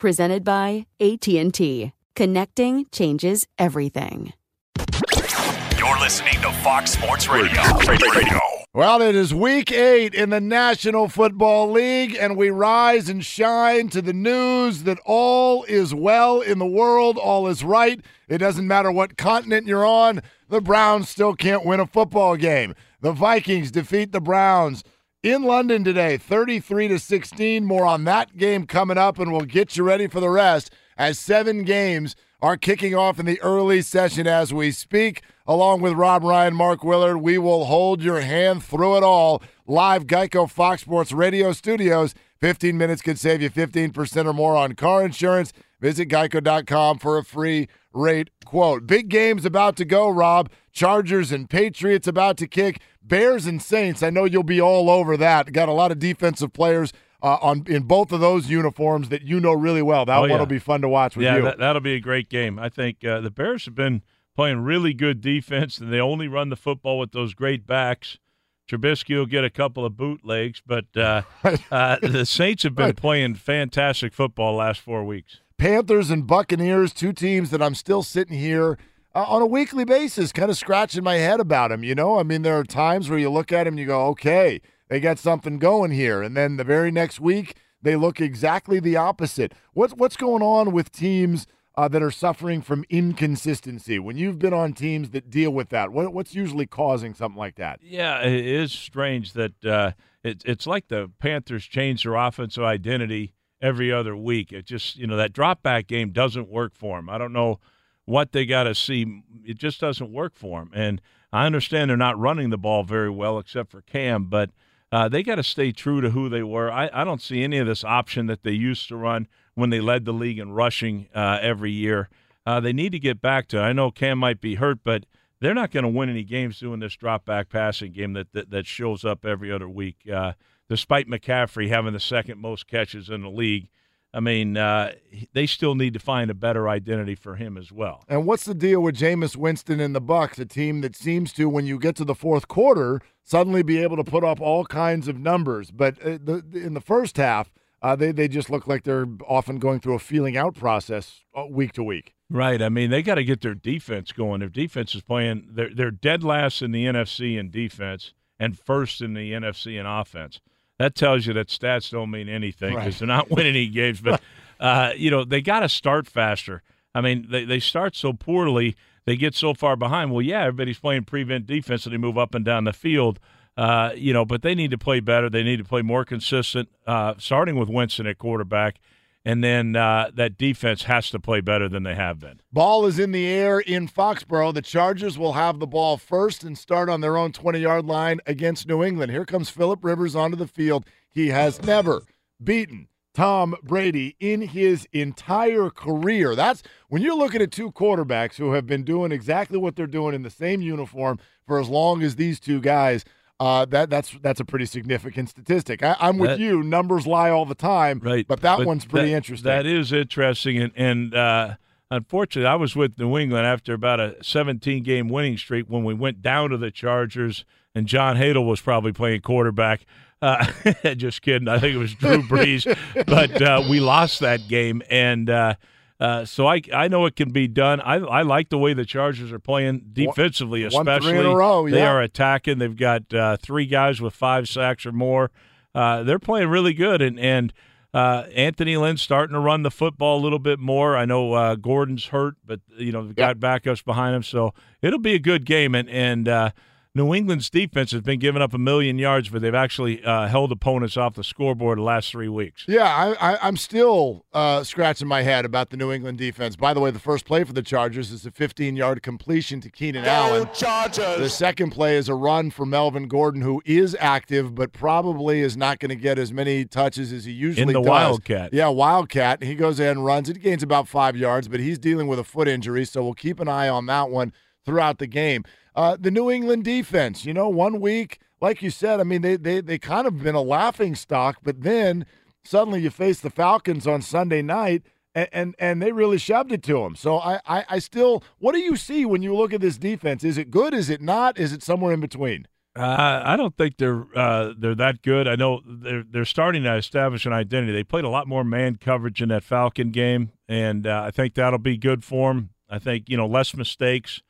Presented by AT&T. Connecting changes everything. You're listening to Fox Sports Radio. Radio. Well, it is week eight in the National Football League, and we rise and shine to the news that all is well in the world, all is right. It doesn't matter what continent you're on, the Browns still can't win a football game. The Vikings defeat the Browns in London today, 33 to 16. More on that game coming up, and we'll get you ready for the rest as seven games are kicking off in the early session as we speak. Along with Rob Ryan, Mark Willard, we will hold your hand through it all. Live Geico Fox Sports Radio Studios. 15 minutes could save you 15% or more on car insurance. Visit geico.com for a free rate quote. Big games about to go, Rob. Chargers and Patriots about to kick. Bears and Saints. I know you'll be all over that. Got a lot of defensive players uh, on in both of those uniforms that you know really well. That Oh, one yeah. will be fun to watch with yeah, you. that, that'll be a great game. I think uh, the Bears have been playing really good defense, and they only run the football with those great backs. Trubisky will get a couple of bootlegs, but uh, uh, the Saints have been Right. playing fantastic football last four weeks. Panthers and Buccaneers, two teams that I'm still sitting here uh, on a weekly basis, kind of scratching my head about him. You know, I mean, there are times where you look at him and you go, okay, they got something going here, and then the very next week they look exactly the opposite. What's what's going on with teams uh, that are suffering from inconsistency? When you've been on teams that deal with that, what, what's usually causing something like that? Yeah, it is strange that uh, it, it's like the Panthers change their offensive identity every other week. It just, you know, that drop back game doesn't work for them. I don't know what they got to see. It just doesn't work for them. And I understand they're not running the ball very well except for Cam, but uh, they got to stay true to who they were. I, I don't see any of this option that they used to run when they led the league in rushing uh, every year. Uh, they need to get back to. I know Cam might be hurt, but they're not going to win any games doing this drop back passing game that that, that shows up every other week. Uh, despite McCaffrey having the second most catches in the league, I mean, uh, they still need to find a better identity for him as well. And what's the deal with Jameis Winston and the Bucs, a team that seems to, when you get to the fourth quarter, suddenly be able to put up all kinds of numbers, but uh, in the first half, uh, they they just look like they're often going through a feeling out process uh, week to week. Right. I mean, they got to get their defense going. Their defense is playing. They're they're dead last in the NFC in defense and first in the NFC in offense. That tells you that stats don't mean anything because Right. they're not winning any games. But uh, you know, they got to start faster. I mean, they they start so poorly, they get so far behind. Well, yeah, everybody's playing prevent defense and they move up and down the field. Uh, you know, but they need to play better. They need to play more consistent, uh, starting with Winston at quarterback, and then uh, that defense has to play better than they have been. Ball is in the air in Foxborough. The Chargers will have the ball first and start on their own 20 yard line against New England. Here comes Philip Rivers onto the field. He has never beaten Tom Brady in his entire career. That's when you're looking at two quarterbacks who have been doing exactly what they're doing in the same uniform for as long as these two guys. Uh, that that's that's a pretty significant statistic. I, am with That- you. Numbers lie all the time, Right. But that one's pretty that- interesting. That is interesting. And, and uh, unfortunately, I was with New England after about a 17 game winning streak when we went down to the Chargers, and John Hadl was probably playing quarterback. Uh, just kidding. I think it was Drew Brees. but uh, we lost that game. And uh, so I, I know it can be done. I, I like the way the Chargers are playing defensively, won three in a especially. row, They are attacking. They've got uh, three guys with five sacks or more. Uh, they're playing really good, and and uh, Anthony Lynn's starting to run the football a little bit more. I know uh, Gordon's hurt, but you know they've got backups behind him, so it'll be a good game. And and uh, New England's defense has been giving up a million yards, but they've actually uh, held opponents off the scoreboard the last three weeks. Yeah, I, I, I'm still uh, scratching my head about the New England defense. By the way, the first play for the Chargers is a 15 yard completion to Keenan Allen. Chargers. The second play is a run for Melvin Gordon, who is active, but probably is not going to get as many touches as he usually in the does. Wildcat. Yeah, Wildcat. He goes in and runs. It gains about five yards, but he's dealing with a foot injury, so we'll keep an eye on that one throughout the game. Uh, the New England defense, you know, one week, like you said, I mean, they they they kind of been a laughing stock, but then suddenly you face the Falcons on Sunday night. And, and and they really shoved it to them. So I, I I still, what do you see when you look at this defense? Is it good? Is it not? Is it somewhere in between? Uh, I don't think they're uh, they're that good. I know they're they're starting to establish an identity. They played a lot more man coverage in that Falcon game, and uh, I think that'll be good for them. I think you know less mistakes.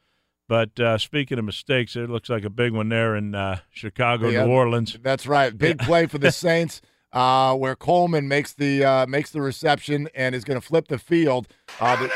But uh, speaking of mistakes, it looks like a big one there in uh, Chicago, Yeah. New Orleans. That's right. Big play for the Saints, uh, where Coleman makes the uh, makes the reception and is going to flip the field. Uh, the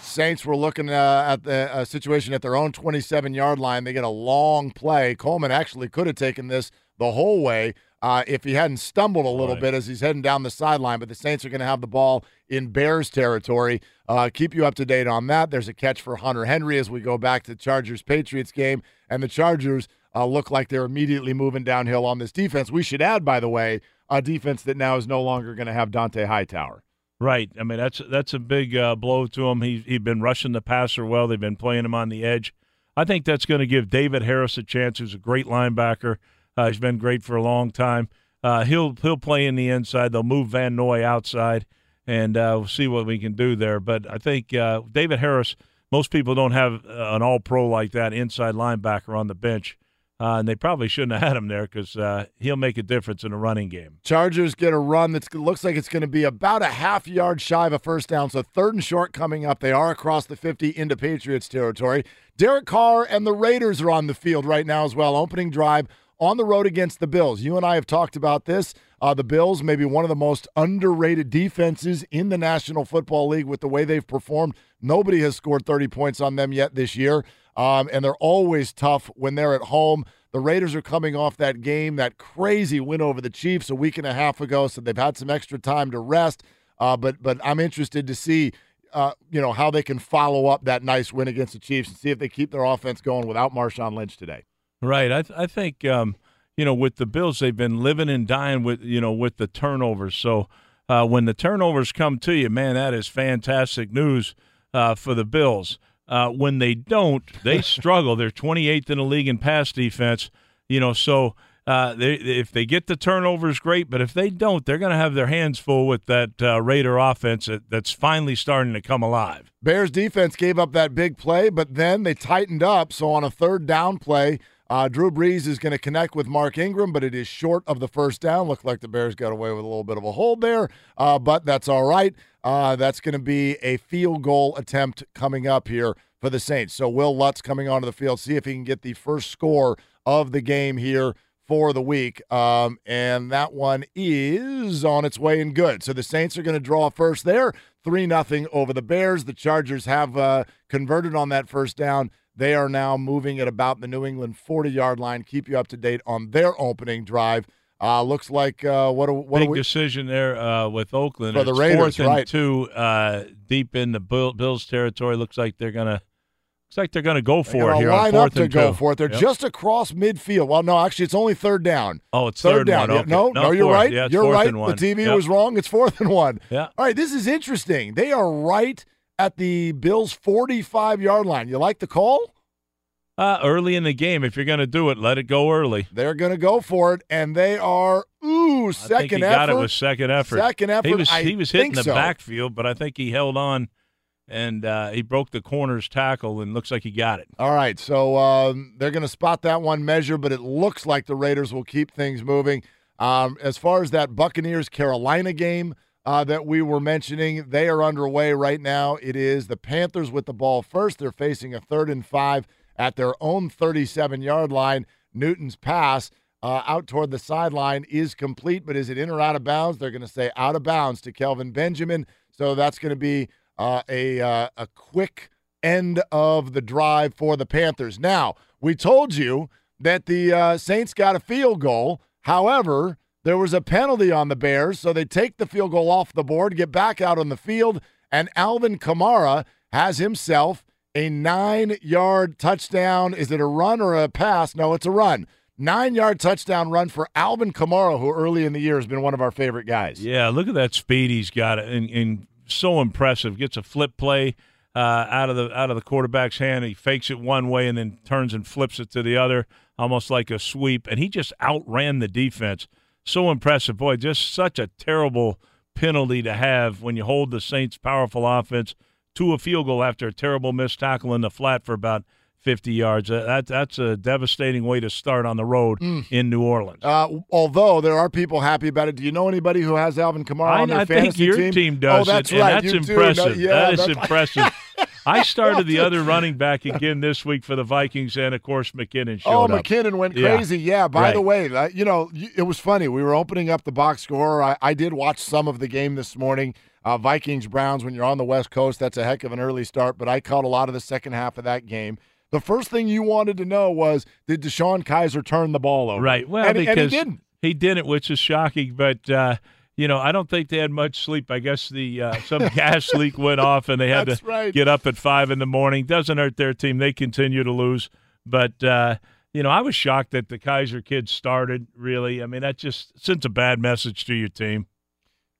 Saints were looking uh, at the uh, situation at their own 27 yard line. They get a long play. Coleman actually could have taken this the whole way uh, if he hadn't stumbled a little Right. bit as he's heading down the sideline. But the Saints are going to have the ball in Bears territory. Uh, keep you up to date on that. There's a catch for Hunter Henry as we go back to Chargers Patriots game, and the Chargers uh, look like they're immediately moving downhill on this defense. We should add, by the way, a defense that now is no longer going to have Dont'a Hightower. Right. I mean, that's that's a big uh, blow to him. He he's been rushing the passer well. They've been playing him on the edge. I think that's going to give David Harris a chance. Who's a great linebacker. Uh, he's been great for a long time. Uh, he'll he'll play in the inside. They'll move Van Noy outside, and uh, we'll see what we can do there. But I think uh, David Harris. Most people don't have uh, an All Pro like that inside linebacker on the bench, uh, and they probably shouldn't have had him there because uh, he'll make a difference in a running game. Chargers get a run that looks like it's going to be about a half yard shy of a first down. So third and short coming up. They are across the 50 into Patriots territory. Derek Carr and the Raiders are on the field right now as well. Opening drive on the road against the Bills. You and I have talked about this. Uh, the Bills, maybe one of the most underrated defenses in the National Football League with the way they've performed. Nobody has scored 30 points on them yet this year. Um, and they're always tough when they're at home. The Raiders are coming off that game, that crazy win over the Chiefs a week and a half ago, so they've had some extra time to rest. Uh, but but I'm interested to see, uh, you know, how they can follow up that nice win against the Chiefs and see if they keep their offense going without Marshawn Lynch today. Right. I th- I think um, you know with the Bills they've been living and dying with you know with the turnovers. So uh, when the turnovers come to you, man, that is fantastic news uh, for the Bills. Uh, when they don't, they struggle. They're 28th in the league in pass defense. You know, so uh, they, if they get the turnovers, great. But if they don't, they're going to have their hands full with that uh, Raider offense that, that's finally starting to come alive. Bears defense gave up that big play, but then they tightened up. So on a third down play, uh, Drew Brees is going to connect with Mark Ingram, but it is short of the first down. Looked like the Bears got away with a little bit of a hold there, uh, but that's all right. Uh, that's going to be a field goal attempt coming up here for the Saints. So Wil Lutz coming onto the field, see if he can get the first score of the game here for the week. Um, and that one is on its way and good. So the Saints are going to draw first there, 3 nothing over the Bears. The Chargers have uh, converted on that first down. They are now moving at about the New England 40 yard line. Keep you up to date on their opening drive. Uh, looks like uh, what? do- What Big we? decision there uh, with Oakland For the Raiders, fourth and right. two, uh, deep in the Bill, Bills' territory. Looks like they're gonna Looks like they're going to go They're for it gonna here line up to go two. for it. They're Yep. just across midfield. Well, no, actually, it's only third down. Oh, it's third, third down. one. Yeah, Okay. No, No, no, you're fourth. right. Yeah, you're right. The TV Yep. was wrong. It's fourth and one. Yeah. All right, this is interesting. They are right at the Bills' 45 yard line. You like the call? Uh, early in the game, if you're going to do it, let it go early. They're going to go for it, and they are ooh I second think he effort. got it with second effort. Second effort. He was I he was hitting the so. backfield, but I think he held on, and uh, he broke the corner's tackle, and looks like he got it. All right, so um, they're going to spot that one measure, but it looks like the Raiders will keep things moving. Um, as far as that Buccaneers Carolina game uh, that we were mentioning, they are underway right now. It is the Panthers with the ball first. They're facing a third and five at their own 37 yard line. Newton's pass uh, out toward the sideline is complete, but is it in or out of bounds? They're going to say out of bounds to Kelvin Benjamin. So that's going to be uh, a uh, a quick end of the drive for the Panthers. Now we told you that the uh, Saints got a field goal. However, there was a penalty on the Bears, so they take the field goal off the board, get back out on the field, and Alvin Kamara has himself a nine yard touchdown. Is it a run or a pass? No, it's a run. Nine yard touchdown run for Alvin Kamara, who early in the year has been one of our favorite guys. Yeah, look at that speed he's got, and, and so impressive. Gets a flip play uh, out of the out of the quarterback's hand. He fakes it one way and then turns and flips it to the other, almost like a sweep. And he just outran the defense. So impressive, boy! Just such a terrible penalty to have when you hold the Saints' powerful offense to a field goal after a terrible missed tackle in the flat for about 50 yards. Uh, that that's a devastating way to start on the road in New Orleans. Uh, although there are people happy about it. Do you know anybody who has Alvin Kamara I, on their I think fantasy your team? team, does. Oh, that's and right. that's you do. impressive. No, yeah, that is that's- impressive. I started the other running back again this week for the Vikings, and of course McKinnon showed up. Oh, up. McKinnon went crazy. Yeah. By Right. the way, you know, it was funny. We were opening up the box score. I, I did watch some of the game this morning. Uh, Vikings Browns. When you're on the West Coast, that's a heck of an early start. But I caught a lot of the second half of that game. The first thing you wanted to know was did DeShone Kizer turn the ball over? Right. Well, and, and he didn't. he didn't, which is shocking. But uh, you know, I don't think they had much sleep. I guess the uh, some gas leak went off, and they had to right. get up at five in the morning. Doesn't hurt their team; they continue to lose. But uh, you know, I was shocked that the Kizer kids started. Really, I mean, that just sends a bad message to your team.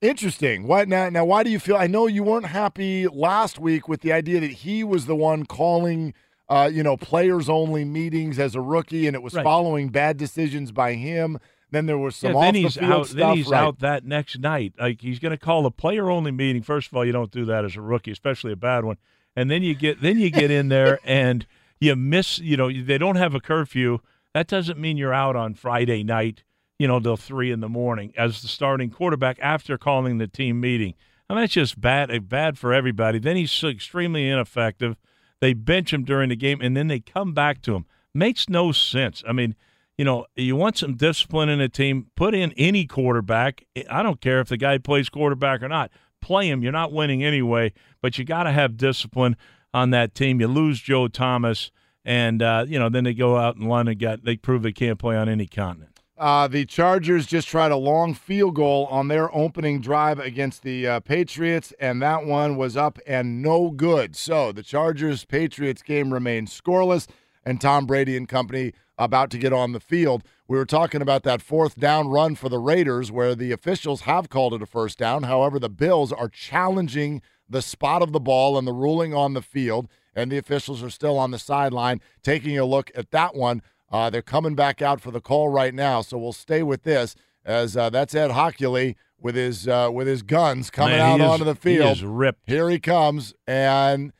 Interesting. What now? Now, why do you feel? I know you weren't happy last week with the idea that he was the one calling, uh, you know, players only meetings as a rookie, and it was Right. following bad decisions by him. Then there was some yeah, off then the he's field out. stuff. Then he's right. out that next night. Like he's going to call a player only meeting. First of all, you don't do that as a rookie, especially a bad one. And then you get then you get in there and you miss. You know they don't have a curfew. That doesn't mean you're out on Friday night. You know till three in the morning as the starting quarterback after calling the team meeting. I mean that's just bad. eh, Bad for everybody. Then he's extremely ineffective. They bench him during the game and then they come back to him. Makes no sense. I mean you know, you want some discipline in a team, put in any quarterback. I don't care if the guy plays quarterback or not. Play him. You're not winning anyway, but you got to have discipline on that team. You lose Joe Thomas, and uh, you know, then they go out in London. Got they prove they can't play on any continent. Uh, the Chargers just tried a long field goal on their opening drive against the uh, Patriots, and that one was up and no good. So the Chargers Patriots game remains scoreless, and Tom Brady and company about to get on the field. We were talking about that fourth down run for the Raiders, where the officials have called it a first down. However, the Bills are challenging the spot of the ball and the ruling on the field, and the officials are still on the sideline taking a look at that one. Uh, they're coming back out for the call right now, so we'll stay with this as uh, that's Ed Hochuli with his uh, with his guns coming Man, out is- onto the he field. is ripped. Here he comes, and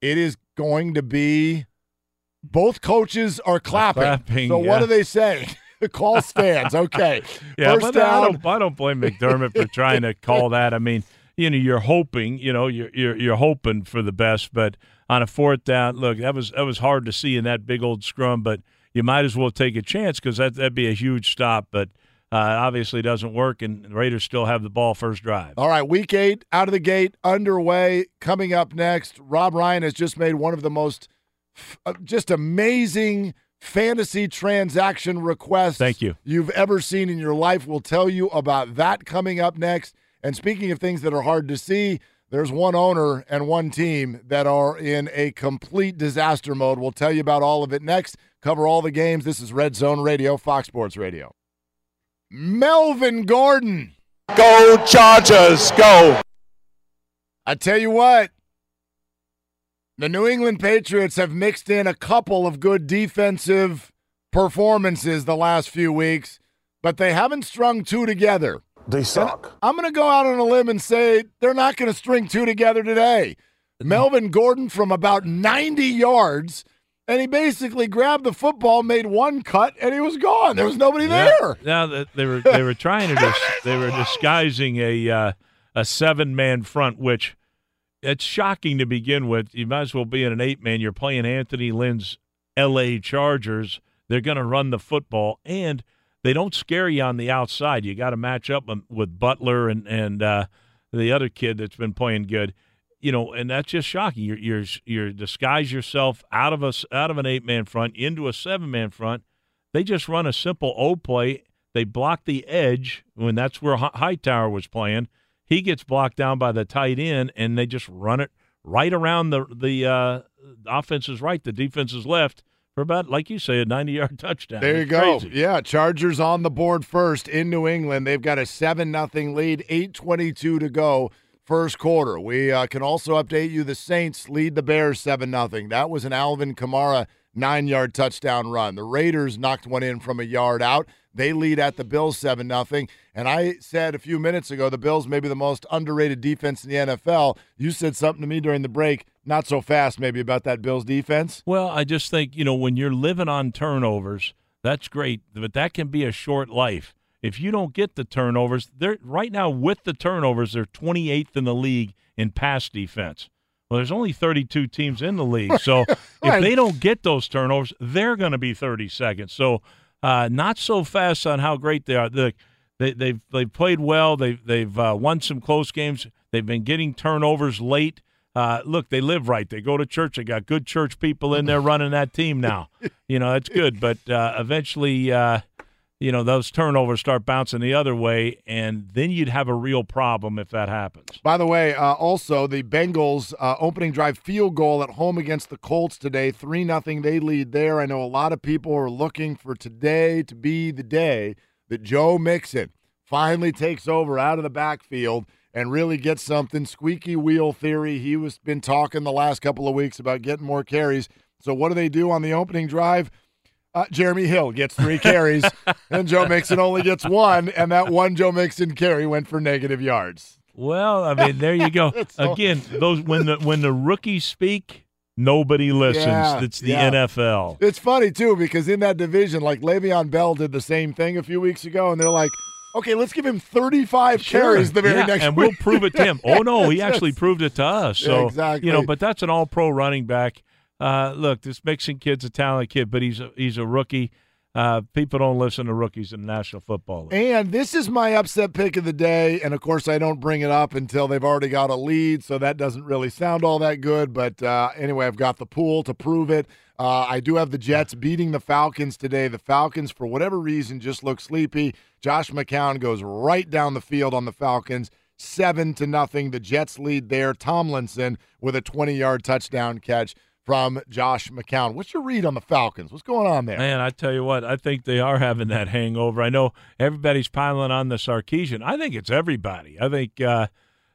it is going to be. Both coaches are clapping. clapping, so what do they say? the call stands. Okay. Yeah, First but I don't, I don't blame McDermott for trying to call that. I mean, you know, you're hoping, you know, you're you're you're hoping for the best, but on a fourth down, look, that was that was hard to see in that big old scrum, but you might as well take a chance because that that'd be a huge stop, but uh, obviously doesn't work, and the Raiders still have the ball first drive. All right, week eight out of the gate, underway. Coming up next, Rob Ryan has just made one of the most Uh, just amazing fantasy transaction requests Thank you. you've ever seen in your life. We'll tell you about that coming up next. And speaking of things that are hard to see, there's one owner and one team that are in a complete disaster mode. We'll tell you about all of it next. Cover all the games. This is Red Zone Radio, Fox Sports Radio. Melvin Gordon. Go Chargers, go. I tell you what, the New England Patriots have mixed in a couple of good defensive performances the last few weeks, but they haven't strung two together. They suck. I'm going to go out on a limb and say they're not going to string two together today. Melvin Gordon from about 90 yards, and he basically grabbed the football, made one cut, and he was gone. There was nobody there. Now that they were they were trying to dis- they were disguising a uh, a seven man front, which it's shocking to begin with. You might as well be in an eight man. You're playing Anthony Lynn's L.A. Chargers. They're going to run the football, and they don't scare you on the outside. You got to match up with Butler and and uh, the other kid that's been playing good. You know, and that's just shocking. You're you're you're disguise yourself out of a out of an eight man front into a seven man front. They just run a simple O play. They block the edge when that's where Hightower was playing. He gets blocked down by the tight end, and they just run it right around the the uh, offense is right, the defense is left for about, like you say, a 90 yard touchdown. There you It's go. crazy. Yeah, Chargers on the board first in New England. They've got a 7 nothing lead, 8.22 to go, first quarter. We uh, can also update you the Saints lead the Bears 7 nothing. That was an Alvin Kamara nine yard touchdown run. The Raiders knocked one in from a yard out. They lead at the Bills 7 nothing. And I said a few minutes ago the Bills may be the most underrated defense in the NFL. You said something to me during the break, not so fast maybe about that Bills defense. Well, I just think, you know, when you're living on turnovers, that's great, but that can be a short life. If you don't get the turnovers, they're right now with the turnovers, they're 28th in the league in pass defense. Well, there's only 32 teams in the league. So Right. if they don't get those turnovers, they're going to be 30 seconds. So uh, not so fast on how great they are. The, they, they've they've played well. They've they've uh, won some close games. They've been getting turnovers late. Uh, look, they live right. They go to church. They got good church people in there running that team now. You know that's good. But uh, eventually, uh, you know those turnovers start bouncing the other way, and then you'd have a real problem if that happens. By the way, uh, also the Bengals uh, opening drive field goal at home against the Colts today, three nothing. They lead there. I know a lot of people are looking for today to be the day that Joe Mixon finally takes over out of the backfield and really gets something. Squeaky wheel theory. He was been talking the last couple of weeks about getting more carries. So what do they do on the opening drive? Uh, Jeremy Hill gets three carries, and Joe Mixon only gets one, and that one Joe Mixon carry went for negative yards. Well, I mean, there you go. Again, those when the when the rookies speak, nobody listens. Yeah, it's the yeah. NFL. It's funny too because in that division, like Le'Veon Bell did the same thing a few weeks ago, and they're like, "Okay, let's give him 35 carries the very yeah, next and week." we'll prove it to him. Oh no, he actually proved it to us. So exactly. you know, but that's an All-Pro running back. Uh, look, this Mixon kid's a talented kid, but he's a, he's a rookie. Uh, people don't listen to rookies in the National Football League. And this is my upset pick of the day. And of course, I don't bring it up until they've already got a lead. So that doesn't really sound all that good. But uh, anyway, I've got the pool to prove it. Uh, I do have the Jets beating the Falcons today. The Falcons, for whatever reason, just look sleepy. Josh McCown goes right down the field on the Falcons. Seven to nothing. The Jets lead there. Tomlinson with a 20 yard touchdown catch from Josh McCown. What's your read on the Falcons? What's going on there? Man, I tell you what, I think they are having that hangover. I know everybody's piling on the Sarkisian. I think it's everybody. I think uh,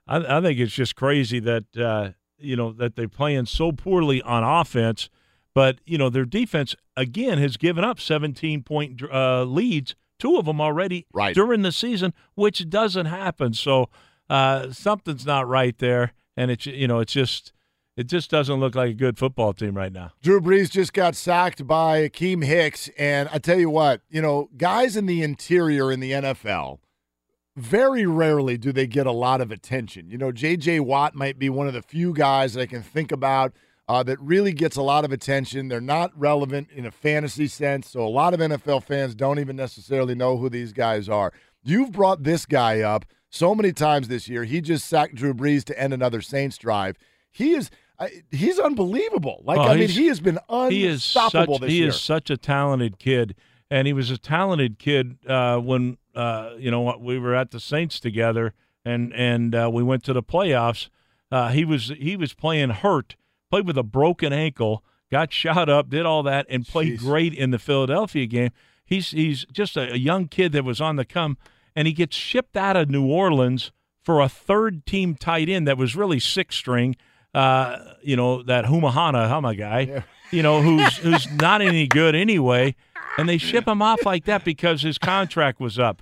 I, I think it's just crazy that uh, you know that they're playing so poorly on offense, but you know their defense again has given up 17 point uh, leads, two of them already Right. during the season, which doesn't happen. So uh, something's not right there, and it's you know it's just it just doesn't look like a good football team right now. Drew Brees just got sacked by Akiem Hicks. And I tell you what, you know, guys in the interior in the NFL, very rarely do they get a lot of attention. You know, J.J. Watt might be one of the few guys that I can think about uh, that really gets a lot of attention. They're not relevant in a fantasy sense. So a lot of NFL fans don't even necessarily know who these guys are. You've brought this guy up so many times this year. He just sacked Drew Brees to end another Saints drive. He is. I he's unbelievable. Like Oh, I mean, he has been he is such unstoppable this year. he year. is such a talented kid, and he was a talented kid uh, when uh, you know we were at the Saints together, and and uh, we went to the playoffs. Uh, he was he was playing hurt, played with a broken ankle, got shot up, did all that, and played Jeez. great in the Philadelphia game. He's he's just a, a young kid that was on the come, and he gets shipped out of New Orleans for a third team tight end that was really six string. Uh, you know that Humahana, how my guy, you know who's who's not any good anyway, and they ship him off like that because his contract was up.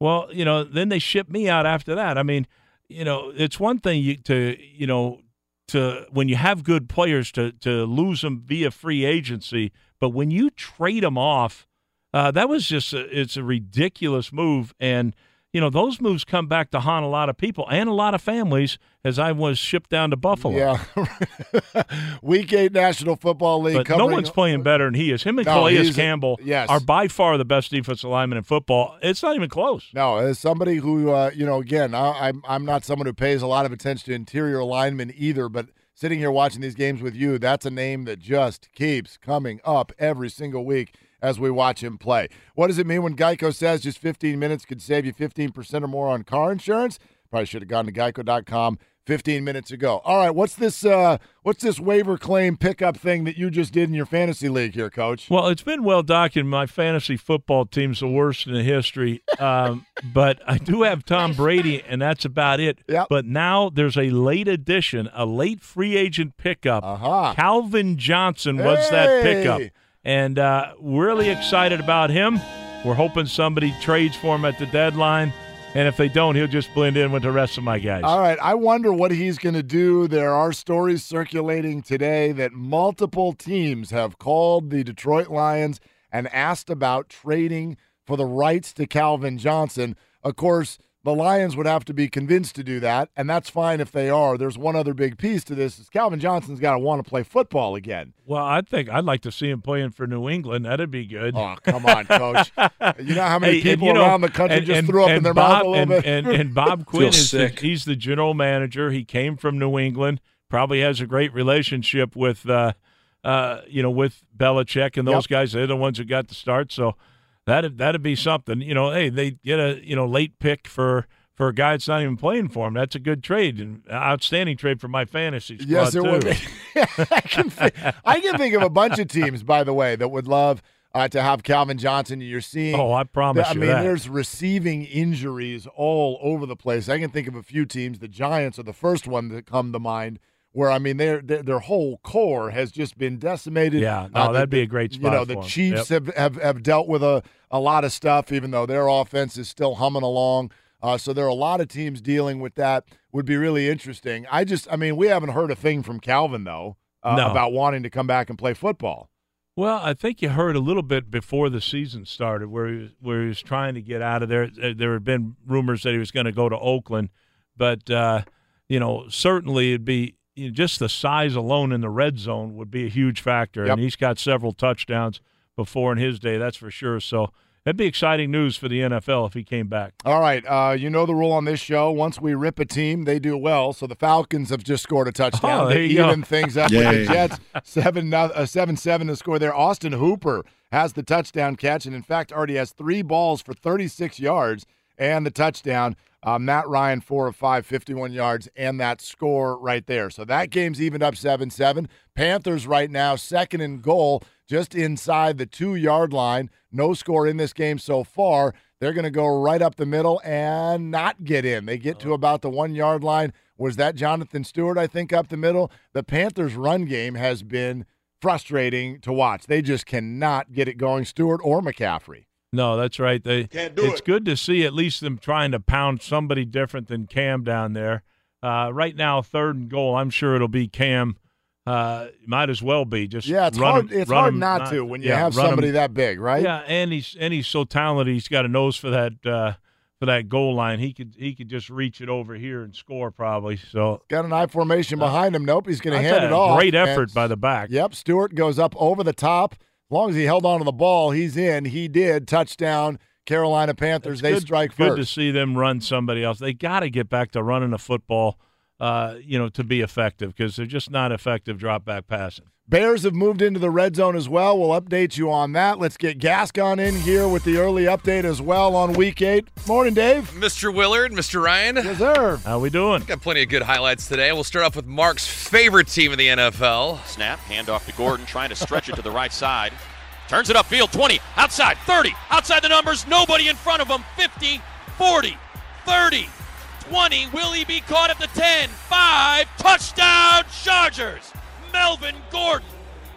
Well, you know, then they ship me out after that. I mean, you know, it's one thing you, to you know to when you have good players to to lose them via free agency, but when you trade them off, uh, that was just a, it's a ridiculous move, and you know those moves come back to haunt a lot of people and a lot of families. As I was shipped down to Buffalo, Yeah. Week eight National Football League. but no one's playing better than he is. Him and No, Calais Campbell yes. are by far the best defensive linemen in football. It's not even close. No, as somebody who, uh, you know, again, I, I'm I'm not someone who pays a lot of attention to interior linemen either, but sitting here watching these games with you, that's a name that just keeps coming up every single week as we watch him play. What does it mean when Geico says just 15 minutes could save you 15% or more on car insurance? Probably should have gone to geico.com 15 minutes ago. All right, what's this uh what's this waiver claim pickup thing that you just did in your fantasy league here, coach? Well, it's been well documented. My fantasy football team's the worst in the history. Um, but I do have Tom Brady, and that's about it. Yep. But now there's a late addition, a late free agent pickup. Uh-huh. Calvin Johnson was that pickup. And uh, really excited about him. We're hoping somebody trades for him at the deadline. And if they don't, he'll just blend in with the rest of my guys. All right, I wonder what he's going to do. There are stories circulating today that multiple teams have called the Detroit Lions and asked about trading for the rights to Calvin Johnson. Of course, the Lions would have to be convinced to do that, and that's fine if they are. There's one other big piece to this: is Calvin Johnson's got to want to play football again. Well, I think I'd like to see him playing for New England. That'd be good. Oh, come on, coach! you know how many Hey, and, people you know, around the country and- just and- threw up in their Bob, mouth a little and, bit. And, and Bob Quinn is the, he's the general manager. He came from New England. Probably has a great relationship with uh, uh, you know with Belichick and those Yep. guys. They're the ones who got the start. So that that'd be something. You know, hey, they get a you know late pick for. For a guy that's not even playing for him, that's a good trade and outstanding trade for my fantasy squad Yes, it would. Be. I can think, I can think of a bunch of teams, by the way, that would love uh, to have Calvin Johnson. You're seeing. Oh, I promise I you mean, that. there's receiving injuries all over the place. I can think of a few teams. The Giants are the first one that come to mind. Where I mean, their their, whole core has just been decimated. Yeah, no, Uh, that'd be a great spot. You know, the. Chiefs have, have have dealt with a a lot of stuff, even though their offense is still humming along. Uh, so there are a lot of teams dealing with that. Would be really interesting. I just, I mean, we haven't heard a thing from Calvin though uh, No. about wanting to come back and play football. Well, I think you heard a little bit before the season started where he was, where he was trying to get out of there. There had been rumors that he was going to go to Oakland, but uh, you know certainly it'd be you know, just the size alone in the red zone would be a huge factor, Yep. and he's got several touchdowns before in his day, that's for sure. So that'd be exciting news for the NFL if he came back. All right, uh, you know the rule on this show. Once we rip a team, they do well. So the Falcons have just scored a touchdown. Oh, they you go. even things up with the Jets. Seven uh, seven seven to score there. Austin Hooper has the touchdown catch, and in fact already has three balls for 36 yards and the touchdown. Uh, Matt Ryan, four of five, 51 yards, and that score right there. So that game's evened up 7 7. Panthers right now, second in goal, just inside the two yard line. No score in this game so far. They're going to go right up the middle and not get in. They get to about the one yard line. Was that Jonathan Stewart, I think, up the middle? The Panthers' run game has been frustrating to watch. They just cannot get it going, Stewart or McCaffrey. No, that's right. They Can't do it's it. good to see at least them trying to pound somebody different than Cam down there. Uh, right now, third and goal. I'm sure it'll be Cam. Uh, might as well be just Yeah, it's run hard. him- it's run hard him not, to when you yeah, have run him- somebody that big, right? Yeah, and he's and he's so talented. He's got a nose for that uh, for that goal line. He could he could just reach it over here and score probably. So Got an I formation behind him. Nope, he's going to hand it off. Great and- effort by the back. Yep, Stewart goes up over the top. As long as he held on to the ball, he's in. He did. Touchdown, Carolina Panthers. It's they good, strike good to see them run somebody else. They got to get back to running the football, uh, you know, to be effective because they're just not effective drop back passing. Bears have moved into the red zone as well. We'll update you on that. Let's get Gascon in here with the early update as well on week eight. Morning, Dave. Mr. Willard, Mr. Ryan. Yes, sir. How are we doing? Got plenty of good highlights today. We'll start off with Mark's favorite team in the NFL. Snap, handoff to Gordon, trying to stretch it to the right side. Turns it upfield, 20, outside, 30, outside the numbers, nobody in front of him, 50, 40, 30, 20. Will he be caught at the 10? 5, touchdown, Chargers! Melvin Gordon,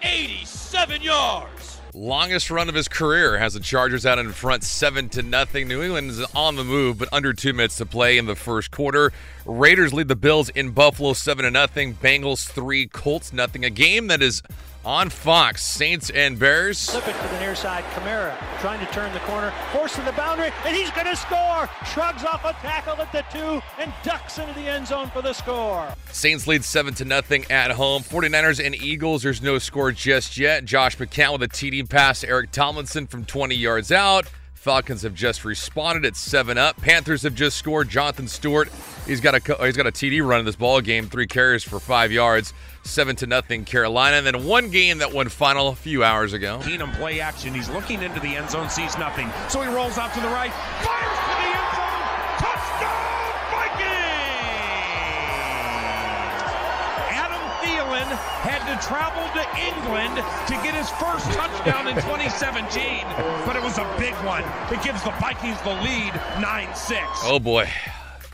87 yards. Longest run of his career has the Chargers out in front, seven to nothing. New England is on the move, but under two minutes to play in the first quarter. Raiders lead the Bills in Buffalo, seven to nothing. Bengals three, Colts nothing. A game that is on Fox. Saints and Bears. Slip it to the near side. Kamara trying to turn the corner, forcing the boundary, and he's going to score. Shrugs off a tackle at the two and ducks into the end zone for the score. Saints lead 7 to nothing at home. 49ers and Eagles, there's no score just yet. Josh McCown with a TD pass to Eric Tomlinson from 20 yards out. Falcons have just responded at 7 up. Panthers have just scored. Jonathan Stewart, he's got a he's got a TD run in this ball game, 3 carries for 5 yards. 7 to nothing Carolina. And then one game that went final a few hours ago. Keenum play action. He's looking into the end zone, sees nothing. So he rolls out to the right, fires to the end zone. Touchdown Vikings! Adam Thielen had to travel to England to get his first touchdown in 2017, but it was a big one. It gives the Vikings the lead 9-6. Oh boy.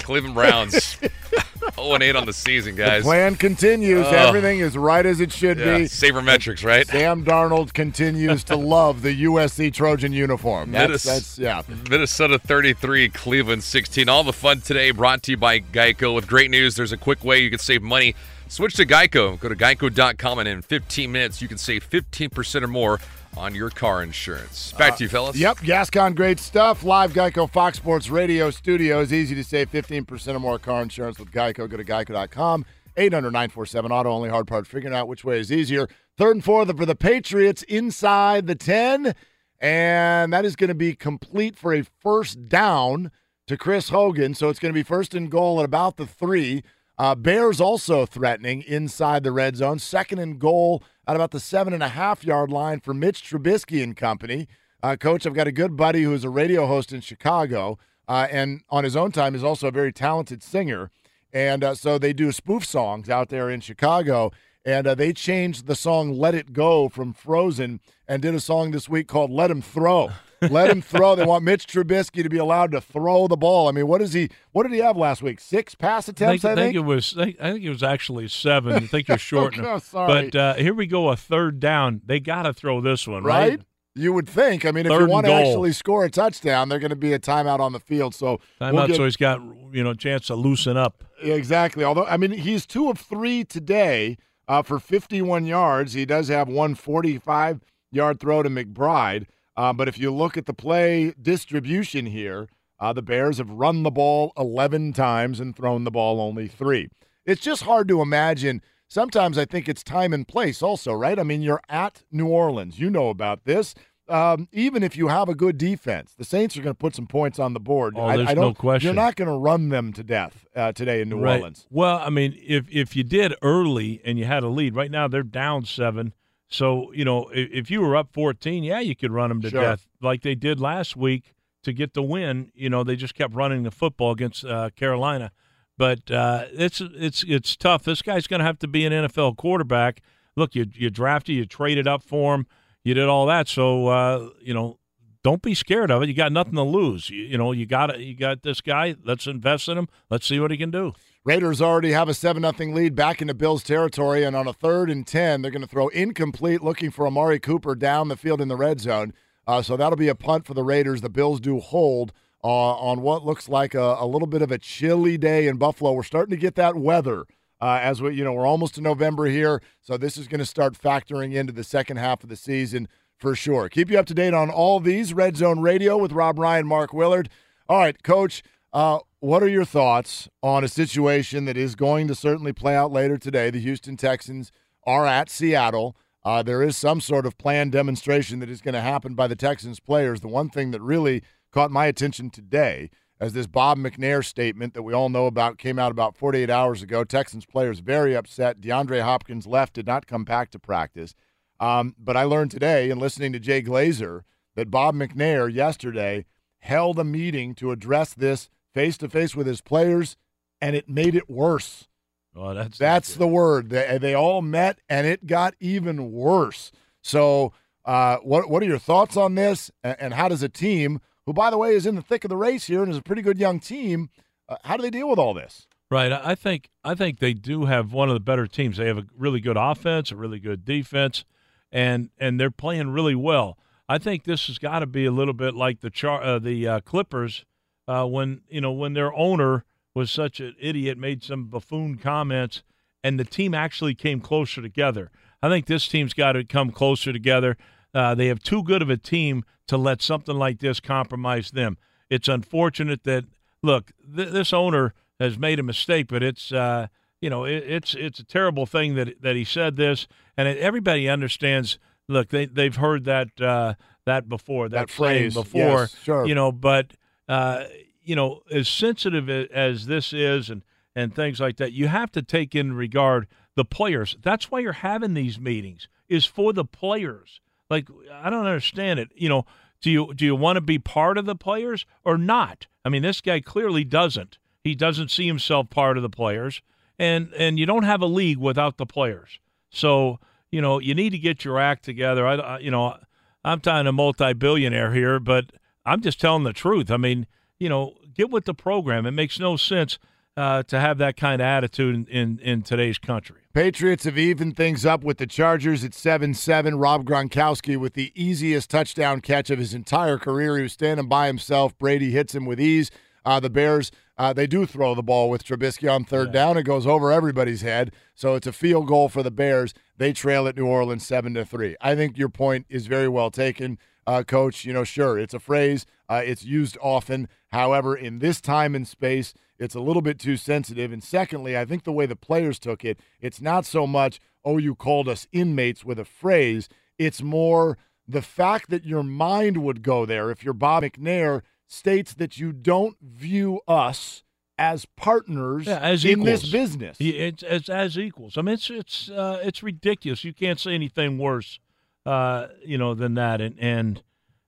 Cleveland Browns 0 8 on the season, guys. The plan continues. Oh. Everything is right as it should Yeah, be. sabermetrics, right? Sam Darnold continues to love the USC Trojan uniform. That's, that's yeah. Minnesota 33, Cleveland 16. All the fun today brought to you by Geico. With great news, there's a quick way you can save money. Switch to Geico. Go to geico.com, and in 15 minutes, you can save 15% or more on your car insurance. Back uh, to you, fellas. Yep, Gascon, great stuff. Live Geico Fox Sports Radio studios. Easy to save 15% or more car insurance with Geico. Go to geico.com. 800 947 auto only hard part figuring out which way is easier. Third and fourth for the Patriots inside the 10. And that is going to be complete for a first down to Chris Hogan. So it's going to be first and goal at about the three. Uh, Bears also threatening inside the red zone. Second and goal at about the seven and a half yard line for Mitch Trubisky and company. Uh, Coach, I've got a good buddy who is a radio host in Chicago, uh, and on his own time is also a very talented singer. And uh, so they do spoof songs out there in Chicago. And uh, they changed the song "Let It Go" from Frozen and did a song this week called "Let Him Throw." Let him throw. They want Mitch Trubisky to be allowed to throw the ball. I mean, what is he? What did he have last week? Six pass I attempts. think, I I think it was. I think it was actually seven. I think you're Oh, it. sorry. But uh, here we go, a third down. They got to throw this one, right? right? You would think. I mean, if Third you want to actually score a touchdown, they're going to be a timeout on the field. So Time we'll get- so he's got you know a chance to loosen up. Exactly. Although, I mean, he's two of three today uh, for 51 yards. He does have one 45 yard throw to McBride. Uh, but if you look at the play distribution here, uh, the Bears have run the ball 11 times and thrown the ball only three. It's just hard to imagine. Sometimes I think it's time and place also, right? I mean, you're at New Orleans. You know about this. Um, even if you have a good defense, the Saints are going to put some points on the board. Oh, I, there's I no question. You're not going to run them to death uh, today in New right. Orleans. Well, I mean, if if you did early and you had a lead, right now they're down seven. So you know, if, if you were up fourteen, yeah, you could run them to Sure. death like they did last week to get the win. You know, they just kept running the football against uh, Carolina. But uh, it's it's it's tough. This guy's going to have to be an NFL quarterback. Look, you you drafted, you traded up for him, you did all that. So uh, you know, don't be scared of it. You got nothing to lose. You, you know, you got you got this guy. Let's invest in him. Let's see what he can do. Raiders already have a 7 0 lead back into Bills territory, and on a third and 10, they're going to throw incomplete, looking for Amari Cooper down the field in the red zone. Uh, so that'll be a punt for the Raiders. The Bills do hold uh, on what looks like a, a little bit of a chilly day in Buffalo. We're starting to get that weather. Uh, as we, you know, we're almost to November here, so this is going to start factoring into the second half of the season for sure. Keep you up to date on all these Red Zone Radio with Rob Ryan, Mark Willard. All right, Coach, uh, what are your thoughts on a situation that is going to certainly play out later today? The Houston Texans are at Seattle. Uh, there is some sort of planned demonstration that is going to happen by the Texans players. The one thing that really caught my attention today as this Bob McNair statement that we all know about came out about 48 hours ago. Texans players very upset. DeAndre Hopkins left, did not come back to practice. Um, but I learned today in listening to Jay Glazer that Bob McNair yesterday held a meeting to address this face to face with his players, and it made it worse. Oh, that's that's the word. They, they all met, and it got even worse. So, uh, what what are your thoughts on this? And, and, how does a team, who by the way is in the thick of the race here and is a pretty good young team, uh, how do they deal with all this? Right. I think I think they do have one of the better teams. They have a really good offense, a really good defense, and and they're playing really well. I think this has got to be a little bit like the char- uh, the uh, Clippers uh, when you know when their owner was such an idiot, made some buffoon comments, and the team actually came closer together. I think this team's got to come closer together. Uh, they have too good of a team to let something like this compromise them. It's unfortunate that look, th- this owner has made a mistake, but it's uh, you know it, it's it's a terrible thing that that he said this, and it, everybody understands. Look, they they've heard that uh, that before that, that phrase before, yes, sure. you know, but uh, you know, as sensitive as this is, and and things like that, you have to take in regard the players. That's why you're having these meetings is for the players. Like I don't understand it. You know, do you do you want to be part of the players or not? I mean, this guy clearly doesn't. He doesn't see himself part of the players, and and you don't have a league without the players. So you know you need to get your act together. I, I you know I'm talking a multi-billionaire here, but I'm just telling the truth. I mean, you know, get with the program. It makes no sense uh, to have that kind of attitude in, in, in, today's country. Patriots have evened things up with the Chargers at 7 7. Rob Gronkowski with the easiest touchdown catch of his entire career. He was standing by himself. Brady hits him with ease. Uh, the Bears, uh, they do throw the ball with Trubisky on third yeah. down. It goes over everybody's head. So it's a field goal for the Bears. They trail at New Orleans 7 to 3. I think your point is very well taken uh, coach. You know, sure, it's a phrase, uh, it's used often. However, in this time and space, it's a little bit too sensitive. And secondly, I think the way the players took it, it's not so much, oh, you called us inmates with a phrase. It's more the fact that your mind would go there if you're Bob McNair states that you don't view us as partners yeah, as in equals. this business. It's, it's, as equals. I mean, it's it's uh, it's ridiculous. You can't say anything worse uh, you know, than that. And and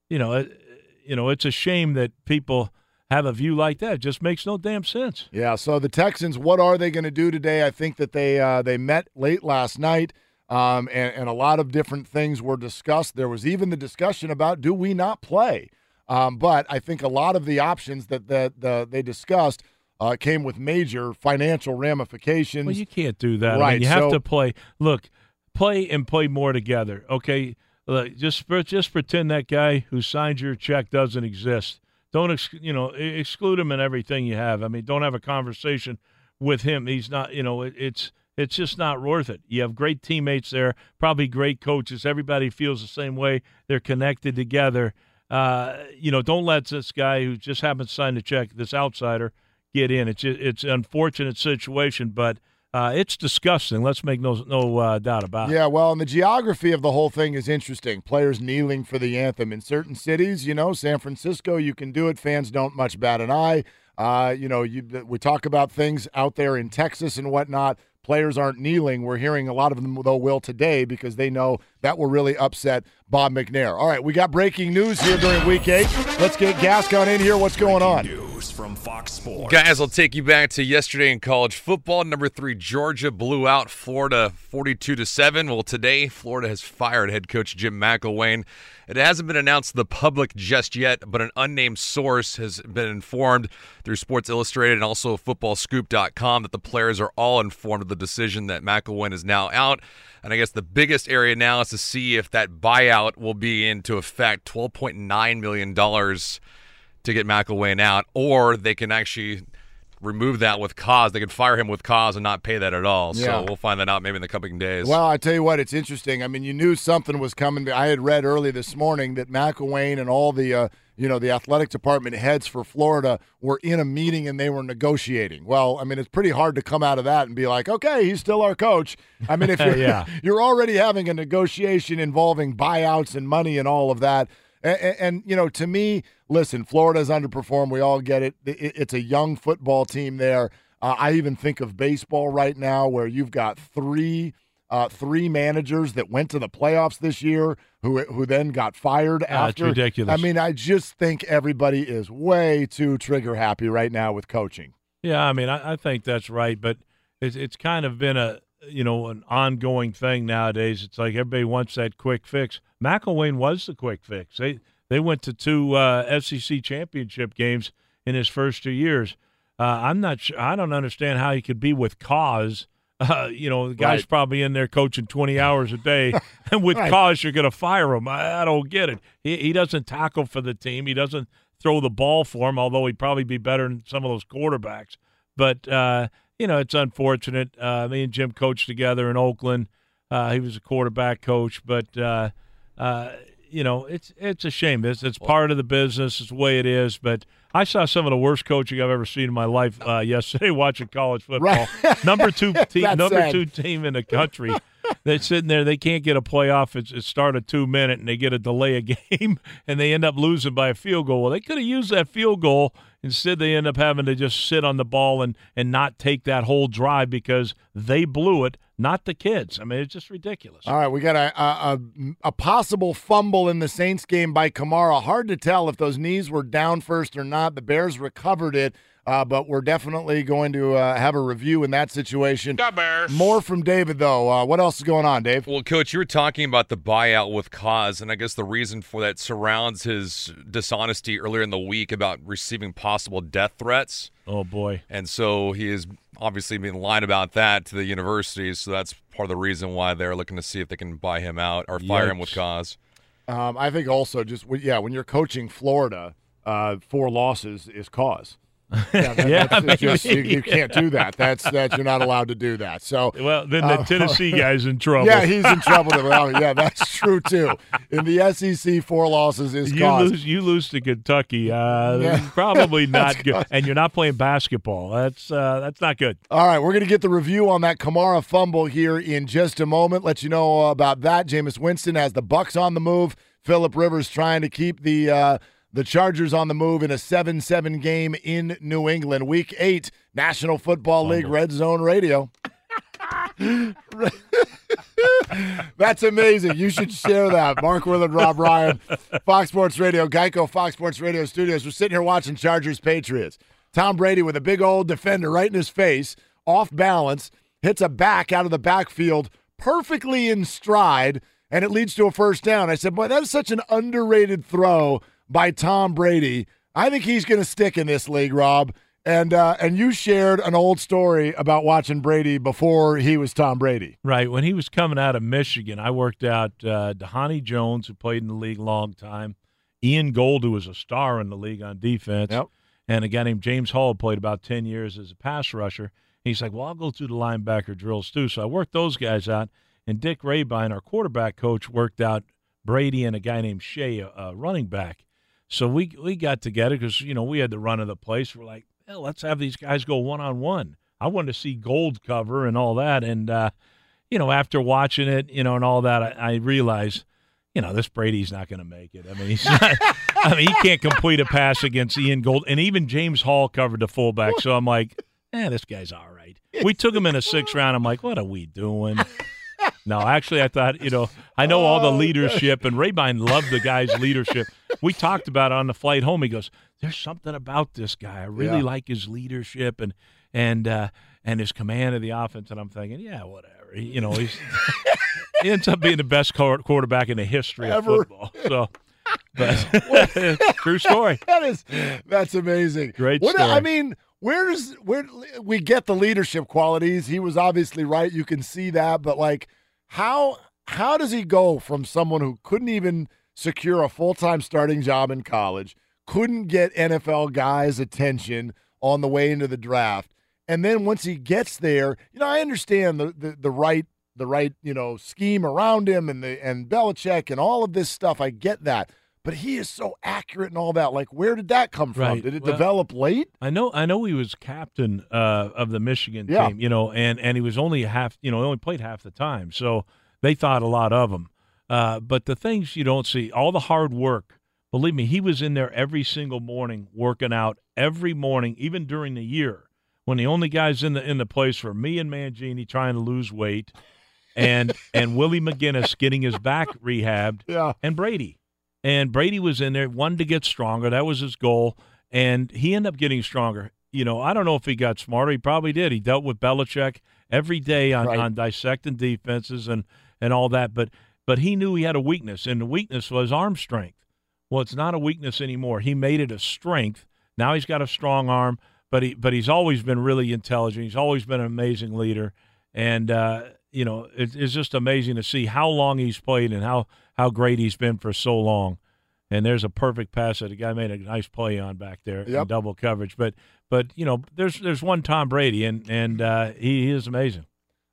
you know, it, you know, it's a shame that people have a view like that. It just makes no damn sense. Yeah. So the Texans, what are they going to do today? I think that they uh, they met late last night. Um, and, and a lot of different things were discussed. There was even the discussion about do we not play? Um, but I think a lot of the options that that the, they discussed uh, came with major financial ramifications. Well, you can't do that. Right. I mean, you have so, to play. Look, play and play more together. Okay, just just pretend that guy who signed your check doesn't exist. Don't ex- you know exclude him in everything you have. I mean, don't have a conversation with him. He's not. You know, it, it's it's just not worth it. You have great teammates there, probably great coaches. Everybody feels the same way. They're connected together. Uh, you know, don't let this guy who just happens to sign the check, this outsider, get in. It's it's an unfortunate situation, but uh, it's disgusting. Let's make no no uh, doubt about it. Yeah, well, and the geography of the whole thing is interesting. Players kneeling for the anthem in certain cities. You know, San Francisco, you can do it. Fans don't much bat an eye. Uh, you know, you, we talk about things out there in Texas and whatnot. Players aren't kneeling. We're hearing a lot of them, though, will today because they know that will really upset Bob McNair. All right, we got breaking news here during week eight. Let's get Gascon in here. What's going on? News from Fox Sports. Guys, I'll take you back to yesterday in college football. Number three, Georgia blew out Florida 42 to 7. Well, today, Florida has fired head coach Jim McElwain. It hasn't been announced to the public just yet, but an unnamed source has been informed through Sports Illustrated and also footballscoop.com that the players are all informed of the decision that McElwain is now out. And I guess the biggest area now is to see if that buyout will be into effect. $12.9 million to get McElwain out, or they can actually remove that with cause. They can fire him with cause and not pay that at all. Yeah. So we'll find that out maybe in the coming days. Well, I tell you what, it's interesting. I mean, you knew something was coming. I had read early this morning that McElwain and all the uh, you know the athletic department heads for Florida were in a meeting and they were negotiating. Well, I mean, it's pretty hard to come out of that and be like, okay, he's still our coach. I mean, if you're, yeah. you're already having a negotiation involving buyouts and money and all of that And, and, and, you know, to me, listen, Florida's underperformed. We all get it. it it's a young football team there. Uh, I even think of baseball right now, where you've got three uh, three managers that went to the playoffs this year who who then got fired after. That's ridiculous. I mean, I just think everybody is way too trigger happy right now with coaching. Yeah, I mean, I, I think that's right, but it's it's kind of been a you know an ongoing thing nowadays. It's like everybody wants that quick fix. McElwain was the quick fix. They they went to two uh, SEC championship games in his first two years. Uh, I'm not sure. I don't understand how he could be with cause. Uh, you know, the guy's Right. probably in there coaching 20 hours a day, and with Right. cause you're going to fire him. I, I don't get it. He, he doesn't tackle for the team. He doesn't throw the ball for him, although he'd probably be better than some of those quarterbacks. But uh, you know, it's unfortunate. Uh, me and Jim coached together in Oakland. Uh, he was a quarterback coach, but uh, you know, it's it's a shame. It's it's part of the business. It's the way it is. But I saw some of the worst coaching I've ever seen in my life uh, yesterday watching college football. number two team, number sad. two team in the country. They're sitting there. They can't get a playoff. It's, it start a two minute, and they get a delay a game, and they end up losing by a field goal. Well, they could have used that field goal. Instead, they end up having to just sit on the ball and and not take that whole drive because they blew it, not the kids. I mean, it's just ridiculous. All right, we got a, a a possible fumble in the Saints game by Kamara. Hard to tell if those knees were down first or not. The Bears recovered it, uh, but we're definitely going to uh, have a review in that situation. More from David though. Uh, what else is going on, Dave? Well, Coach, you were talking about the buyout with cause, and I guess the reason for that surrounds his dishonesty earlier in the week about receiving possible death threats. Oh boy! And so he is obviously being lying about that to the universities. So that's part of the reason why they're looking to see if they can buy him out or fire him with cause. Um, I think also just yeah, when you're coaching Florida, uh, four losses is cause. Yeah, that- Yeah, that's just, you, you can't do that. That's that you're not allowed to do that. So Well, then the uh, Tennessee guy's in trouble. Yeah, he's in trouble. Well, yeah, that's true too. In the SEC, four losses is you cause. lose. You lose to Kentucky. Uh, Yeah. Probably not good. And you're not playing basketball. That's uh, that's not good. All right, we're going to get the review on that Kamara fumble here in just a moment. Let you know about that. Jameis Winston has the Bucs on the move. Philip Rivers trying to keep the uh, the Chargers on the move in a 7-7 game in New England. Week 8, National Football League Red Zone Radio. That's amazing. You should share that. Mark Willard, Rob Ryan, Fox Sports Radio, Geico Fox Sports Radio studios. We're sitting here watching Chargers Patriots. Tom Brady with a big old defender right in his face, off balance, hits a back out of the backfield perfectly in stride, and it leads to a first down. I said, Boy, that is such an underrated throw by Tom Brady. I think he's going to stick in this league, Rob. And uh, and you shared an old story about watching Brady before he was Tom Brady. Right. When he was coming out of Michigan, I worked out uh, Dhani Jones, who played in the league a long time, Ian Gold, who was a star in the league on defense, Yep. and a guy named James Hall, played about 10 years as a pass rusher. He's like, well, I'll go through the linebacker drills too. So I worked those guys out. And Dick Rehbein, our quarterback coach, worked out Brady and a guy named Shea, a running back. So we we got together because you know we had the run of the place. We're like, let's have these guys go one on one. I wanted to see Gold cover and all that, and uh, you know after watching it, you know, and all that, I, I realized, you know, this Brady's not going to make it. I mean, he's not. I mean, he can't complete a pass against Ian Gold, and even James Hall covered the fullback. So I'm like, eh, this guy's all right. We took him in a sixth round. I'm like, what are we doing? No, actually, I thought, you know, I know all the leadership, and Rehbein loved the guy's leadership. We talked about it on the flight home. He goes, "There's something about this guy. I really Yeah. like his leadership and and uh, and his command of the offense." And I'm thinking, yeah, whatever. He- you know, he's he ends up being the best quarterback in the history of football. So, but true story. that is that's amazing. Great What, story. I mean, where's where we get the leadership qualities? He was obviously right. You can see that, but like, how how does he go from someone who couldn't even secure a full time starting job in college, couldn't get NFL guys' attention on the way into the draft, and then once he gets there, you know, I understand the the, the right the right you know scheme around him and the and Belichick and all of this stuff. I get that. But he is so accurate and all that. Like, where did that come from? Right. Did it Well, develop late? I know. I know he was captain uh, of the Michigan Yeah. team. You know, and and he was only half. You know, he only played half the time, so they thought a lot of him. Uh, but the things you don't see, all the hard work Believe me, he was in there every single morning working out every morning, even during the year when the only guys in the in the place were me and Mangini trying to lose weight, and and Willie McGinest getting his back rehabbed, Yeah. and Brady, and Brady was in there, wanted to get stronger. That was his goal, and he ended up getting stronger. You know, I don't know if he got smarter. He probably did. He dealt with Belichick every day on, Right. on dissecting defenses and and all that, but but he knew he had a weakness, and the weakness was arm strength. Well, it's not a weakness anymore. He made it a strength. Now he's got a strong arm, but he but he's always been really intelligent. He's always been an amazing leader, and uh, you know it, it's just amazing to see how long he's played and how how great he's been for so long. And there's a perfect pass that the guy made a nice play on back there in double coverage. But but you know there's there's one Tom Brady and and uh, he, he is amazing.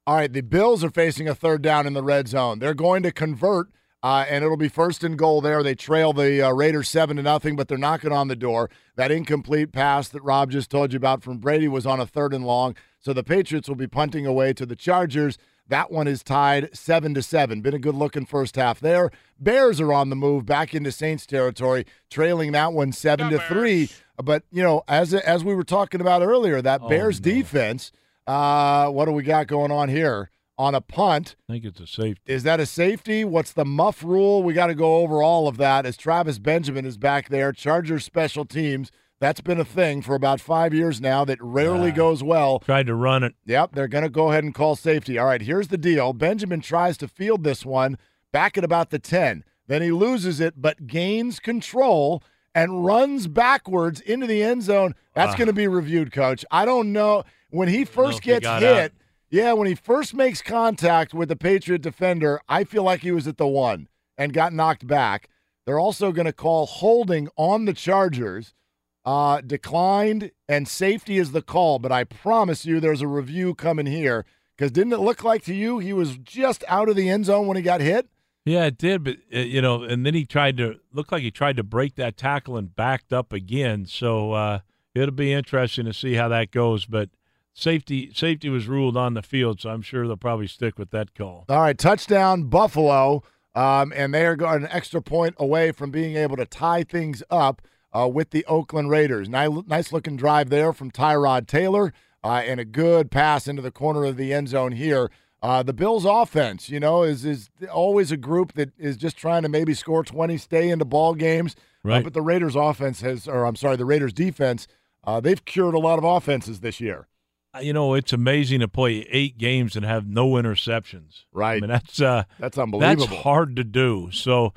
All right, the Bills are facing a third down in the red zone. They're going to convert, uh, and it'll be first and goal there. They trail the uh, Raiders seven to nothing, but they're knocking on the door. That incomplete pass that Rob just told you about from Brady was on a third and long. So the Patriots will be punting away to the Chargers. That one is tied seven to seven. Been a good looking first half there. Bears are on the move back into Saints territory, trailing that one seven to three. But you know, as as we were talking about earlier, that Bears defense. Uh, what do we got going on here? On a punt, I think it's a safety. is that a safety? What's the muff rule? We got to go over all of that as Travis Benjamin is back there. Chargers special teams. That's been a thing for about five years now that rarely Yeah. goes well. Tried to run it. Yep, they're going to go ahead and call safety. All right, here's the deal. Benjamin tries to field this one back at about the 10. Then he loses it, but gains control and runs backwards into the end zone. That's Ah. going to be reviewed, coach. I don't know. When he first if he gets hit, out. yeah, when he first makes contact with the Patriot defender, I feel like he was at the one and got knocked back. They're also going to call holding on the Chargers. Uh, declined and safety is the call, but I promise you there's a review coming here because didn't it look like to you he was just out of the end zone when he got hit? Yeah, it did, but uh, you know, and then he tried to look like he tried to break that tackle and backed up again. So uh, it'll be interesting to see how that goes. But safety safety was ruled on the field, so I'm sure they'll probably stick with that call. All right, touchdown Buffalo, um, and they are going an extra point away from being able to tie things up uh, with the Oakland Raiders. Nice, nice looking drive there from Tyrod Taylor, uh, and a good pass into the corner of the end zone here. Uh, the Bills' offense, you know, is is always a group that is just trying to maybe score twenty, stay into ball games. Uh, Right. but the Raiders' offense has, or I'm sorry, the Raiders' defense, uh, they've cured a lot of offenses this year. Uh, You know, it's amazing to play eight games and have no interceptions. Right. I mean, that's uh, That's unbelievable. That's hard to do. So,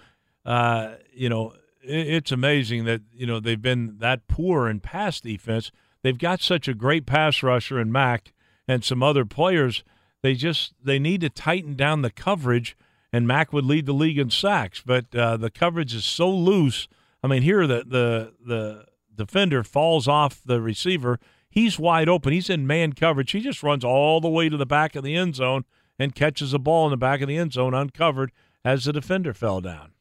uh, you know, it's amazing that you know they've been that poor in pass defense. They've got such a great pass rusher in Mack and some other players. They just they need to tighten down the coverage, and Mack would lead the league in sacks. But uh, the coverage is so loose. I mean, here the the the defender falls off the receiver. He's wide open. He's in man coverage. He just runs all the way to the back of the end zone and catches a ball in the back of the end zone uncovered as the defender fell down.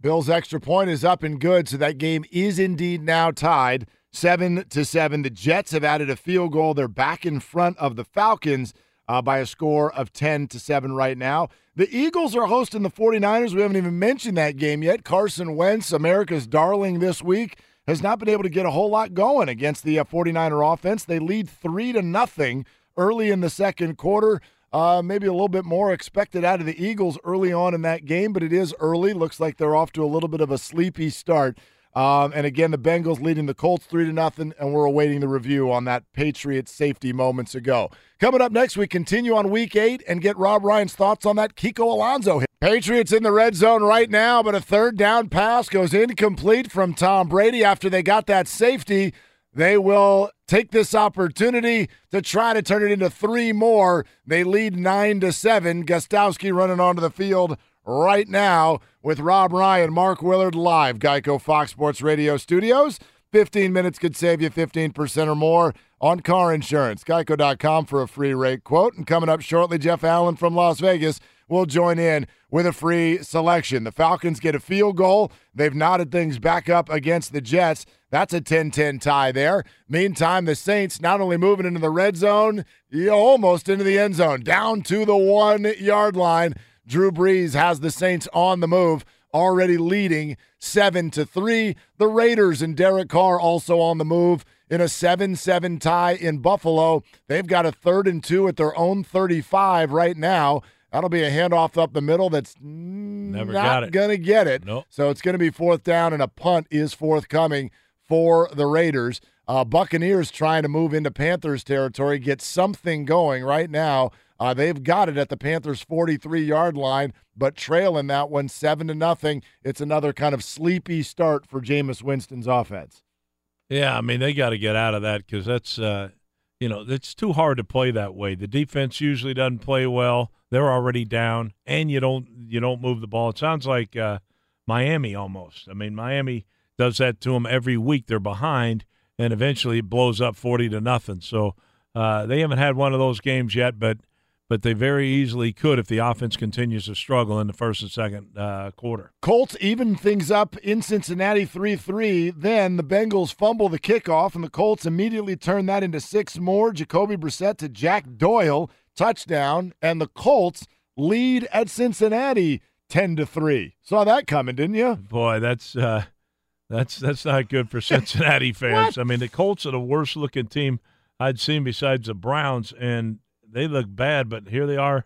Bill's extra point is up and good, so that game is indeed now tied seven to seven. The Jets have added a field goal. They're back in front of the Falcons uh, by a score of 10 to 7 right now. The Eagles are hosting the 49ers. We haven't even mentioned that game yet. Carson Wentz, America's darling this week, has not been able to get a whole lot going against the uh, 49er offense. They lead 3 to nothing early in the second quarter. Uh, maybe a little bit more expected out of the Eagles early on in that game, but it is early. Looks like they're off to a little bit of a sleepy start. Um, and again, the Bengals leading the Colts three to nothing, and we're awaiting the review on that Patriots safety moments ago. Coming up next, we continue on Week Eight and get Rob Ryan's thoughts on that Kiko Alonso hit. Patriots in the red zone right now, but a third down pass goes incomplete from Tom Brady after they got that safety. They will take this opportunity to try to turn it into three more. They lead nine to seven. Gostkowski running onto the field right now with Rob Ryan, Mark Willard live, Geico Fox Sports Radio studios. 15 minutes could save you 15% or more on car insurance. Geico.com for a free rate quote. And coming up shortly, Jeff Allen from Las Vegas will join in with a free selection. The Falcons get a field goal. They've knotted things back up against the Jets. That's a 10 10 tie there. Meantime, the Saints not only moving into the red zone, almost into the end zone, down to the one yard line. Drew Brees has the Saints on the move already leading seven to three. The Raiders and Derek Carr also on the move in a 7 7 tie in Buffalo. They've got a third and two at their own 35 right now. That'll be a handoff up the middle that's Never not got to get it. Nope. So it's going to be fourth down, and a punt is forthcoming for the Raiders. Uh, Buccaneers trying to move into Panthers territory, get something going right now. Uh, they've got it at the Panthers' 43 yard line, but trailing that one seven to nothing. It's another kind of sleepy start for Jameis Winston's offense. Yeah, I mean they got to get out of that because that's uh, you know it's too hard to play that way. The defense usually doesn't play well. They're already down, and you don't you don't move the ball. It sounds like uh, Miami almost. I mean Miami does that to them every week. They're behind, and eventually it blows up forty to nothing. So uh, they haven't had one of those games yet, but but they very easily could if the offense continues to struggle in the first and second uh, quarter. Colts even things up in Cincinnati 3 3. Then the Bengals fumble the kickoff, and the Colts immediately turn that into six more. Jacoby Brissett to Jack Doyle, touchdown, and the Colts lead at Cincinnati 10 to 3. Saw that coming, didn't you? Boy, that's uh, that's that's not good for Cincinnati fans. I mean, the Colts are the worst looking team I'd seen besides the Browns, and they look bad. But here they are,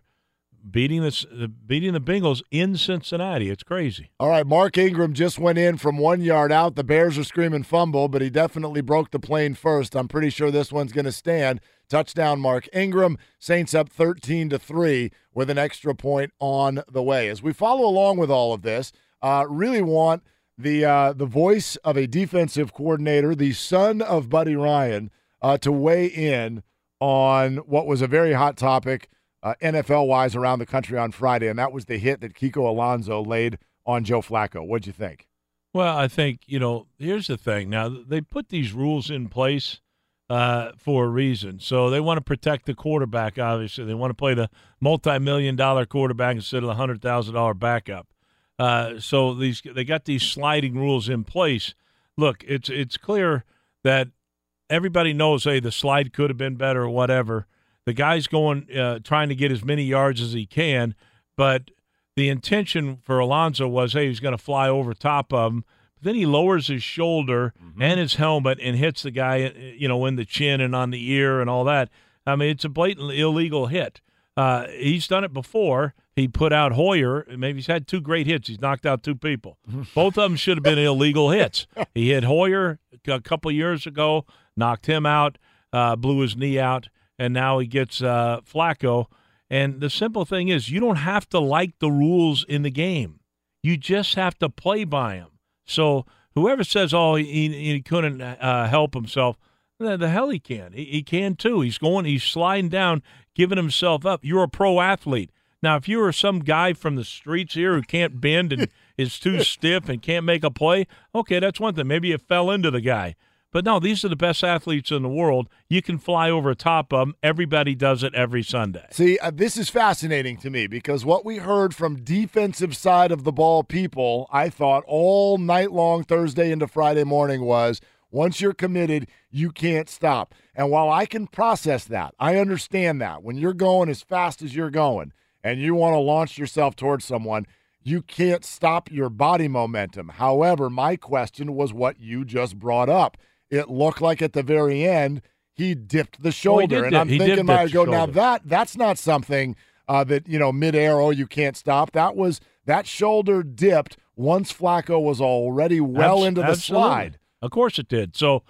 beating the beating the Bengals in Cincinnati. It's crazy. All right, Mark Ingram just went in from one yard out. The Bears are screaming fumble, but he definitely broke the plane first. I'm pretty sure this one's going to stand. Touchdown, Mark Ingram. Saints up 13 to three with an extra point on the way. As we follow along with all of this, uh, really want the uh, the voice of a defensive coordinator, the son of Buddy Ryan, uh, to weigh in on what was a very hot topic uh, NFL wise around the country on Friday, and that was the hit that Kiko Alonso laid on Joe Flacco. What'd you think? Well, I think you know. Here's the thing. Now they put these rules in place uh, for a reason. So they want to protect the quarterback. Obviously, they want to play the multi-million dollar quarterback instead of the hundred thousand dollar backup. Uh, so these they got these sliding rules in place. Look, it's it's clear that everybody knows. Hey, the slide could have been better or whatever. The guy's going uh, trying to get as many yards as he can, but the intention for Alonso was, hey, he's going to fly over top of him. But then he lowers his shoulder Mm-hmm. and his helmet and hits the guy, uh, you know, in the chin and on the ear and all that. I mean, it's a blatantly illegal hit. Uh, he's done it before. He put out Hoyer. Maybe he's had two great hits. He's knocked out two people. Both of them should have been illegal hits. He hit Hoyer a couple years ago, knocked him out, uh, blew his knee out, and now he gets uh, Flacco. And the simple thing is, you don't have to like the rules in the game. You just have to play by them. So whoever says, "Oh, he, he couldn't uh, help himself," the, the hell he can. He, he can too. He's going. He's sliding down, giving himself up. You're a pro athlete. Now, if you were some guy from the streets here who can't bend and is too stiff and can't make a play, okay, that's one thing. Maybe you fell into the guy. But no, these are the best athletes in the world. You can fly over top of them. Everybody does it every Sunday. See, uh, this is fascinating to me because what we heard from defensive side of the ball people, I thought all night long, Thursday into Friday morning, was once you're committed, you can't stop. And while I can process that, I understand that when you're going as fast as you're going and you want to launch yourself towards someone, you can't stop your body momentum. However, my question was what you just brought up. It looked like at the very end he dipped the Oh, shoulder, did and dip- I'm he thinking, the go now that that's not something uh, that you know midair. Oh, you can't stop. That was that shoulder dipped once Flacco was already well Abs- into the absolutely. slide. Of course it did. So,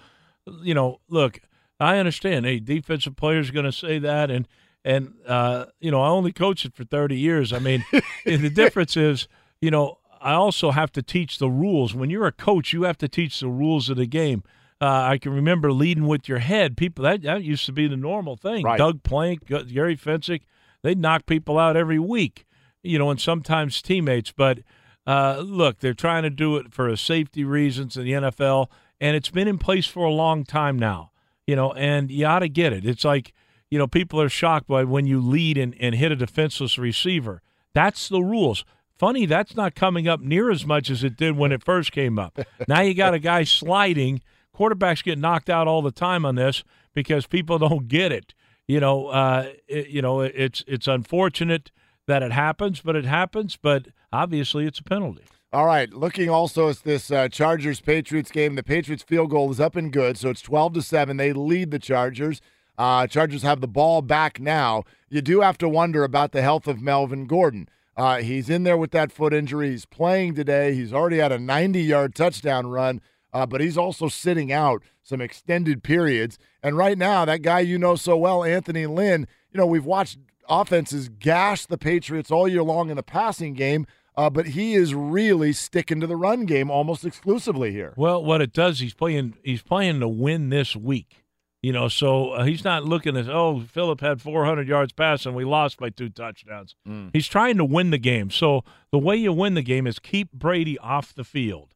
you know, look, I understand. A defensive player's going to say that, and and uh, you know, I only coached it for thirty years. I mean, the difference is, you know, I also have to teach the rules. When you're a coach, you have to teach the rules of the game. Uh, I can remember leading with your head. People that that used to be the normal thing. Right. Doug Plank, Gary Fencik, they'd knock people out every week. You know, and sometimes teammates. But uh, look, they're trying to do it for safety reasons in the NFL, and it's been in place for a long time now. You know, and you ought to get it. It's like you know, people are shocked by when you lead and, and hit a defenseless receiver. That's the rules. Funny, that's not coming up near as much as it did when it first came up. now you got a guy sliding. Quarterbacks get knocked out all the time on this because people don't get it. You know, uh, it, you know, it's it's unfortunate that it happens, but it happens. But obviously, it's a penalty. All right, looking also at this uh, Chargers Patriots game. The Patriots field goal is up and good, so it's 12 to 7. They lead the Chargers. Uh, Chargers have the ball back now. You do have to wonder about the health of Melvin Gordon. Uh, he's in there with that foot injury. He's playing today. He's already had a 90 yard touchdown run, uh, but he's also sitting out some extended periods. And right now, that guy you know so well, Anthony Lynn, you know, we've watched offenses gash the Patriots all year long in the passing game. Uh, but he is really sticking to the run game almost exclusively here. Well, what it does, he's playing. He's playing to win this week. You know, so uh, he's not looking at oh, Philip had 400 yards passing, we lost by two touchdowns. Mm. He's trying to win the game. So the way you win the game is keep Brady off the field.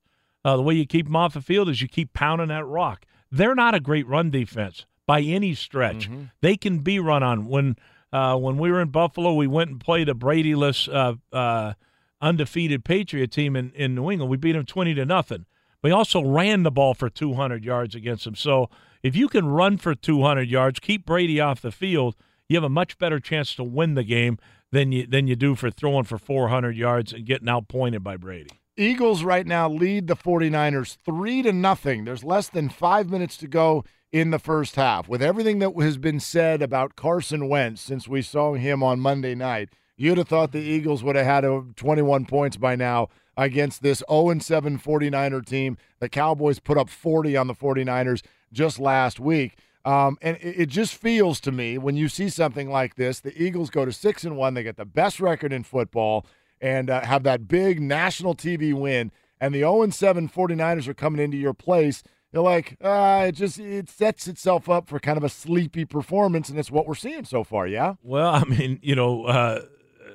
Uh, the way you keep them off the field is you keep pounding that rock. They're not a great run defense by any stretch. Mm-hmm. They can be run on. When uh, when we were in Buffalo, we went and played a Brady-less, uh, uh, undefeated Patriot team in, in New England. We beat them 20 to nothing. We also ran the ball for 200 yards against them. So if you can run for 200 yards, keep Brady off the field, you have a much better chance to win the game than you than you do for throwing for 400 yards and getting outpointed by Brady. Eagles right now lead the 49ers 3 to nothing. There's less than 5 minutes to go in the first half. With everything that has been said about Carson Wentz since we saw him on Monday night, you'd have thought the Eagles would have had 21 points by now against this 0 7 49er team. The Cowboys put up 40 on the 49ers just last week. Um, and it, it just feels to me when you see something like this, the Eagles go to six and one. They get the best record in football and uh, have that big national TV win. And the 0 7 49ers are coming into your place. You're like, uh, it just it sets itself up for kind of a sleepy performance, and it's what we're seeing so far. Yeah. Well, I mean, you know, uh,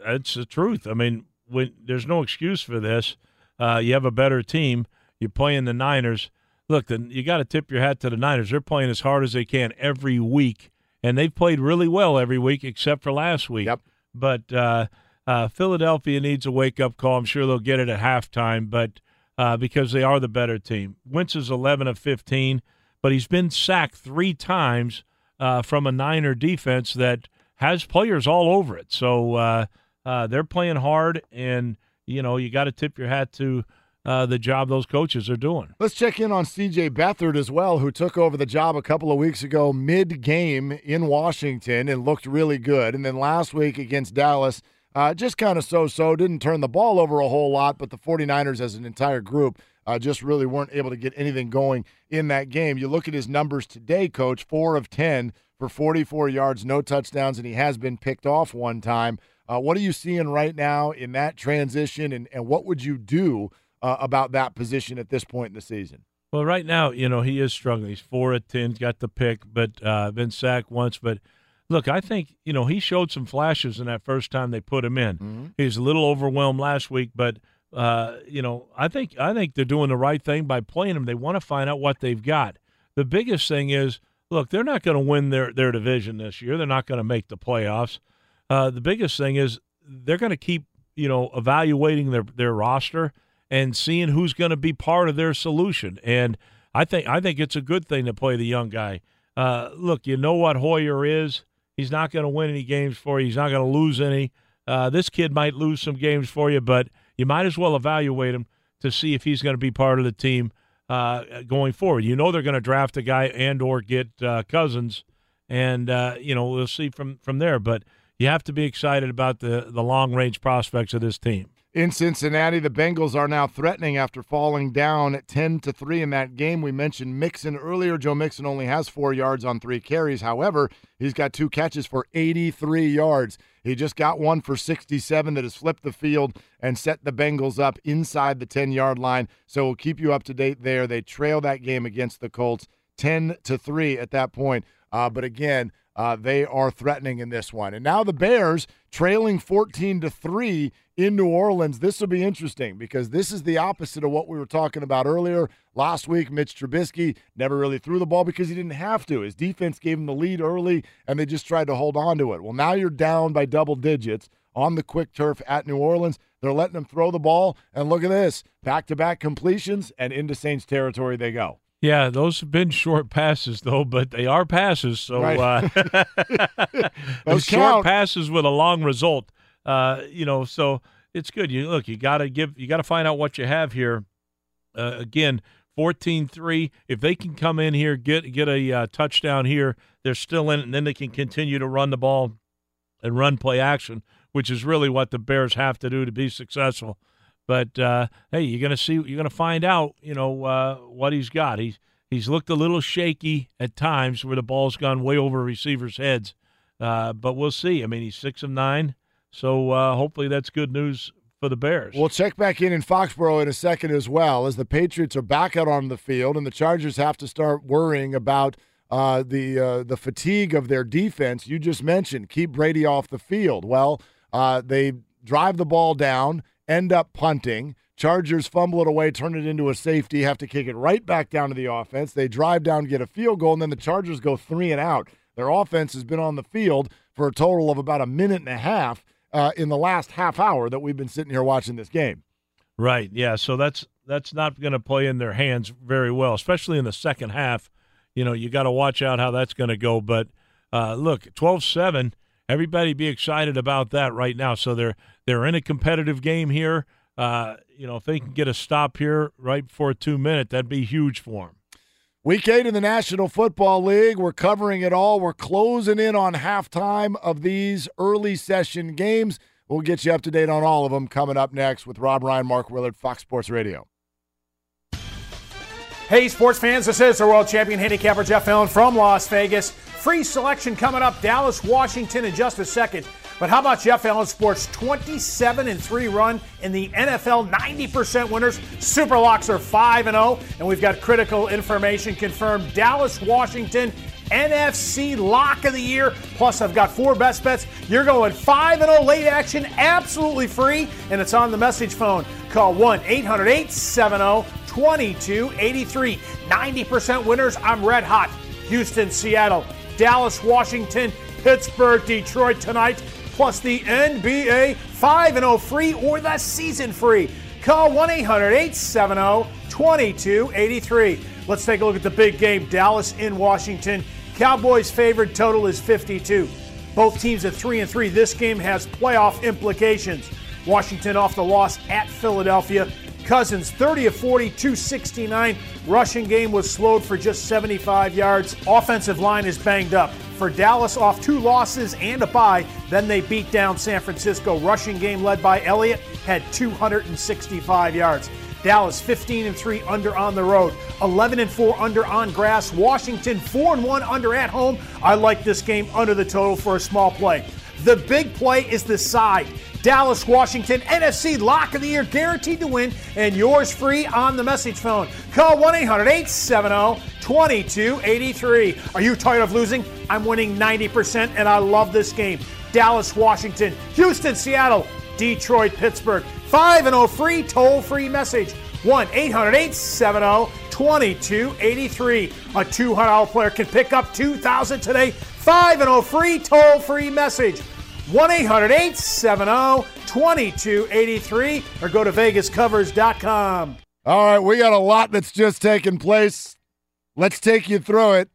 it's the truth. I mean, when there's no excuse for this, uh, you have a better team. You're playing the Niners. Look, then you got to tip your hat to the Niners. They're playing as hard as they can every week, and they've played really well every week except for last week. Yep. But uh, uh, Philadelphia needs a wake up call. I'm sure they'll get it at halftime, but uh, because they are the better team. Wentz is 11 of 15, but he's been sacked three times uh, from a Niner defense that has players all over it. So uh, uh, they're playing hard, and you know you got to tip your hat to uh, the job those coaches are doing. Let's check in on CJ Beathard as well, who took over the job a couple of weeks ago mid game in Washington and looked really good. And then last week against Dallas, uh, just kind of so so, didn't turn the ball over a whole lot, but the 49ers as an entire group uh, just really weren't able to get anything going in that game. You look at his numbers today, coach, four of 10 for 44 yards, no touchdowns, and he has been picked off one time. Uh, what are you seeing right now in that transition, and, and what would you do uh, about that position at this point in the season? Well, right now, you know, he is struggling. He's four of 10, got the pick, but uh, been sacked once. But look, I think, you know, he showed some flashes in that first time they put him in. Mm-hmm. He was a little overwhelmed last week, but, uh, you know, I think I think they're doing the right thing by playing him. They want to find out what they've got. The biggest thing is, look, they're not going to win their, their division this year. They're not going to make the playoffs. Uh, the biggest thing is they're going to keep, you know, evaluating their, their roster and seeing who's going to be part of their solution. And I think I think it's a good thing to play the young guy. Uh, look, you know what Hoyer is. He's not going to win any games for you. He's not going to lose any. Uh, this kid might lose some games for you, but you might as well evaluate him to see if he's going to be part of the team uh, going forward. You know they're going to draft a guy and or get uh, Cousins, and uh, you know we'll see from from there. But you have to be excited about the the long range prospects of this team. In Cincinnati, the Bengals are now threatening after falling down at 10 to 3 in that game. We mentioned Mixon earlier. Joe Mixon only has 4 yards on 3 carries. However, he's got two catches for 83 yards. He just got one for 67 that has flipped the field and set the Bengals up inside the 10-yard line. So we'll keep you up to date there. They trail that game against the Colts 10 to 3 at that point. Uh, but again, uh, they are threatening in this one. And now the Bears trailing 14 to 3 in New Orleans. This will be interesting because this is the opposite of what we were talking about earlier. Last week, Mitch Trubisky never really threw the ball because he didn't have to. His defense gave him the lead early and they just tried to hold on to it. Well, now you're down by double digits on the quick turf at New Orleans. They're letting them throw the ball. And look at this back to back completions and into Saints territory they go. Yeah, those have been short passes though, but they are passes. So Right. uh, Those short count. passes with a long result. Uh, you know, so it's good. You look, you got to give, you got to find out what you have here. Uh, again, 14-3. If they can come in here, get get a uh, touchdown here, they're still in it, and then they can continue to run the ball and run play action, which is really what the Bears have to do to be successful. But uh, hey, you're gonna see, you're gonna find out, you know, uh, what he's got. He's he's looked a little shaky at times where the ball's gone way over receivers' heads. Uh, but we'll see. I mean, he's six of nine, so uh, hopefully that's good news for the Bears. We'll check back in in Foxborough in a second as well, as the Patriots are back out on the field, and the Chargers have to start worrying about uh, the uh, the fatigue of their defense. You just mentioned keep Brady off the field. Well, uh, they drive the ball down, end up punting. Chargers fumble it away, turn it into a safety, have to kick it right back down to the offense. They drive down, get a field goal, and then the Chargers go three and out. Their offense has been on the field for a total of about a minute and a half uh, in the last half hour that we've been sitting here watching this game. Right. Yeah. So that's that's not going to play in their hands very well, especially in the second half. You know, you got to watch out how that's going to go. But uh, look, 12-7, everybody be excited about that right now. So they're they're in a competitive game here. Uh, you know, if they can get a stop here right before two minute, that'd be huge for them. Week eight in the National Football League. We're covering it all. We're closing in on halftime of these early session games. We'll get you up to date on all of them coming up next with Rob Ryan, Mark Willard, Fox Sports Radio. Hey, sports fans, this is the world champion handicapper Jeff Allen from Las Vegas. Free selection coming up, Dallas, Washington in just a second. But how about Jeff Allen Sports 27 and 3 run in the NFL 90% winners? Super locks are 5 and 0 and we've got critical information confirmed Dallas Washington NFC lock of the year. Plus I've got four best bets. You're going 5 and 0 late action absolutely free and it's on the message phone. Call oh 1-800-870-2283. 90% winners. I'm red hot. Houston, Seattle, Dallas, Washington, Pittsburgh, Detroit tonight plus the NBA 5 0 free or the season free. Call 1 800 870 2283. Let's take a look at the big game Dallas in Washington. Cowboys favored total is 52. Both teams at 3 and 3. This game has playoff implications. Washington off the loss at Philadelphia. Cousins 30 of 40, 269. Rushing game was slowed for just 75 yards. Offensive line is banged up. For Dallas, off two losses and a bye, then they beat down San Francisco. Rushing game led by Elliott had 265 yards. Dallas 15 and 3 under on the road, 11 and 4 under on grass. Washington 4 and 1 under at home. I like this game under the total for a small play. The big play is the side. Dallas, Washington, NFC lock of the year, guaranteed to win, and yours free on the message phone. Call 1 800 870 2283. Are you tired of losing? I'm winning 90%, and I love this game. Dallas, Washington, Houston, Seattle, Detroit, Pittsburgh. 5 0 free, toll free message. 1 800 870 2283. A $200 player can pick up 2000 today. 5 0 free, toll free message. 1 800 870 2283 or go to vegascovers.com. All right, we got a lot that's just taken place. Let's take you through it.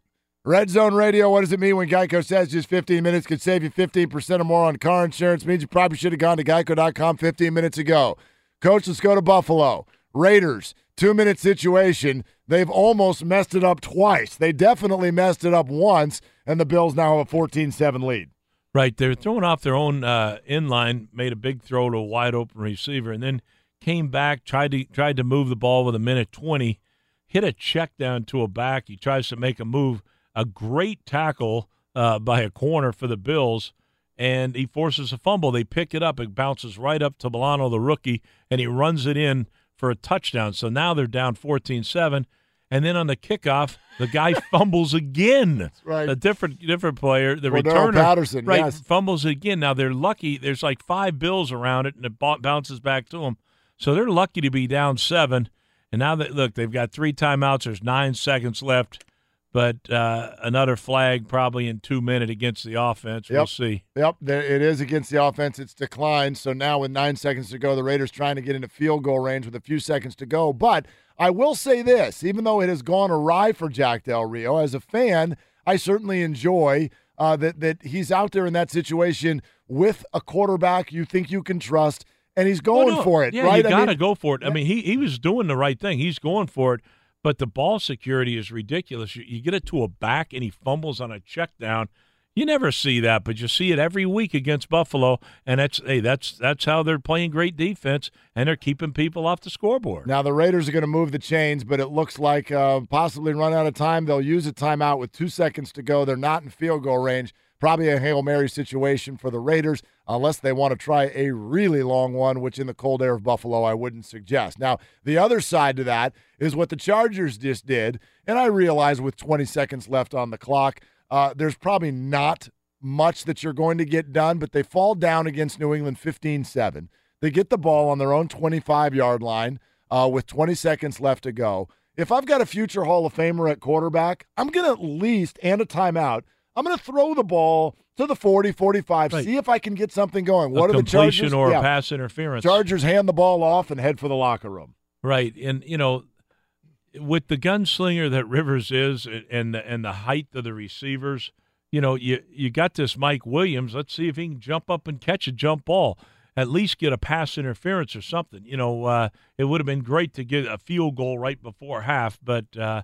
Red Zone Radio, what does it mean when Geico says just 15 minutes could save you 15% or more on car insurance? means you probably should have gone to geico.com 15 minutes ago. Coach, let's go to Buffalo. Raiders, two minute situation. They've almost messed it up twice. They definitely messed it up once, and the Bills now have a 14 7 lead. Right. They're throwing off their own uh, inline, made a big throw to a wide open receiver, and then came back, tried to tried to move the ball with a minute twenty, hit a check down to a back. He tries to make a move, a great tackle uh, by a corner for the Bills, and he forces a fumble. They pick it up, it bounces right up to Milano, the rookie, and he runs it in for a touchdown. So now they're down 14-7. And then on the kickoff, the guy fumbles again. right. A different different player, the Cordarrelle returner, Patterson, right, yes. fumbles again. Now they're lucky. There's like five bills around it, and it bo- bounces back to them. So they're lucky to be down seven. And now that look, they've got three timeouts. There's nine seconds left, but uh, another flag probably in two minutes against the offense. We'll Yep. see. Yep, there, it is against the offense. It's declined. So now with nine seconds to go, the Raiders trying to get into field goal range with a few seconds to go. But I will say this, even though it has gone awry for Jack Del Rio, as a fan, I certainly enjoy uh, that that he's out there in that situation with a quarterback you think you can trust and he's going no, for it. Yeah, right? you got to mean, go for it. I mean, he he was doing the right thing. He's going for it, but the ball security is ridiculous. You, you get it to a back, and he fumbles on a check down. You never see that, but you see it every week against Buffalo, and that's hey, that's that's how they're playing great defense, and they're keeping people off the scoreboard. Now the Raiders are going to move the chains, but it looks like uh, possibly run out of time. They'll use a timeout with two seconds to go. They're not in field goal range. Probably a hail mary situation for the Raiders, unless they want to try a really long one, which in the cold air of Buffalo I wouldn't suggest. Now the other side to that is what the Chargers just did, and I realize with 20 seconds left on the clock, uh, there's probably not much that you're going to get done, but they fall down against New England 15 7. They get the ball on their own 25 yard line uh, with 20 seconds left to go. If I've got a future Hall of Famer at quarterback, I'm going to at least, and a timeout, I'm going to throw the ball to the 40, 45, Right. see if I can get something going. A What are the Chargers? or Yeah. pass interference. Chargers hand the ball off and head for the locker room. Right, and you know, with the gunslinger that Rivers is, and the, and the height of the receivers, you know, you you got this Mike Williams. Let's see if he can jump up and catch a jump ball. At least get a pass interference or something. You know, uh, it would have been great to get a field goal right before half. But uh,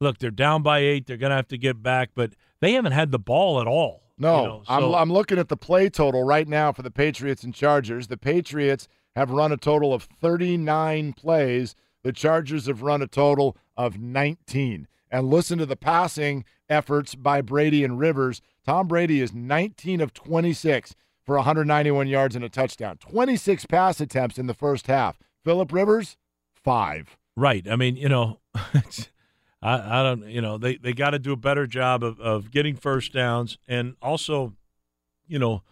look, they're down by eight. They're going to have to get back, but they haven't had the ball at all. No, you know, I'm, I'm looking at the play total right now for the Patriots and Chargers. The Patriots have run a total of 39 plays. The Chargers have run a total of 19. And listen to the passing efforts by Brady and Rivers. Tom Brady is 19 of 26 for 191 yards and a touchdown. 26 pass attempts in the first half. Philip Rivers, five. Right. I mean, you know, it's, I, I don't, you know, they, they got to do a better job of, of getting first downs. And also, you know,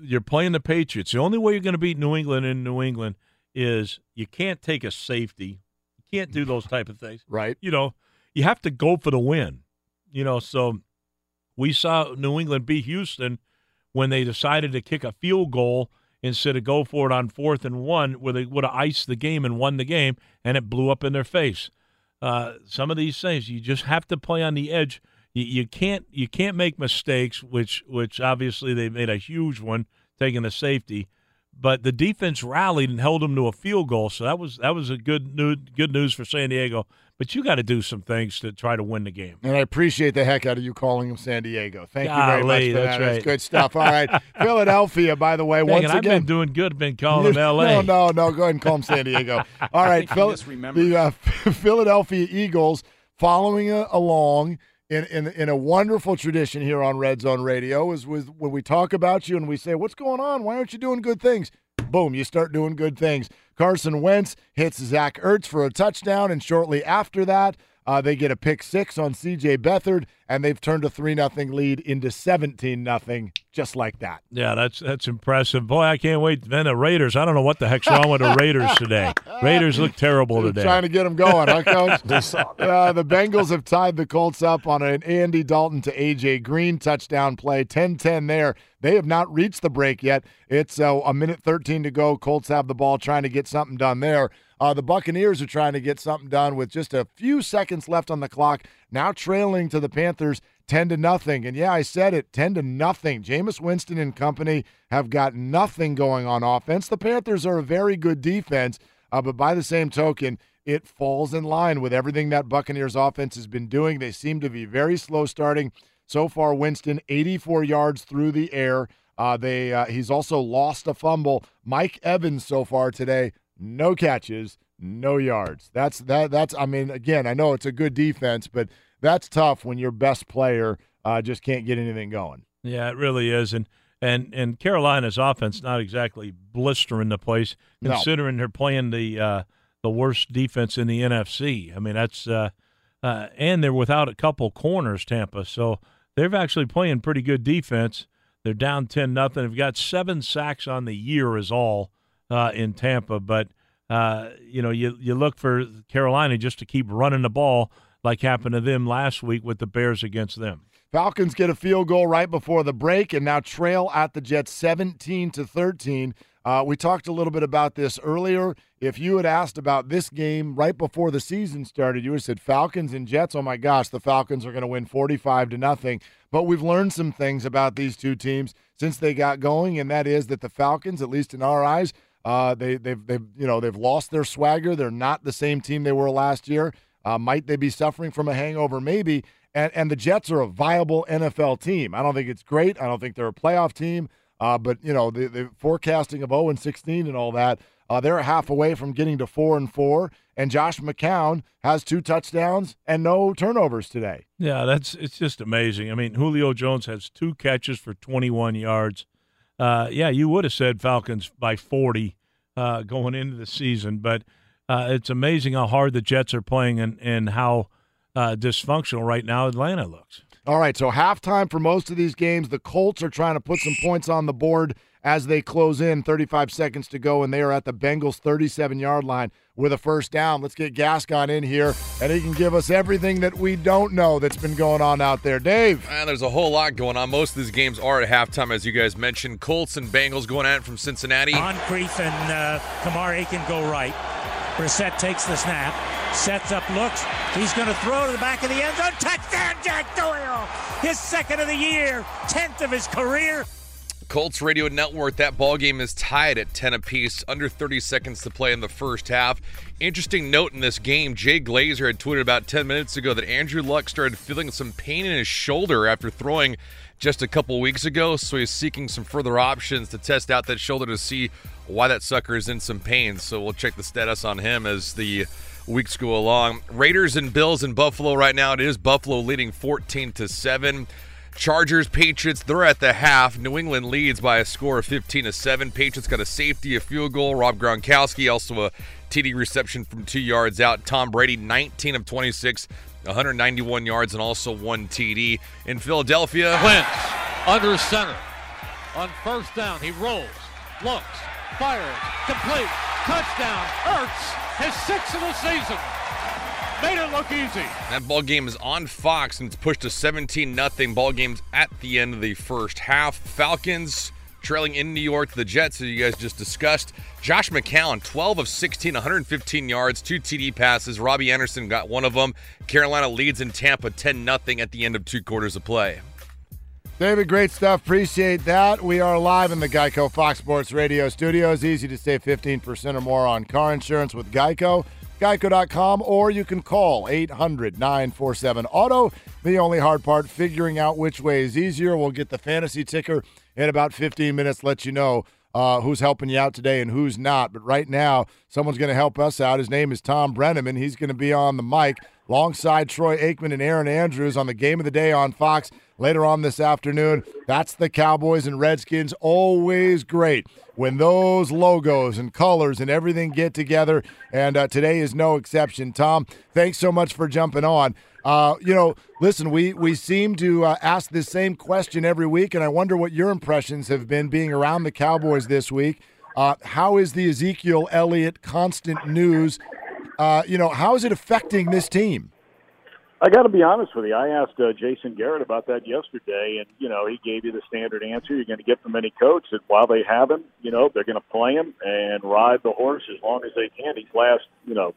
you're playing the Patriots. The only way you're going to beat New England in New England is you can't take a safety. You can't do those type of things. Right. You know, you have to go for the win. You know, so we saw New England beat Houston when they decided to kick a field goal instead of go for it on fourth and one, where they would have iced the game and won the game, and it blew up in their face. Uh, some of these things you just have to play on the edge. You, you can't you can't make mistakes, which which obviously they made a huge one taking the safety, but the defense rallied and held them to a field goal. So that was that was a good news good news for San Diego. But you got to do some things to try to win the game. And I appreciate the heck out of you calling him San Diego. Thank you very much for that's that. right. good stuff. All right. Philadelphia, by the way, Dang once it, I've again. been doing good. Been calling them L.A. No, no, no. Go ahead and call him San Diego. All right, Phil- the uh, Philadelphia Eagles following uh, along in, in in a wonderful tradition here on Red Zone Radio is with when we talk about you and we say, "What's going on? Why aren't you doing good things?" Boom, you start doing good things. Carson Wentz hits Zach Ertz for a touchdown, and shortly after that, uh, they get a pick six on C.J. Beathard, and they've turned a three nothing lead into seventeen nothing, just like that. Yeah, that's that's impressive. Boy, I can't wait. Then the Raiders. I don't know what the heck's wrong with the Raiders today. Raiders look terrible today. Trying to get them going, huh, Coach? uh, the Bengals have tied the Colts up on an Andy Dalton to A.J. Green touchdown play. 10-10 there. They have not reached the break yet. It's uh, a minute 13 to go. Colts have the ball trying to get something done there. Uh, the Buccaneers are trying to get something done with just a few seconds left on the clock. Now trailing to the Panthers 10 to nothing. And yeah, I said it 10 to nothing. Jameis Winston and company have got nothing going on offense. The Panthers are a very good defense, uh, but by the same token, it falls in line with everything that Buccaneers offense has been doing. They seem to be very slow starting. So far, Winston 84 yards through the air. Uh, they uh, he's also lost a fumble. Mike Evans so far today, no catches, no yards. That's that. That's I mean, again, I know it's a good defense, but that's tough when your best player uh, just can't get anything going. Yeah, it really is. And and and Carolina's offense not exactly blistering the place, No. considering they're playing the uh, the worst defense in the NFC. I mean, that's uh, uh, and they're without a couple corners, Tampa. So they're actually playing pretty good defense. They're down ten nothing. They've got seven sacks on the year is all uh, in Tampa, but uh, you know you you look for Carolina just to keep running the ball like happened to them last week with the Bears against them. Falcons get a field goal right before the break and now trail at the Jets 17 to 13. Uh, we talked a little bit about this earlier. If you had asked about this game right before the season started, you would have said Falcons and Jets. Oh my gosh, the Falcons are going to win 45 to nothing. But we've learned some things about these two teams since they got going, and that is that the Falcons, at least in our eyes, Uh, they they've they've you know they've lost their swagger. They're not the same team they were last year. Uh, might they be suffering from a hangover? Maybe. And and the Jets are a viable NFL team. I don't think it's great. I don't think they're a playoff team. Uh, but you know the, the forecasting of 0 and 16 and all that. Uh, they're half away from getting to four and four, and Josh McCown has two touchdowns and no turnovers today. Yeah, that's it's just amazing. I mean, Julio Jones has two catches for 21 yards. Uh, yeah, you would have said Falcons by 40 uh, going into the season, but uh, it's amazing how hard the Jets are playing and and how uh, dysfunctional right now Atlanta looks. All right, so halftime for most of these games, the Colts are trying to put some points on the board as they close in 35 seconds to go, and they are at the Bengals 37 yard line with a first down. Let's get Gascon in here, and he can give us everything that we don't know that's been going on out there. Dave. And there's a whole lot going on. Most of these games are at halftime, as you guys mentioned. Colts and Bengals going at it from Cincinnati. Moncrief and uh, Kamar Aiken go right. Brissett takes the snap, sets up, looks. He's going to throw to the back of the end zone. Touchdown, Jack Doyle! His second of the year, tenth of his career. Colts Radio Network. That ball game is tied at 10 apiece, under 30 seconds to play in the first half. Interesting note in this game: Jay Glazer had tweeted about 10 minutes ago that Andrew Luck started feeling some pain in his shoulder after throwing just a couple weeks ago, so he's seeking some further options to test out that shoulder to see why that sucker is in some pain. So we'll check the status on him as the weeks go along. Raiders and Bills in Buffalo right now. It is Buffalo leading 14 to 7. Chargers, Patriots, they're at the half. New England leads by a score of 15 to 7. Patriots got a safety, a field goal. Rob Gronkowski also a TD reception from two yards out. Tom Brady, 19 of 26, 191 yards, and also one TD. In Philadelphia, Wentz under center on first down. He rolls, looks, fires, complete, touchdown. Ertz, his sixth of the season. Made it look easy. That ball game is on Fox and it's pushed to 17 nothing. Ball games at the end of the first half. Falcons trailing in New York to the Jets, as you guys just discussed. Josh McCown, 12 of 16, 115 yards, two TD passes. Robbie Anderson got one of them. Carolina leads in Tampa 10 nothing at the end of two quarters of play. David, great stuff. Appreciate that. We are live in the Geico Fox Sports Radio studios. Easy to save 15% or more on car insurance with Geico geico.com, or you can call 800 947 Auto. The only hard part, figuring out which way is easier. We'll get the fantasy ticker in about 15 minutes, let you know uh, who's helping you out today and who's not. But right now, someone's going to help us out. His name is Thom Brennaman. He's going to be on the mic alongside Troy Aikman and Erin Andrews on the game of the day on Fox later on this afternoon. That's the Cowboys and Redskins. Always great when those logos and colors and everything get together. And uh, today is no exception. Tom, thanks so much for jumping on. Uh, you know, listen, we we seem to uh, ask this same question every week, and I wonder what your impressions have been being around the Cowboys this week. Uh, how is the Ezekiel Elliott constant news? Uh, you know, how is it affecting this team? I got to be honest with you. I asked uh, Jason Garrett about that yesterday, and you know he gave you the standard answer you're going to get from any coach that while they have him, you know they're going to play him and ride the horse as long as they can. These last, you know,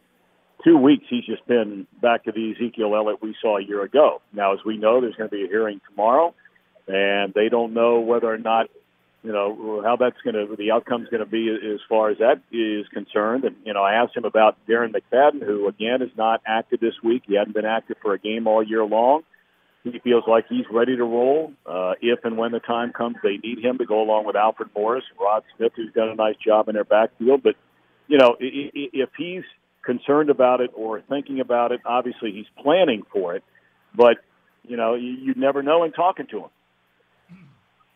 two weeks he's just been back to the Ezekiel Elliott we saw a year ago. Now, as we know, there's going to be a hearing tomorrow, and they don't know whether or not you know how that's going to the outcome's going to be as far as that is concerned. And you know, I asked him about Darren McFadden, who again is not active this week. He hadn't been active for a game all year long. He feels like he's ready to roll uh, if and when the time comes. They need him to go along with Alfred Morris, and Rod Smith, who's done a nice job in their backfield. But you know, if he's concerned about it or thinking about it, obviously he's planning for it. But you know, you, you never know in talking to him.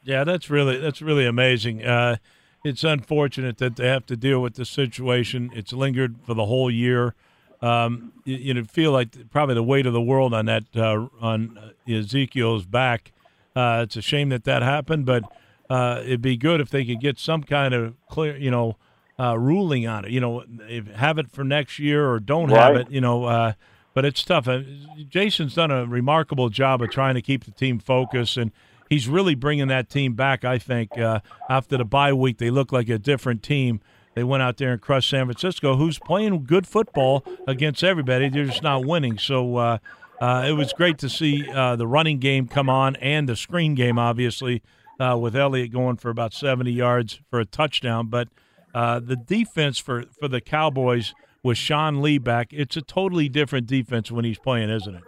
Yeah, that's really that's really amazing. Uh, it's unfortunate that they have to deal with this situation. It's lingered for the whole year. Um, you, you know, feel like probably the weight of the world on that uh, on Ezekiel's back. Uh, it's a shame that that happened, but uh, it'd be good if they could get some kind of clear, you know, uh, ruling on it. You know, if, have it for next year or don't right. have it. You know, uh, but it's tough. Uh, Jason's done a remarkable job of trying to keep the team focused and he's really bringing that team back. I think uh, after the bye week, they look like a different team. They went out there and crushed San Francisco, who's playing good football against everybody. They're just not winning. So uh, uh, it was great to see uh, the running game come on and the screen game, obviously, uh, with Elliott going for about 70 yards for a touchdown. But Uh, the defense for, for the Cowboys with Sean Lee back, it's a totally different defense when he's playing, isn't it?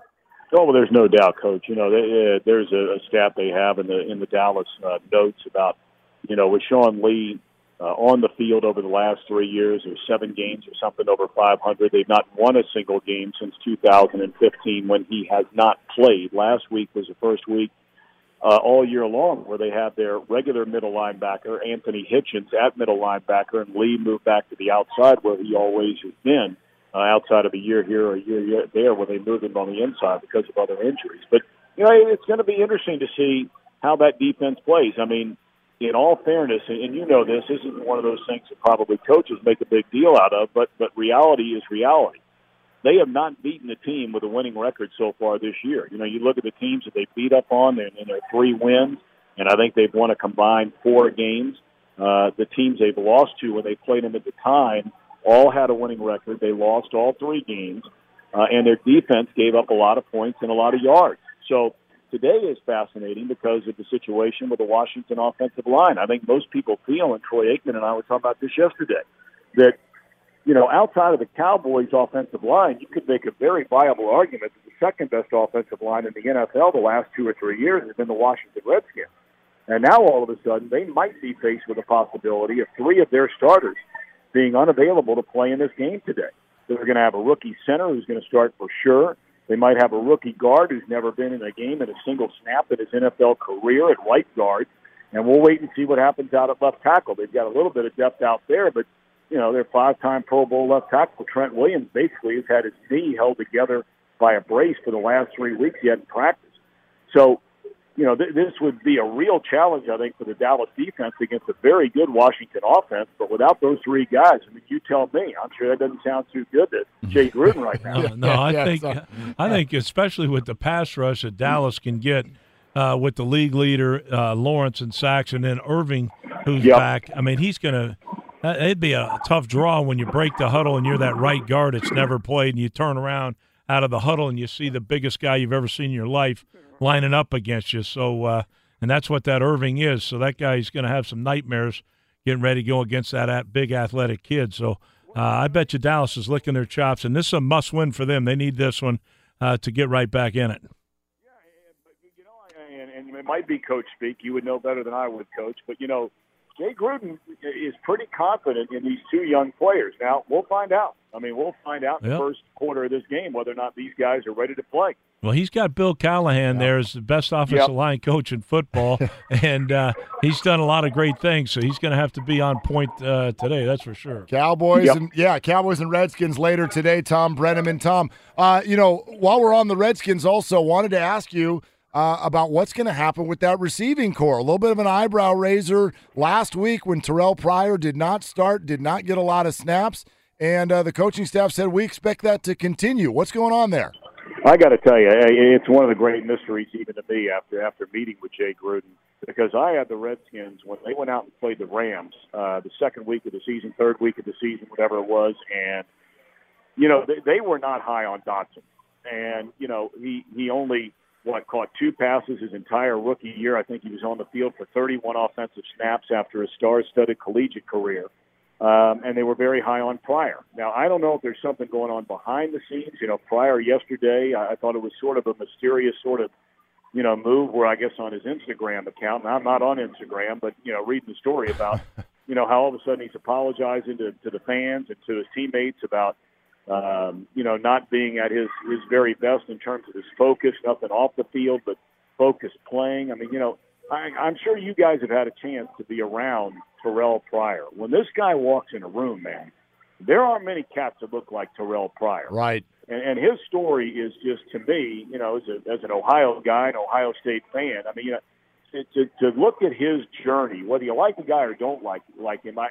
Oh, well, there's no doubt, Coach. You know, they, uh, there's a, a stat they have in the in the Dallas uh, notes about, you know, with Sean Lee uh, on the field over the last three years, or seven games or something over 500. They've not won a single game since 2015 when he has not played. Last week was the first week uh, all year long where they have their regular middle linebacker Anthony Hitchens at middle linebacker, and Lee moved back to the outside where he always has been uh, outside of a year here or a year there where they moved him on the inside because of other injuries. But, you know, it's going to be interesting to see how that defense plays. I mean, in all fairness, and you know this, this isn't one of those things that probably coaches make a big deal out of, but, but reality is reality. They have not beaten a team with a winning record so far this year. You know, you look at the teams that they beat up on, and, and their three wins, and I think they've won a combined four games. Uh, the teams they've lost to when they played them at the time all had a winning record. They lost all three games, uh, and their defense gave up a lot of points and a lot of yards. So today is fascinating because of the situation with the Washington offensive line. I think most people feel, and Troy Aikman and I were talking about this yesterday, that you know outside of the Cowboys' offensive line, you could make a very viable argument that the second best offensive line in the NFL the last two or three years has been the Washington Redskins. And now all of a sudden, they might be faced with a possibility of three of their starters being unavailable to play in this game today. They're going to have a rookie center who's going to start for sure. They might have a rookie guard who's never been in a game in a single snap in his NFL career at right guard. And we'll wait and see what happens out at left tackle. They've got a little bit of depth out there, but you know, their five-time Pro Bowl left tackle Trent Williams basically has had his knee held together by a brace for the last three weeks. He hadn't practiced. So you know, th- this would be a real challenge, I think, for the Dallas defense against a very good Washington offense. But without those three guys, I mean, you tell me. I'm sure that doesn't sound too good to Jay Gruden right now. no, no I yeah, think so. I think especially with the pass rush that Dallas can get uh, with the league leader uh, Lawrence and Sacks, and then Irving, who's yep. back. I mean, he's going to. It'd be a tough draw when you break the huddle and you're that right guard that's never played, and you turn around out of the huddle and you see the biggest guy you've ever seen in your life lining up against you. So, uh, and that's what that Irving is. So that guy's going to have some nightmares getting ready to go against that big athletic kid. So uh, I bet you Dallas is licking their chops, and this is a must-win for them. They need this one uh, to get right back in it. Yeah, but you and, and it might be coach speak. You would know better than I would, coach. But you know, Jay Gruden is pretty confident in these two young players. Now we'll find out. I mean, we'll find out in yep. the first quarter of this game whether or not these guys are ready to play. Well, he's got Bill Callahan there as the best offensive yep. line coach in football, and uh, he's done a lot of great things. So he's going to have to be on point uh, today. That's for sure. Cowboys yep. and yeah, Cowboys and Redskins later today. Thom Brennaman, Tom. Uh, you know, while we're on the Redskins, also wanted to ask you. Uh, about what's going to happen with that receiving corps. A little bit of an eyebrow raiser last week when Terrell Pryor did not start, did not get a lot of snaps, and uh, the coaching staff said we expect that to continue. What's going on there? I got to tell you, it's one of the great mysteries even to me after after meeting with Jay Gruden because I had the Redskins when they went out and played the Rams uh, the second week of the season, third week of the season, whatever it was, and you know they, they were not high on Doctson, and you know he he only what caught two passes his entire rookie year. I think he was on the field for 31 offensive snaps after a star-studded collegiate career um, and they were very high on Pryor. Now, I don't know if there's something going on behind the scenes. You know, Pryor yesterday, I, I thought it was sort of a mysterious sort of, you know, move where I guess on his Instagram account, and I'm not on Instagram, but, you know, reading the story about, you know, how all of a sudden he's apologizing to, to the fans and to his teammates about, um, you know, not being at his, his very best in terms of his focus, nothing off the field, but focused playing. I mean, you know, I, I'm sure you guys have had a chance to be around Terrell Pryor. When this guy walks in a room, man, there aren't many cats that look like Terrell Pryor. Right. And, and his story is just to me, you know, as, a, as an Ohio guy, an Ohio State fan. I mean, you know, to, to, to look at his journey, whether you like the guy or don't like like him, I,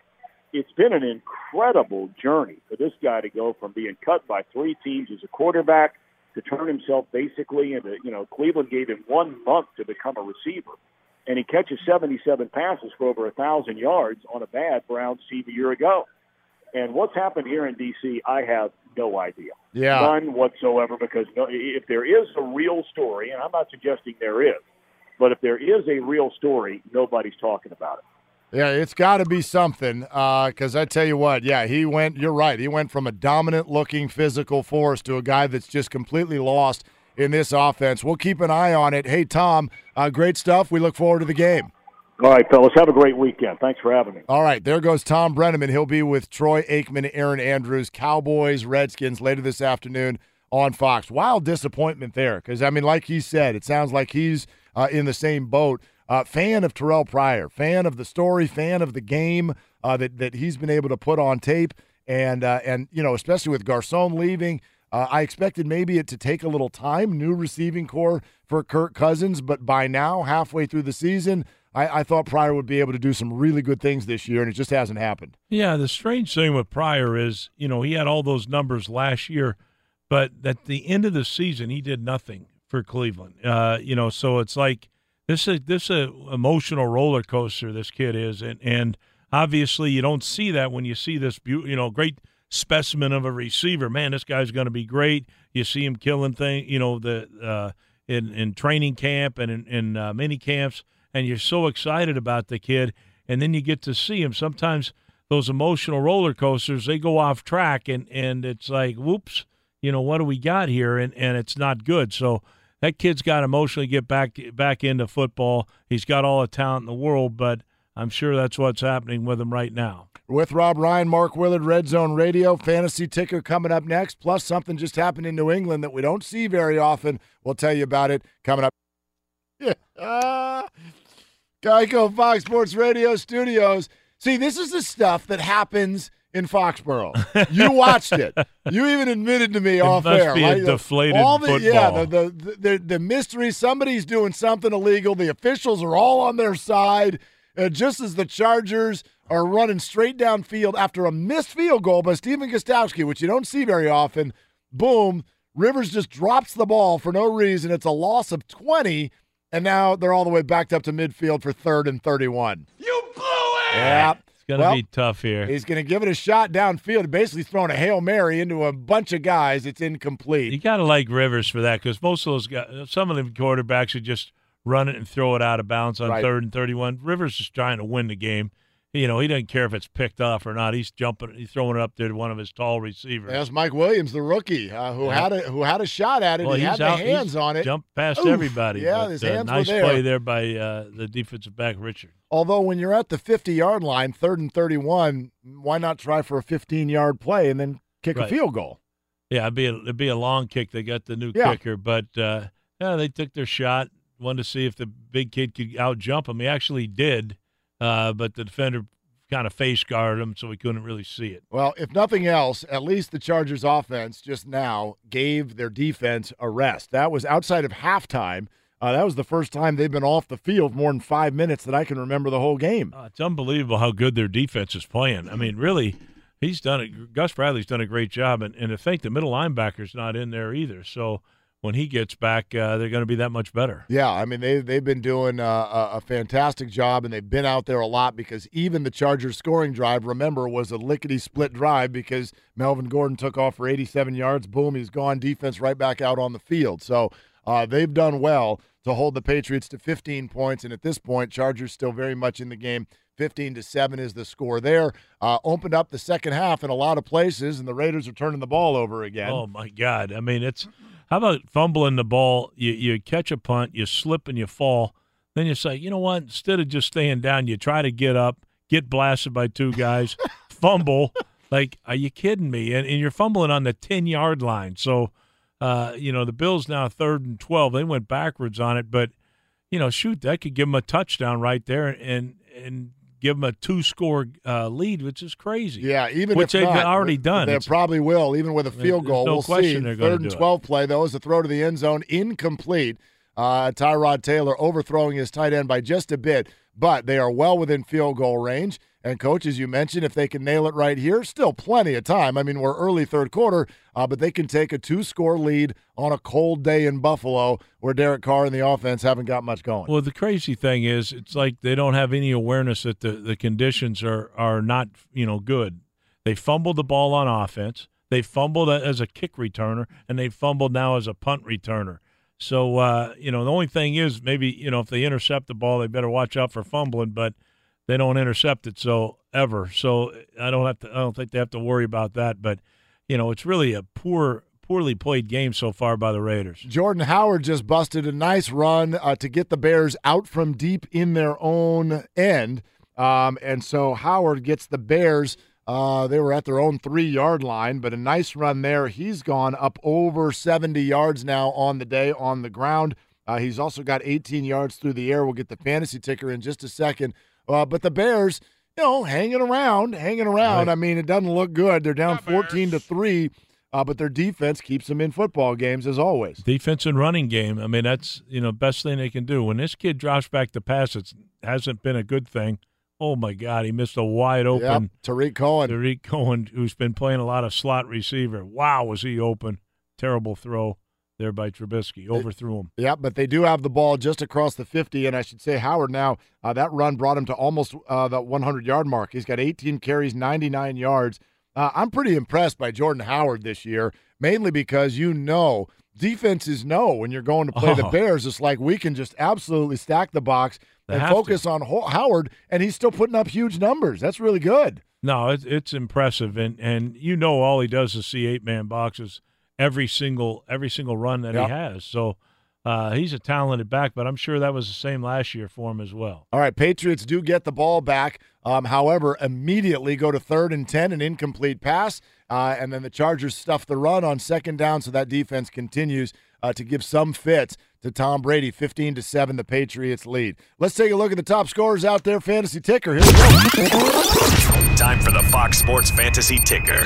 it's been an incredible journey for this guy to go from being cut by three teams as a quarterback to turn himself basically into, you know, Cleveland gave him one month to become a receiver and he catches 77 passes for over a thousand yards on a bad Browns team a year ago. And what's happened here in D.C., I have no idea. Yeah. None whatsoever, because if there is a real story, and I'm not suggesting there is, but if there is a real story, nobody's talking about it. Yeah, it's got to be something. Because I tell you what, yeah, he went. You're right. He went from a dominant-looking physical force to a guy that's just completely lost in this offense. We'll keep an eye on it. Hey, Tom, uh, great stuff. We look forward to the game. All right, fellas. Have a great weekend. Thanks for having me. All right, there goes Thom Brennaman. He'll be with Troy Aikman, Erin Andrews, Cowboys, Redskins later this afternoon on Fox. Wild disappointment there because, I mean, like he said, it sounds like he's uh, in the same boat. Uh, fan of Terrell Pryor, fan of the story, fan of the game uh, that that he's been able to put on tape, and uh, and you know especially with Garcon leaving, uh, I expected maybe it to take a little time, new receiving corps for Kirk Cousins, but by now halfway through the season, I, I thought Pryor would be able to do some really good things this year, and it just hasn't happened. Yeah, the strange thing with Pryor is you know he had all those numbers last year, but at the end of the season he did nothing for Cleveland. Uh, you know, so it's like this is this is a emotional roller coaster. This kid is, and and obviously you don't see that when you see this beau- you know great specimen of a receiver. Man, this guy's going to be great. You see him killing thing, you know the uh, in in training camp and in, in uh, mini camps, and you're so excited about the kid, and then you get to see him. Sometimes those emotional roller coasters they go off track, and and it's like whoops, you know what do we got here, and and it's not good. So that kid's got to emotionally get back back into football. He's got all the talent in the world, but I'm sure that's what's happening with him right now. With Rob Ryan, Mark Willard, Red Zone Radio, fantasy ticker coming up next, plus something just happened in New England that we don't see very often. We'll tell you about it coming up. Yeah. Ah. Geico Fox Sports Radio studios. See, this is the stuff that happens in Foxborough. You watched it. You even admitted to me It off must air. be a right? deflated all the, Yeah, the, the, the, the mystery. Somebody's doing something illegal. The officials are all on their side. Uh, just as the Chargers are running straight downfield after a missed field goal by Stephen Gostkowski, which you don't see very often, boom, Rivers just drops the ball for no reason. It's a loss of 20, and now they're all the way backed up to midfield for third and 31. You blew it! Yeah. Going to Well, be tough here. He's going to give it a shot downfield, basically throwing a Hail Mary into a bunch of guys. It's incomplete. You got to like Rivers for that because most of those guys, some of the quarterbacks would just run it and throw it out of bounds on Right. third and 31. Rivers is trying to win the game. You know, he doesn't care if it's picked off or not. He's jumping, he's throwing it up there to one of his tall receivers. That's Mike Williams, the rookie, uh, who Yeah. had a who had a shot at it. Well, he had the out- he's hands on it. Jumped past Oof. everybody. Yeah, but, his uh, hands nice were there. play there by uh, the defensive back Richard. Although when you're at the 50 yard line, third and 31, why not try for a 15 yard play and then kick a field goal? Yeah, it'd be a, it'd be a long kick. They got the new Yeah. kicker, but uh, yeah, they took their shot. Wanted to see if the big kid could out jump him. He actually did, uh, but the defender kind of face guarded him, so we couldn't really see it. Well, if nothing else, at least the Chargers offense just now gave their defense a rest. That was outside of halftime. Uh, that was the first time they've been off the field more than five minutes that I can remember the whole game. Uh, it's unbelievable how good their defense is playing. I mean, really, he's done it. Gus Bradley's done a great job, and, and I think the middle linebacker's not in there either. So when he gets back, uh, they're going to be that much better. Yeah, I mean they they've been doing uh, a, a fantastic job, and they've been out there a lot because even the Chargers scoring drive, remember, was a lickety split drive because Melvin Gordon took off for 87 yards. Boom, he's gone. Defense right back out on the field. So uh, they've done well to hold the Patriots to 15 points, and at this point, Chargers still very much in the game. 15 to 7 is the score there. Uh, opened up the second half in a lot of places, and the Raiders are turning the ball over again. Oh my God! I mean, it's how about fumbling the ball? You you catch a punt, you slip and you fall. Then you say, you know what? Instead of just staying down, you try to get up, get blasted by two guys, fumble. Like, are you kidding me? And, and you're fumbling on the ten yard line. So, uh, you know, the Bills now third and twelve. They went backwards on it, but you know, shoot, that could give them a touchdown right there, and and give them a two score uh, lead, which is crazy. Yeah, even which they've not, already done. They It's- probably will, even with a field goal. no we'll question see. they're Third and do it. 12 play, though, is a throw to the end zone, incomplete. Uh, Tyrod Taylor overthrowing his tight end by just a bit, but they are well within field goal range. And, coach, as you mentioned, if they can nail it right here, still plenty of time. I mean, we're early third quarter, uh, but they can take a two score lead on a cold day in Buffalo where Derek Carr and the offense haven't got much going. Well, the crazy thing is, it's like they don't have any awareness that the, the conditions are are not you know good. They fumbled the ball on offense. They fumbled as a kick returner, and they fumbled now as a punt returner. So uh, you know, the only thing is maybe you know if they intercept the ball, they better watch out for fumbling. But they don't intercept it so ever. So I don't have to. I don't think they have to worry about that. But you know, it's really a poor, poorly played game so far by the Raiders. Jordan Howard just busted a nice run uh, to get the Bears out from deep in their own end, um, and so Howard gets the Bears. Uh, they were at their own three yard line, but a nice run there. He's gone up over 70 yards now on the day on the ground. Uh, he's also got 18 yards through the air. We'll get the fantasy ticker in just a second. Uh, but the Bears, you know, hanging around, hanging around. Right. I mean, it doesn't look good. They're down 14 to 3, uh, but their defense keeps them in football games as always. Defense and running game. I mean, that's you know best thing they can do. When this kid drops back to pass, it hasn't been a good thing. Oh my God, he missed a wide Yep, open. Tarik Cohen. Tarik Cohen, who's been playing a lot of slot receiver. Wow, was he open? Terrible throw there by Trubisky. Overthrew him. Yeah, but they do have the ball just across the 50, and I should say Howard now, uh, that run brought him to almost uh, the 100 yard mark. He's got 18 carries, 99 yards. Uh, I'm pretty impressed by Jordan Howard this year, mainly because you know defenses know when you're going to play the Oh. Bears, it's like we can just absolutely stack the box They and have to. focus on Ho- Howard, and he's still putting up huge numbers. That's really good. No, it's it's impressive, and and you know all he does is see eight man boxes every single every single run that Yep. he has. So uh, he's a talented back, but I'm sure that was the same last year for him as well. All right, Patriots do get the ball back. Um, however, immediately go to third and 10, an incomplete pass. Uh, and then the Chargers stuff the run on second down, so that defense continues uh, to give some fits to Tom Brady. 15 to 7, the Patriots lead. Let's take a look at the top scorers out there. Fantasy ticker. Here we go. Time for the Fox Sports Fantasy Ticker.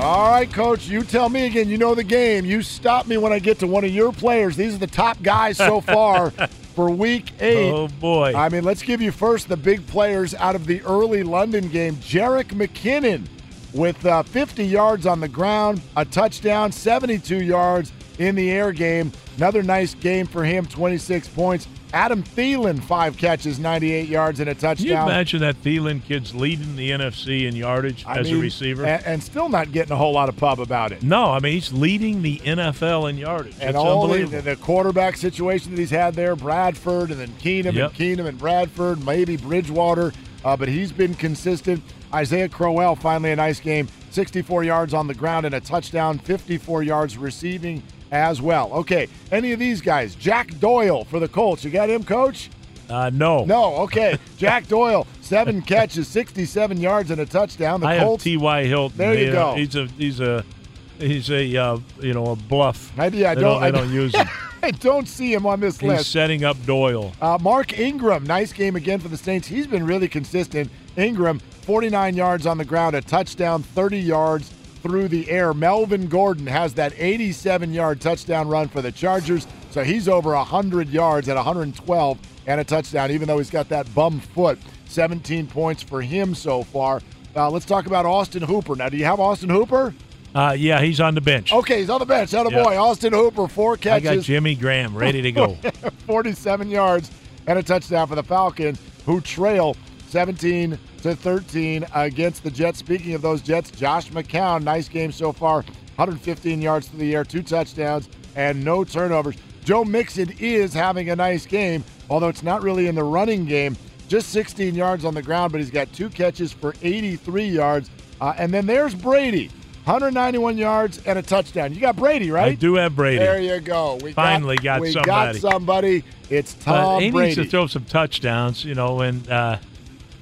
All right, coach, you tell me again. You know the game. You stop me when I get to one of your players. These are the top guys so far for week eight. Oh boy! I mean, let's give you first the big players out of the early London game. Jerick McKinnon with uh, 50 yards on the ground, a touchdown, 72 yards in the air game. Another nice game for him, 26 points. Adam Thielen, five catches, 98 yards, and a touchdown. Can you imagine that Thielen kid's leading the NFC in yardage I as mean, a receiver? And, and still not getting a whole lot of pub about it. no, I mean he's leading the NFL in yardage. And it's all the, unbelievable. the quarterback situation that he's had there, Bradford, and then Keenum Yep. and Keenum and Bradford, maybe Bridgewater, uh, but he's been consistent. Isaiah Crowell, finally a nice game, 64 yards on the ground and a touchdown, 54 yards receiving as well. Okay, any of these guys? Jack Doyle for the Colts. You got him, coach? uh, no, No, okay. Jack Doyle, seven catches, 67 yards and a touchdown. The I Colts. have T.Y. Hilton. There you They, go. uh, He's a he's a he's a uh, you know a bluff. I, yeah, I they don't, don't, I don't use him. I don't see him on this He's list. He's setting up Doyle. Uh, Mark Ingram, nice game again for the Saints. He's been really consistent. Ingram, 49 yards on the ground, a touchdown, 30 yards through the air. Melvin Gordon has that 87 yard touchdown run for the Chargers. So he's over 100 yards at 112 and a touchdown, even though he's got that bum foot. 17 points for him so far. Uh, let's talk about Austin Hooper. Now, do you have Austin Hooper? Uh, yeah, he's on the bench. Okay, he's on the bench. Out Yeah. boy, Austin Hooper, four catches. I got Jimmy Graham ready to go. 47 yards and a touchdown for the Falcons, who trail 17 to 13 against the Jets. Speaking of those Jets, Josh McCown, nice game so far, 115 yards through the air, two touchdowns, and no turnovers. Joe Mixon is having a nice game, although it's not really in the running game. Just 16 yards on the ground, but he's got two catches for 83 yards. Uh, and then there's Brady, 191 yards and a touchdown. You got Brady, right? I do have Brady. There you go. We Finally got, got we somebody. got somebody. It's But Tom he Brady. needs to throw some touchdowns, you know, and uh,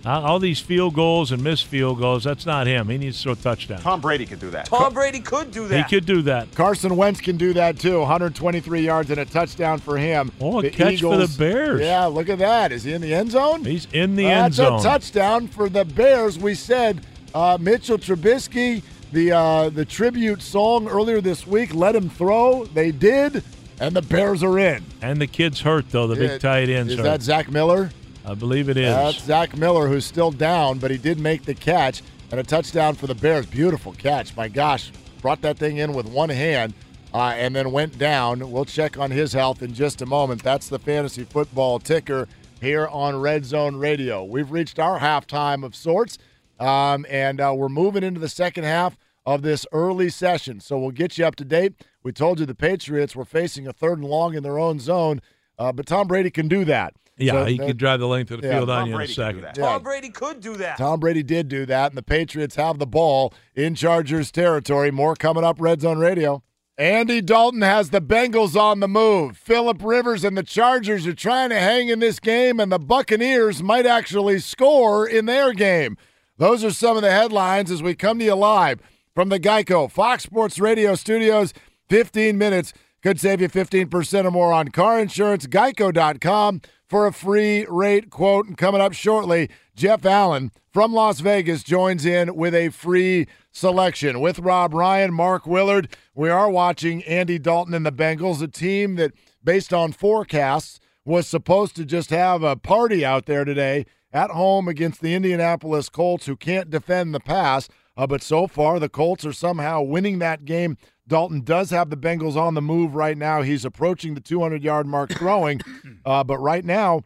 all all these field goals and missed field goals, that's not him. He needs to throw touchdowns. Tom Brady could do that. Tom Brady could do that. He could do that. Carson Wentz can do that too. 123 yards and a touchdown for him. Oh, a The catch for the Bears. Yeah, look at that. Is he in the end zone? He's in the That's end zone. That's a touchdown for the Bears. We said uh, Mitchell Trubisky, the uh, the tribute song earlier this week, let him throw. They did, and the Bears are in. And the kid's hurt, though, the big It- tight end. Is hurt. that Zach Miller? I believe it is. That's Zach Miller, who's still down, but he did make the catch and a touchdown for the Bears. Beautiful catch. My gosh, brought that thing in with one hand uh, and then went down. We'll check on his health in just a moment. That's the fantasy football ticker here on Red Zone Radio. We've reached our halftime of sorts, um, and uh, we're moving into the second half of this early session. So we'll get you up to date. We told you the Patriots were facing a third and long in their own zone, uh, but Tom Brady can do that. Yeah, So he that- could drive the length of the Yeah. field on Tom you in a Brady could do second. that. Tom Brady could do that. Tom Brady did do that, and the Patriots have the ball in Chargers territory. More coming up, Red Zone Radio. Andy Dalton has the Bengals on the move. Philip Rivers and the Chargers are trying to hang in this game, and the Buccaneers might actually score in their game. Those are some of the headlines as we come to you live from the Geico Fox Sports Radio studios. 15 minutes could save you 15% or more on car insurance. Geico.com for a free rate quote. And coming up shortly, Jeff Allen from Las Vegas joins in with a free selection. With Rob Ryan, Mark Willard, we are watching Andy Dalton and the Bengals, a team that, based on forecasts, was supposed to just have a party out there today at home against the Indianapolis Colts, who can't defend the pass. Uh, but so far, the Colts are somehow winning that game. Dalton does have the Bengals on the move right now. He's approaching the 200 yard mark throwing, uh, but right now,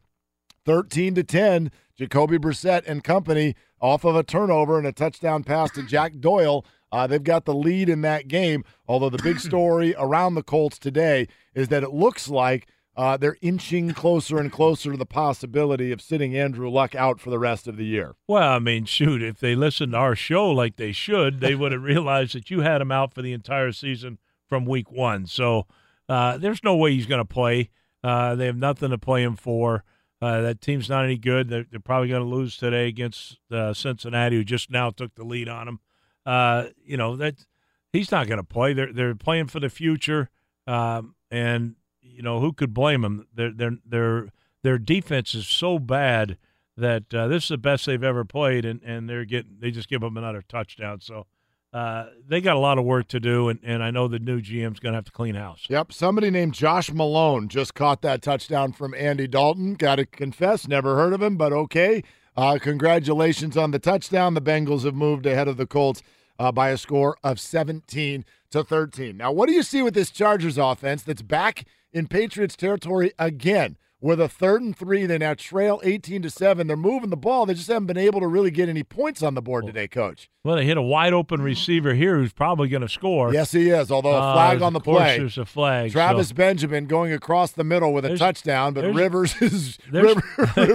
13 to 10, Jacoby Brissett and company off of a turnover and a touchdown pass to Jack Doyle. Uh, they've got the lead in that game. Although the big story around the Colts today is that it looks like uh, they're inching closer and closer to the possibility of sitting Andrew Luck out for the rest of the year. Well, I mean, shoot, if they listened to our show like they should, they would have realized that you had him out for the entire season from week one. So uh, there's no way he's going to play. Uh, they have nothing to play him for. Uh, that team's not any good. They're, they're probably going to lose today against uh, Cincinnati, who just now took the lead on them. Uh, you know that he's not going to play. They're they're playing for the future, um, and you know who could blame them? Their their their their defense is so bad that uh, this is the best they've ever played, and, and they're getting they just give them another touchdown. So uh, they got a lot of work to do, and, and I know the new GM's going to have to clean house. Yep, somebody named Josh Malone just caught that touchdown from Andy Dalton. Got to confess, never heard of him, but okay. Uh, congratulations on the touchdown. The Bengals have moved ahead of the Colts uh, by a score of 17 to 13. Now, what do you see with this Chargers offense that's back in Patriots territory again? With a third and three, they now trail 18 to 7. They're moving the ball. They just haven't been able to really get any points on the board today, coach. Well, they hit a wide open receiver here who's probably going to score. Yes, he is, although a Uh, flag on the play. There's a flag. Travis so- Benjamin going across the middle with a There's- touchdown, but Rivers is River,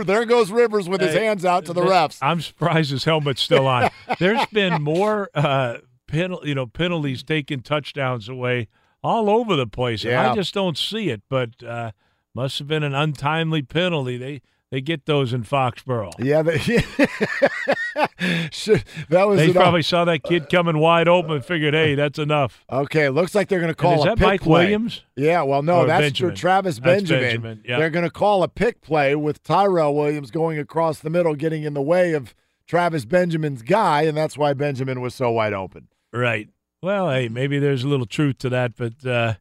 there goes Rivers with his hands out to the refs. I'm surprised his helmet's still on. There's been more uh, penal, you know, penalties taking touchdowns away all over the place. Yeah. I just don't see it. But uh, must have been an untimely penalty. They they get those in Foxborough. Yeah, they, Sure, that was They an- probably saw that kid coming wide open and figured, hey, that's enough. Okay, looks like they're going to call is a that pick Mike play. Williams? Yeah, well, no, Or that's Benjamin? for Travis Benjamin. Benjamin, yeah. They're going to call a pick play with Tyrell Williams going across the middle, getting in the way of Travis Benjamin's guy, and that's why Benjamin was so wide open. Right. Well, hey, maybe there's a little truth to that, but uh,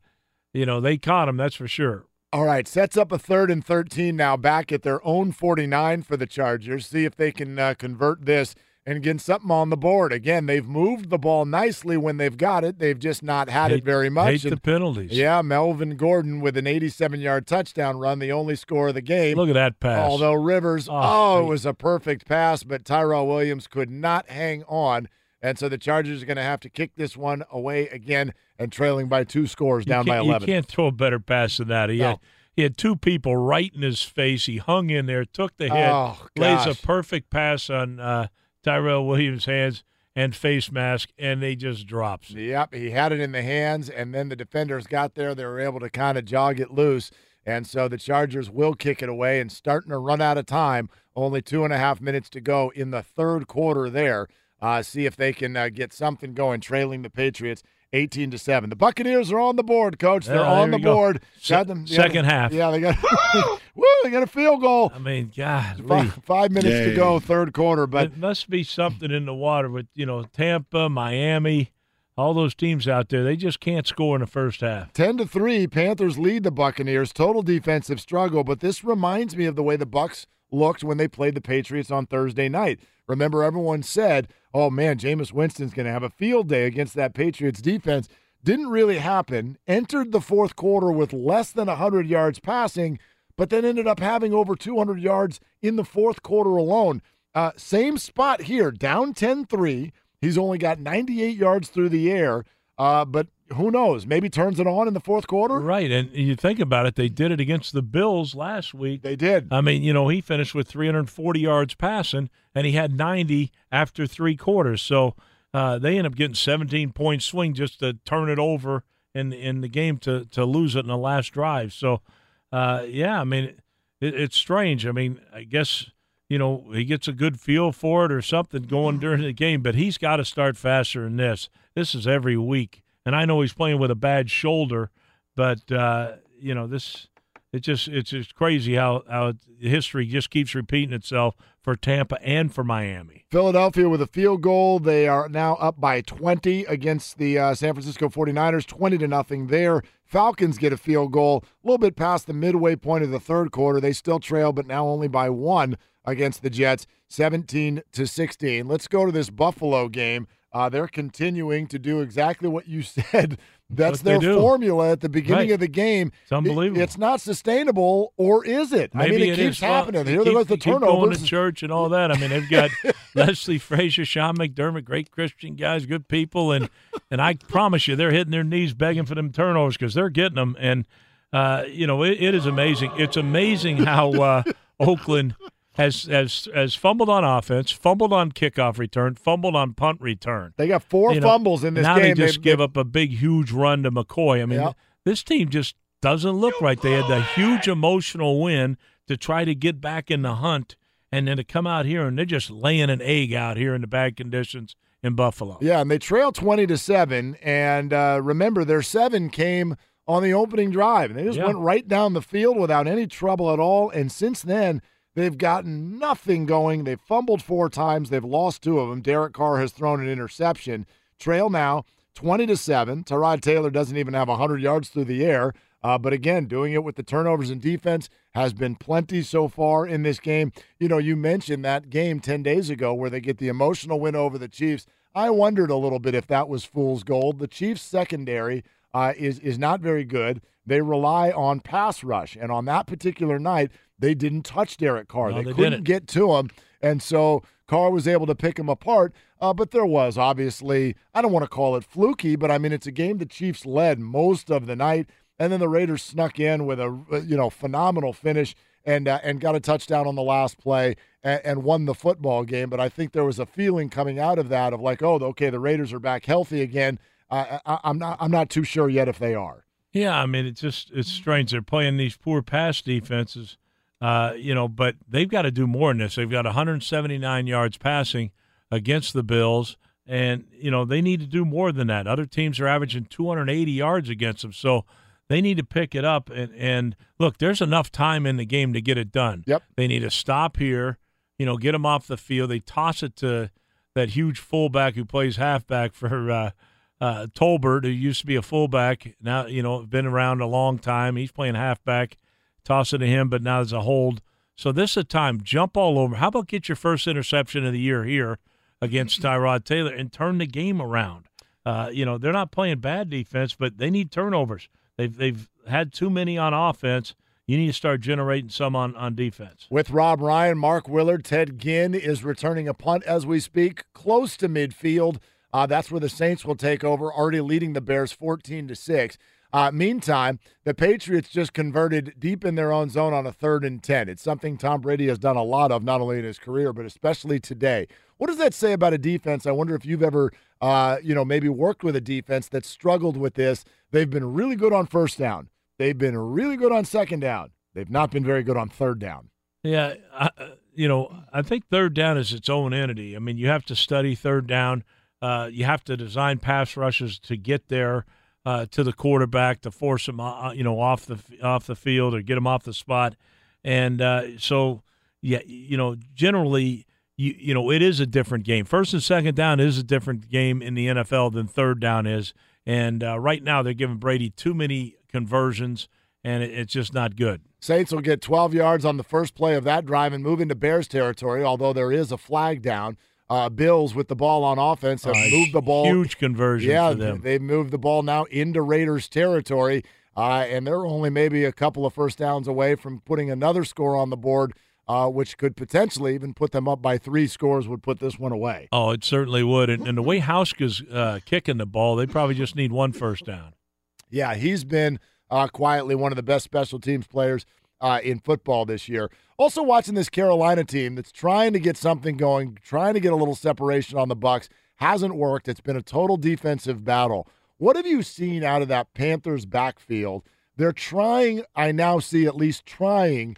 you know they caught him. That's for sure. All right, sets up a third and 13 now back at their own 49 for the Chargers. See if they can uh, convert this and get something on the board. Again, they've moved the ball nicely when they've got it. They've just not had Hate- it very much. hate the penalties. Yeah, Melvin Gordon with an 87 yard touchdown run, the only score of the game. Look at that pass. Although Rivers, Oh, oh, it was a perfect pass, but Tyrell Williams could not hang on. And so the Chargers are going to have to kick this one away again and trailing by two scores You down by 11. You can't throw a better pass than that. He No. had he had two people right in his face. He hung in there, took the hit, Oh, lays a perfect pass on uh, Tyrell Williams' hands and face mask, and they just drops. Yep, he had it in the hands, and then the defenders got there. They were able to kind of jog it loose. And so the Chargers will kick it away and starting to run out of time. Only two and a half minutes to go in the third quarter there. Uh, see if they can uh, get something going, trailing the Patriots 18 to 7. The Buccaneers are on the board, coach. They're Yeah, on the board. Se- Got them- yeah, second half. Yeah, they got Woo, they got a field goal. I mean, God, Five, five minutes to go, third quarter. But it must be something in the water with you know Tampa, Miami, all those teams out there. They just can't score in the first half. 10 to 3 panthers lead the buccaneers total defensive struggle but this reminds me of the way the Bucs looked when they played the patriots on thursday night remember everyone said oh man Jameis winston's going to have a field day against that patriots defense. Didn't really happen. Entered the fourth quarter with less than 100 yards passing but then ended up having over 200 yards in the fourth quarter alone. Uh, same spot here down 10-3 he's only got 98 yards through the air uh, but who knows? Maybe turns it on in the fourth quarter. Right, and you think about it, they did it against the Bills last week. They did. I mean, you know, he finished with 340 yards passing, and he had 90 after three quarters. So uh, they end up getting 17 point swing just to turn it over in in the game to to lose it in the last drive. So, uh, yeah, I mean, it, it's strange. I mean, I guess you know he gets a good feel for it or something going during the game, but he's got to start faster than this. This is every week, and I know he's playing with a bad shoulder, but uh, you know this. It just it's just crazy how how history just keeps repeating itself for Tampa and for Miami. Philadelphia with a field goal. They are now up by 20 against the uh, San Francisco 49ers, 20 to nothing there. Falcons get a field goal a little bit past the midway point of the third quarter. They still trail, but now only by one against the Jets, 17 to 16. Let's go to this Buffalo game. Uh, they're continuing to do exactly what you said. That's That's their formula at the beginning Right. of the game. It's unbelievable. It- it's not sustainable, or is it? I mean, it, keeps is. Happening. they Here there keep- goes the they keep going turnovers. to church and all that. I mean, they've got Leslie Frazier, Sean McDermott, great Christian guys, good people, and and I promise you, they're hitting their knees begging for them turnovers because they're getting them. And uh, you know, it, it is amazing. It's amazing how uh, Oakland has has has fumbled on offense, fumbled on kickoff return, fumbled on punt return. They got four You know, fumbles in this now game. they just They've- give they've- up a big, huge run to McCoy. I mean, Yeah. this team just doesn't look right. They had a huge emotional win to try to get back in the hunt, and then to come out here and they're just laying an egg out here in the bad conditions in Buffalo. Yeah, and they trail 20 to 7. And uh, remember, their seven came on the opening drive. And they just Yeah. went right down the field without any trouble at all. And since then, they've gotten nothing going. They've fumbled four times, they've lost two of them. Derek Carr has thrown an interception. Trail now 20 to 7. Tyrod Taylor doesn't even have 100 yards through the air. Uh, but again, doing it with the turnovers and defense has been plenty so far in this game. You know, you mentioned that game 10 days ago where they get the emotional win over the Chiefs. I wondered a little bit if that was fool's gold. The Chiefs' secondary uh, is is not very good. They rely on pass rush, and on that particular night, they didn't touch Derek Carr. No, they, they couldn't didn't. get to him, and so Carr was able to pick him apart. Uh, but there was obviously, I don't want to call it fluky, but I mean it's a game the Chiefs led most of the night, and then the Raiders snuck in with a uh, you know phenomenal finish and uh, and got a touchdown on the last play and, and won the football game. But I think there was a feeling coming out of that of like, oh, okay, the Raiders are back healthy again. I, I'm not I'm not too sure yet if they are. Yeah, I mean, it's just it's strange. They're playing these poor pass defenses, uh, you know, but they've got to do more than this. They've got 179 yards passing against the Bills, and you know they need to do more than that. Other teams are averaging 280 yards against them, so they need to pick it up. And and look, there's enough time in the game to get it done. Yep. They need to stop here, you know, get them off the field. They toss it to that huge fullback who plays halfback for. Uh, uh, Tolbert, who used to be a fullback, now you know been around a long time. He's playing halfback. Toss it to him, but now there's a hold. So this is a time jump all over. How about get your first interception of the year here against Tyrod Taylor and turn the game around? Uh, you know they're not playing bad defense, but they need turnovers. They've they've had too many on offense. You need to start generating some on on defense. With Rob Ryan, Mark Willard, Ted Ginn is returning a punt as we speak, close to midfield. Uh, that's where the Saints will take over, already leading the Bears 14 to six. Uh, meantime, the Patriots just converted deep in their own zone on a third and 10. It's something Tom Brady has done a lot of, not only in his career, but especially today. What does that say about a defense? I wonder if you've ever, uh, you know, maybe worked with a defense that struggled with this. They've been really good on first down, they've been really good on second down. They've not been very good on third down. Yeah, I, uh, you know, I think third down is its own entity. I mean, you have to study third down. Uh, you have to design pass rushes to get there uh, to the quarterback to force him, uh, you know, off the off the field or get him off the spot. And uh, so, yeah, you know, generally, you you know, it is a different game. First and second down is a different game in the NFL than third down is. And uh, right now, they're giving Brady too many conversions, and it, it's just not good. Saints will get 12 yards on the first play of that drive and move into Bears territory, although there is a flag down. Uh, Bills with the ball on offense have Uh, moved the ball. huge conversion Yeah, for them. they've moved the ball now into Raiders territory, uh, and they're only maybe a couple of first downs away from putting another score on the board uh, which could potentially even put them up by three scores, would put this one away. Oh, it certainly would. And, and the way Hauschka's uh, kicking the ball, they probably just need one first down. Yeah, he's been uh, quietly one of the best special teams players uh, in football this year. Also, watching this Carolina team that's trying to get something going, trying to get a little separation on the Bucs, hasn't worked. It's been a total defensive battle. What have you seen out of that Panthers backfield? They're trying, I now see at least trying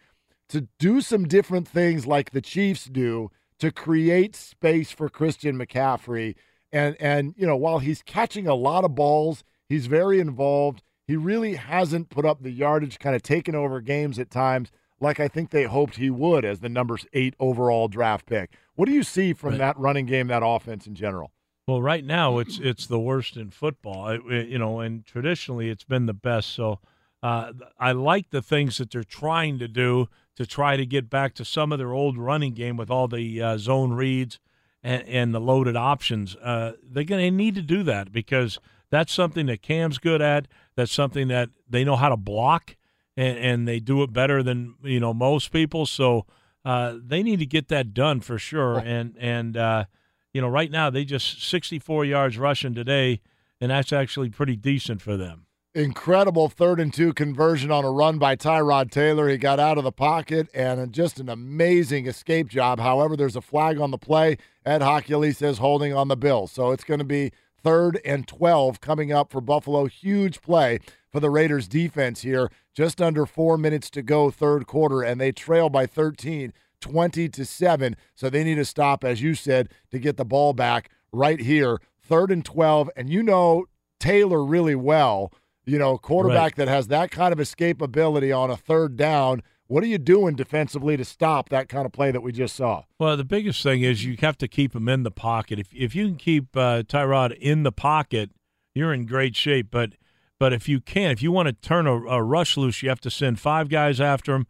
to do some different things like the Chiefs do to create space for Christian McCaffrey. And and you know, while he's catching a lot of balls, he's very involved. He really hasn't put up the yardage, kind of taken over games at times, like I think they hoped he would as the number eight overall draft pick. What do you see from Right. that running game, that offense in general? Well, right now it's it's the worst in football, It- it- you know, and traditionally it's been the best. So uh, I like the things that they're trying to do to try to get back to some of their old running game with all the uh, zone reads and, and the loaded options. Uh, they're going to need to do that because that's something that Cam's good at. That's something that they know how to block, and, and they do it better than you know most people. So uh, they need to get that done for sure. And and uh, you know, right now they just 64 yards rushing today, and that's actually pretty decent for them. incredible third and two conversion on a run by Tyrod Taylor. He got out of the pocket and just an amazing escape job. However, there's a flag on the play. Ed Hochuli says holding on the bill. So it's going to be third and 12 coming up for Buffalo. Huge play for the Raiders defense here. Just under four minutes to go, third quarter, and they trail by 13. 20 to 7 so they need to stop as you said to get the ball back right here third and 12 and you know Taylor really well you know, quarterback Right. that has that kind of escapability on a third down. What are you doing defensively to stop that kind of play that we just saw? Well, the biggest thing is you have to keep him in the pocket. If if you can keep uh, Tyrod in the pocket, you're in great shape. But but if you can't, if you want to turn a, a rush loose, you have to send five guys after him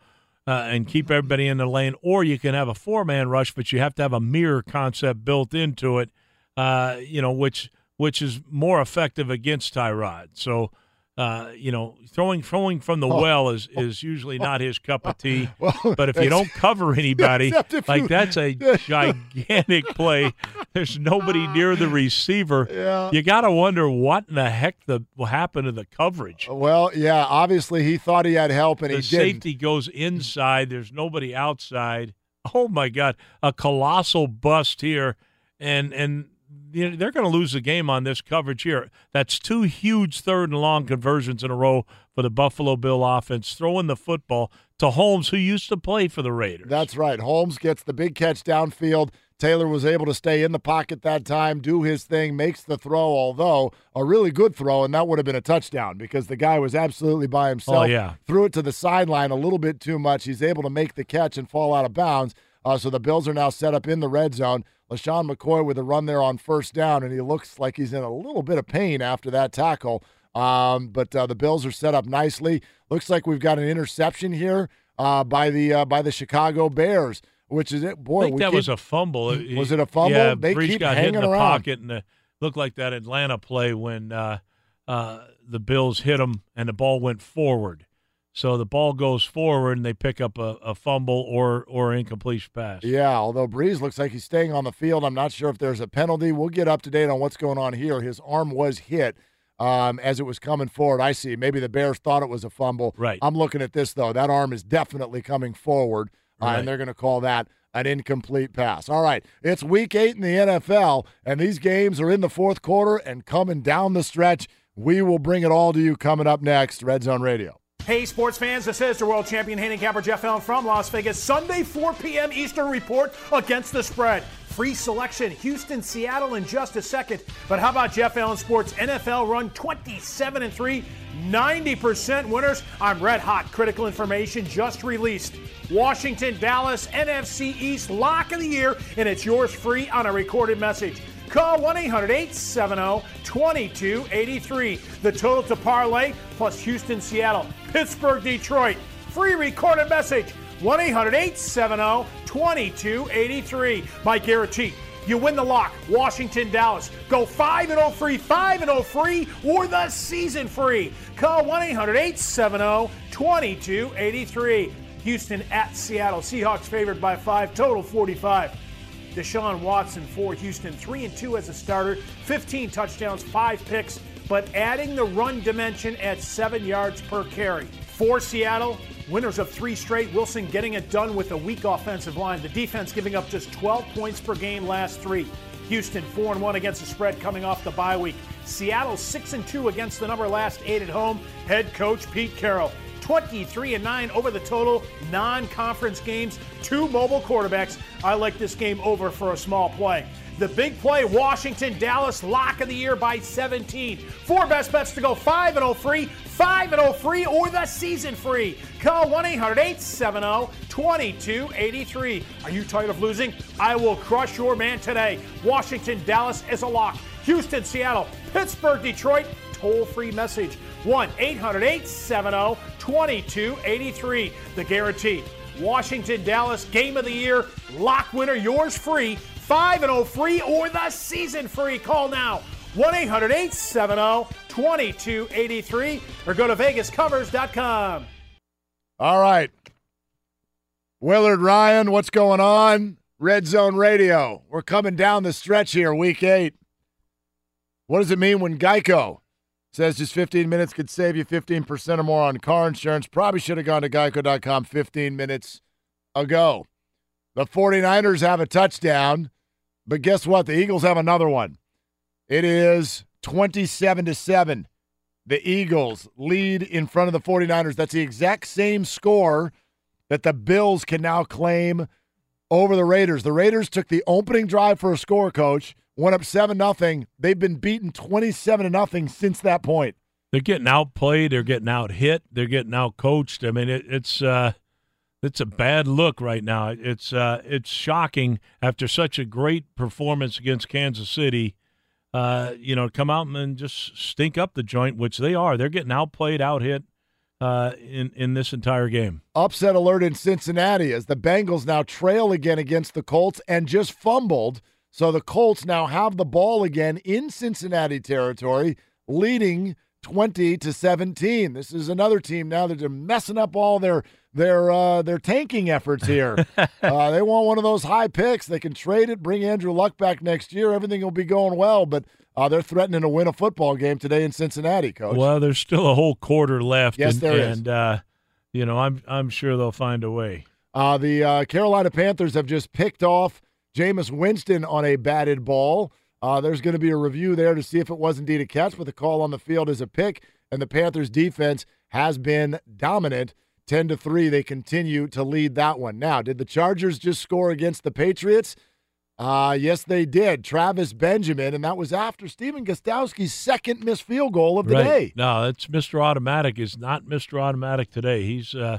uh, and keep everybody in the lane. Or you can have a four man rush, but you have to have a mirror concept built into it. Uh, you know, which which is more effective against Tyrod. So. Uh, you know, throwing throwing from the Oh. well is, is usually not his cup of tea. Well, but if you don't cover anybody, like you- that's a gigantic play. There's nobody near the receiver. Yeah. You got to wonder what in the heck the what happened to the coverage. Well, yeah, obviously he thought he had help and the he didn't. safety goes inside. There's nobody outside. Oh my God, a colossal bust here, and and they're going to lose the game on this coverage here. That's two huge third and long conversions in a row for the Buffalo Bill offense, throwing the football to Holmes, who used to play for the Raiders. That's right. Holmes gets the big catch downfield. Taylor was able to stay in the pocket that time, do his thing, makes the throw, although a really good throw, and that would have been a touchdown because the guy was absolutely by himself. Oh, yeah. Threw it to the sideline a little bit too much. He's able to make the catch and fall out of bounds. Uh, so the Bills are now set up in the red zone. LeSean McCoy with a run there on first down, and he looks like he's in a little bit of pain after that tackle. Um, but uh, the Bills are set up nicely. Looks like we've got an interception here uh, by the uh, by the Chicago Bears, which is it. Boy, I think we that keep- was a fumble. Was it a fumble? Yeah, They Brees keep got hit in the around. pocket, and uh looked like that Atlanta play when uh, uh, the Bills hit him and the ball went forward. So the ball goes forward, and they pick up a, a fumble or or incomplete pass. Yeah, although Brees looks like he's staying on the field. I'm not sure if there's a penalty. We'll get up to date on what's going on here. His arm was hit um, as it was coming forward. I see. Maybe the Bears thought it was a fumble. Right. I'm looking at this, though. That arm is definitely coming forward, uh, Right. and they're going to call that an incomplete pass. All right. It's week eight in the NFL, and these games are in the fourth quarter and coming down the stretch. We will bring it all to you coming up next, Red Zone Radio. Hey, sports fans, this is the world champion handicapper Jeff Allen from Las Vegas. Sunday, 4 p.m. Eastern report against the spread. Free selection, Houston, Seattle in just a second. But how about Jeff Allen Sports NFL run 27 and 3, 90% winners? I'm red hot. Critical information just released. Washington, Dallas, NFC East lock of the year, and it's yours free on a recorded message. Call 1 800 870 2283. The total to parlay plus Houston, Seattle, Pittsburgh, Detroit. Free recorded message 1 800 870 2283. My guarantee. You win the lock. Washington, Dallas. Go 5 and 0 free, 5 and 0 free, or the season free. Call 1 800 870 2283. Houston at Seattle. Seahawks favored by five, total 45. Deshaun Watson for Houston, 3 and 2 as a starter, 15 touchdowns, 5 picks, but adding the run dimension at 7 yards per carry. For Seattle, winners of 3 straight, Wilson getting it done with a weak offensive line. The defense giving up just 12 points per game last 3. Houston 4 and 1 against the spread coming off the bye week. Seattle 6 and 2 against the number last 8 at home. Head coach Pete Carroll 23 and 9 over the total non-conference games. Two mobile quarterbacks. I like this game over for a small play. The big play, Washington, Dallas, lock of the year by 17. Four best bets to go 5 and 0 free, 5 and 0 free, or the season free. Call 1 800 870 2283. Are you tired of losing? I will crush your man today. Washington, Dallas is a lock. Houston, Seattle, Pittsburgh, Detroit, toll free message 1 800 870 2283. The guarantee. Washington, Dallas, game of the year, lock winner, yours free. 5 and 0 free or the season free. Call now 1 800 870 2283 or go to vegascovers.com. All right. Willard Ryan, what's going on? Red Zone Radio. We're coming down the stretch here, week eight. What does it mean when Geico says just 15 minutes could save you 15% or more on car insurance? Probably should have gone to geico.com 15 minutes ago. The 49ers have a touchdown, but guess what? The Eagles have another one. It is 27 to 7. The Eagles lead in front of the 49ers. That's the exact same score that the Bills can now claim over the Raiders. The Raiders took the opening drive for a score, coach, went up 7 nothing. They've been beaten 27 to nothing since that point. They're getting outplayed, they're getting out hit, they're getting out coached. I mean, it, it's uh it's a bad look right now. It's uh it's shocking after such a great performance against Kansas City. Uh, you know, come out and just stink up the joint, which they are. They're getting outplayed, out hit uh, in in this entire game. Upset alert in Cincinnati as the Bengals now trail again against the Colts and just fumbled. So the Colts now have the ball again in Cincinnati territory, leading 20 to 17. This is another team now that are messing up all their their uh, their tanking efforts here. uh, they want one of those high picks. They can trade it, bring Andrew Luck back next year. Everything will be going well, but uh, they're threatening to win a football game today in Cincinnati, coach. Well, there's still a whole quarter left. Yes, and, there is. and uh, you know, I'm I'm sure they'll find a way. Uh, the uh, Carolina Panthers have just picked off Jameis Winston on a batted ball. Uh, there's going to be a review there to see if it was indeed a catch, but the call on the field is a pick, and the Panthers' defense has been dominant. 10 to 3, they continue to lead that one. Now, did the Chargers just score against the Patriots? Uh, yes, they did. Travis Benjamin, and that was after Stephen Gostkowski's second missed field goal of the right. day. No, it's Mr. Automatic is not Mr. Automatic today. He's uh,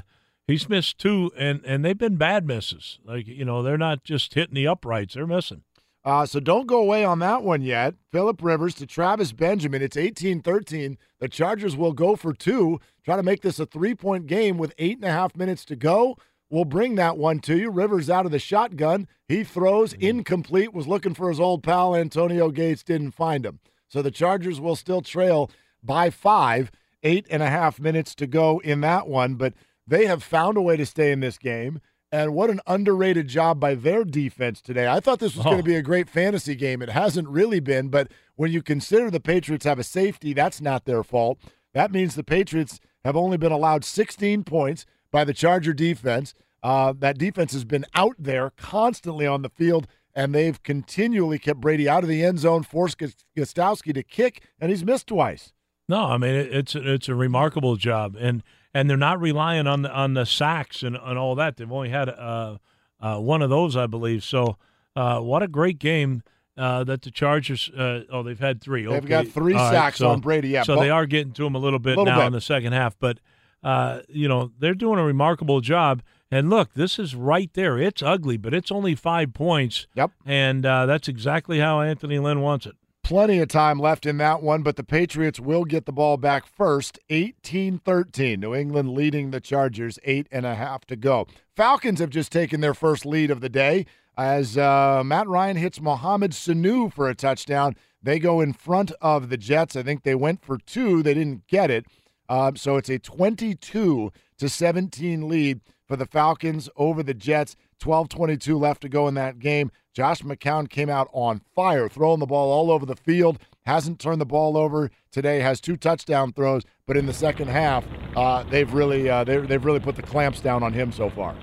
he's missed two, and and they've been bad misses. Like you know, they're not just hitting the uprights; they're missing. Uh, so don't go away on that one yet. Philip Rivers to Travis Benjamin. It's 18 13. The Chargers will go for two, try to make this a three point game with eight and a half minutes to go. We'll bring that one to you. Rivers out of the shotgun. He throws incomplete, was looking for his old pal Antonio Gates, didn't find him. So the Chargers will still trail by five, eight and a half minutes to go in that one. But they have found a way to stay in this game. And what an underrated job by their defense today. I thought this was Oh. going to be a great fantasy game. It hasn't really been, but when you consider the Patriots have a safety, that's not their fault. That means the Patriots have only been allowed 16 points by the Charger defense. Uh, that defense has been out there constantly on the field, and they've continually kept Brady out of the end zone, forced Gos- Gostkowski to kick, and he's missed twice. No, I mean it's it's a remarkable job, and and they're not relying on the on the sacks and, and all that. They've only had uh, uh, one of those, I believe. So, uh, what a great game uh, that the Chargers. Uh, oh, they've had three. They've Okay. got three All right, sacks so- on Brady, yeah, so but- they are getting to him a little bit Little now bit. in the second half, but uh, you know they're doing a remarkable job. And look, this is right there. It's ugly, but it's only five points. Yep. And uh, that's exactly how Anthony Lynn wants it. Plenty of time left in that one, but the Patriots will get the ball back first, 18 13. New England leading the Chargers, eight and a half to go. Falcons have just taken their first lead of the day as uh, Matt Ryan hits Mohamed Sanu for a touchdown. They go in front of the Jets. I think they went for two, they didn't get it. Um, so it's a 22 to 17 lead for the Falcons over the Jets. 12-22 left to go in that game. Josh McCown came out on fire, throwing the ball all over the field. Hasn't turned the ball over today. Has two touchdown throws, but in the second half, uh, they've really uh, they, they've really put the clamps down on him so far.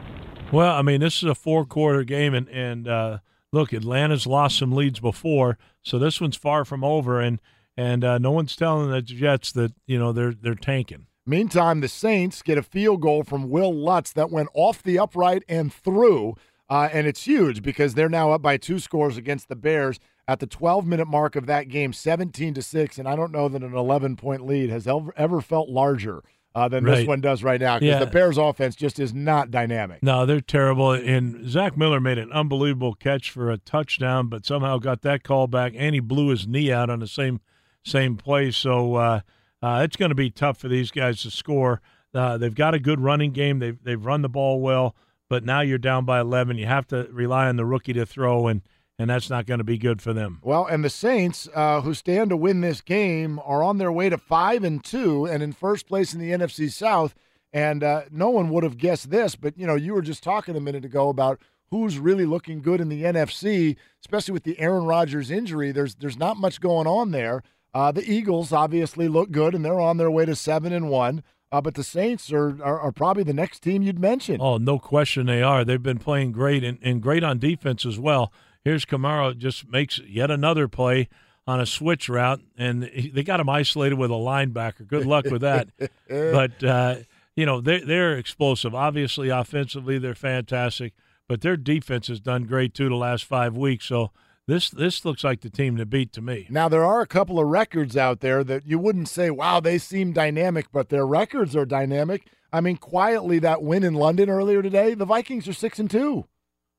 Well, I mean, this is a four-quarter game, and and uh, look, Atlanta's lost some leads before, so this one's far from over, and and uh, no one's telling the Jets that you know they're they're tanking. Meantime, the Saints get a field goal from Wil Lutz that went off the upright and through, uh, and it's huge because they're now up by two scores against the Bears at the 12-minute mark of that game, 17 to six. And I don't know that an 11-point lead has ever, ever felt larger. Uh, than Right. this one does right now because Yeah. the Bears' offense just is not dynamic. No, they're terrible. And Zach Miller made an unbelievable catch for a touchdown, but somehow got that call back, and he blew his knee out on the same same play. So uh, uh, it's going to be tough for these guys to score. Uh, they've got a good running game. They've they've run the ball well, but now you're down by 11. You have to rely on the rookie to throw, and and that's not going to be good for them. Well, and the Saints, uh, who stand to win this game, are on their way to five and two, and in first place in the NFC South. And uh, no one would have guessed this, but you know, you were just talking a minute ago about who's really looking good in the NFC, especially with the Aaron Rodgers injury. There's there's not much going on there. Uh, the Eagles obviously look good, and they're on their way to seven and one. Uh, but the Saints are, are are probably the next team you'd mention. Oh, no question they are. They've been playing great and, and great on defense as well. Here's Kamara just makes yet another play on a switch route, and he, they got him isolated with a linebacker. Good luck with that. but uh, you know they they're explosive. Obviously, offensively they're fantastic, but their defense has done great too the last five weeks. So this this looks like the team to beat to me. Now there are a couple of records out there that you wouldn't say, "Wow, they seem dynamic," but their records are dynamic. I mean, quietly that win in London earlier today, the Vikings are six and two.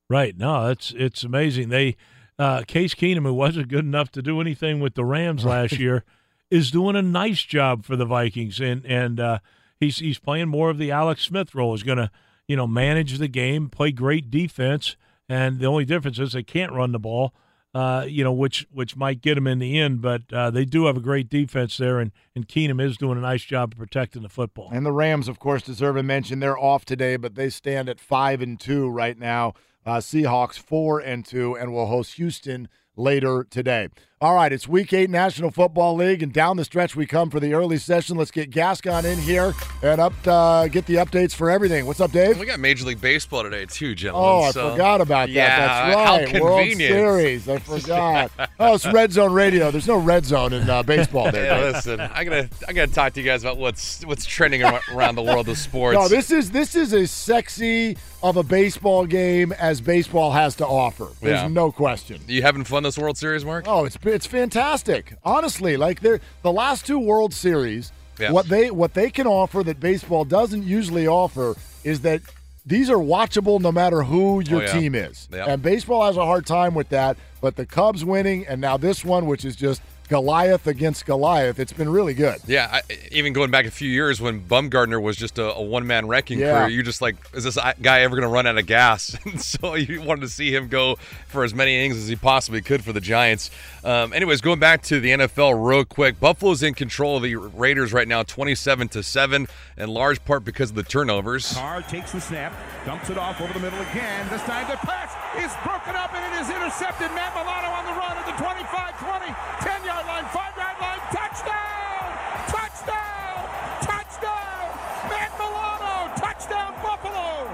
Right. No, it's it's amazing. They uh, Case Keenum, who wasn't good enough to do anything with the Rams last year, is doing a nice job for the Vikings, and and uh, he's he's playing more of the Alex Smith role. He's going to you know manage the game, play great defense, and the only difference is they can't run the ball. Uh, you know, which which might get them in the end, but uh, they do have a great defense there, and and Keenum is doing a nice job of protecting the football. And the Rams, of course, deserve a mention. They're off today, but they stand at five and two right now. Uh, Seahawks four and two, and will host Houston later today. All right, it's Week Eight National Football League, and down the stretch we come for the early session. Let's get Gascon in here and up uh, get the updates for everything. What's up, Dave? We got Major League Baseball today too, gentlemen. Oh, I so- forgot about that. Yeah, That's right. World. Series. I forgot. oh, it's Red Zone Radio. There's no Red Zone in uh, baseball. There. Yeah, listen, I gotta, I gotta talk to you guys about what's what's trending around the world of sports. No, this is this is as sexy of a baseball game as baseball has to offer. There's Yeah. no question. you having fun this World Series, Mark? Oh, it's it's fantastic. Honestly, like they're the last two World Series, Yeah. what they what they can offer that baseball doesn't usually offer is that these are watchable no matter who your Oh, yeah. team is. Yep. And baseball has a hard time with that, but the Cubs winning and now this one which is just Goliath against Goliath, it's been really good. Yeah, I, even going back a few years when Bumgarner was just a, a one man wrecking Yeah. crew, you're just like, is this guy ever going to run out of gas? And so you wanted to see him go for as many innings as he possibly could for the Giants. Um, anyways, going back to the NFL real quick, Buffalo's in control of the Raiders right now, twenty-seven to seven, in large part because of the turnovers. Carr takes the snap, dumps it off over the middle again. This time the pass is broken up and it is intercepted. Matt Milano on the run at the 25, 20, 10 yard line, 5 yard line. Touchdown! Touchdown! Touchdown! Matt Milano! Touchdown Buffalo!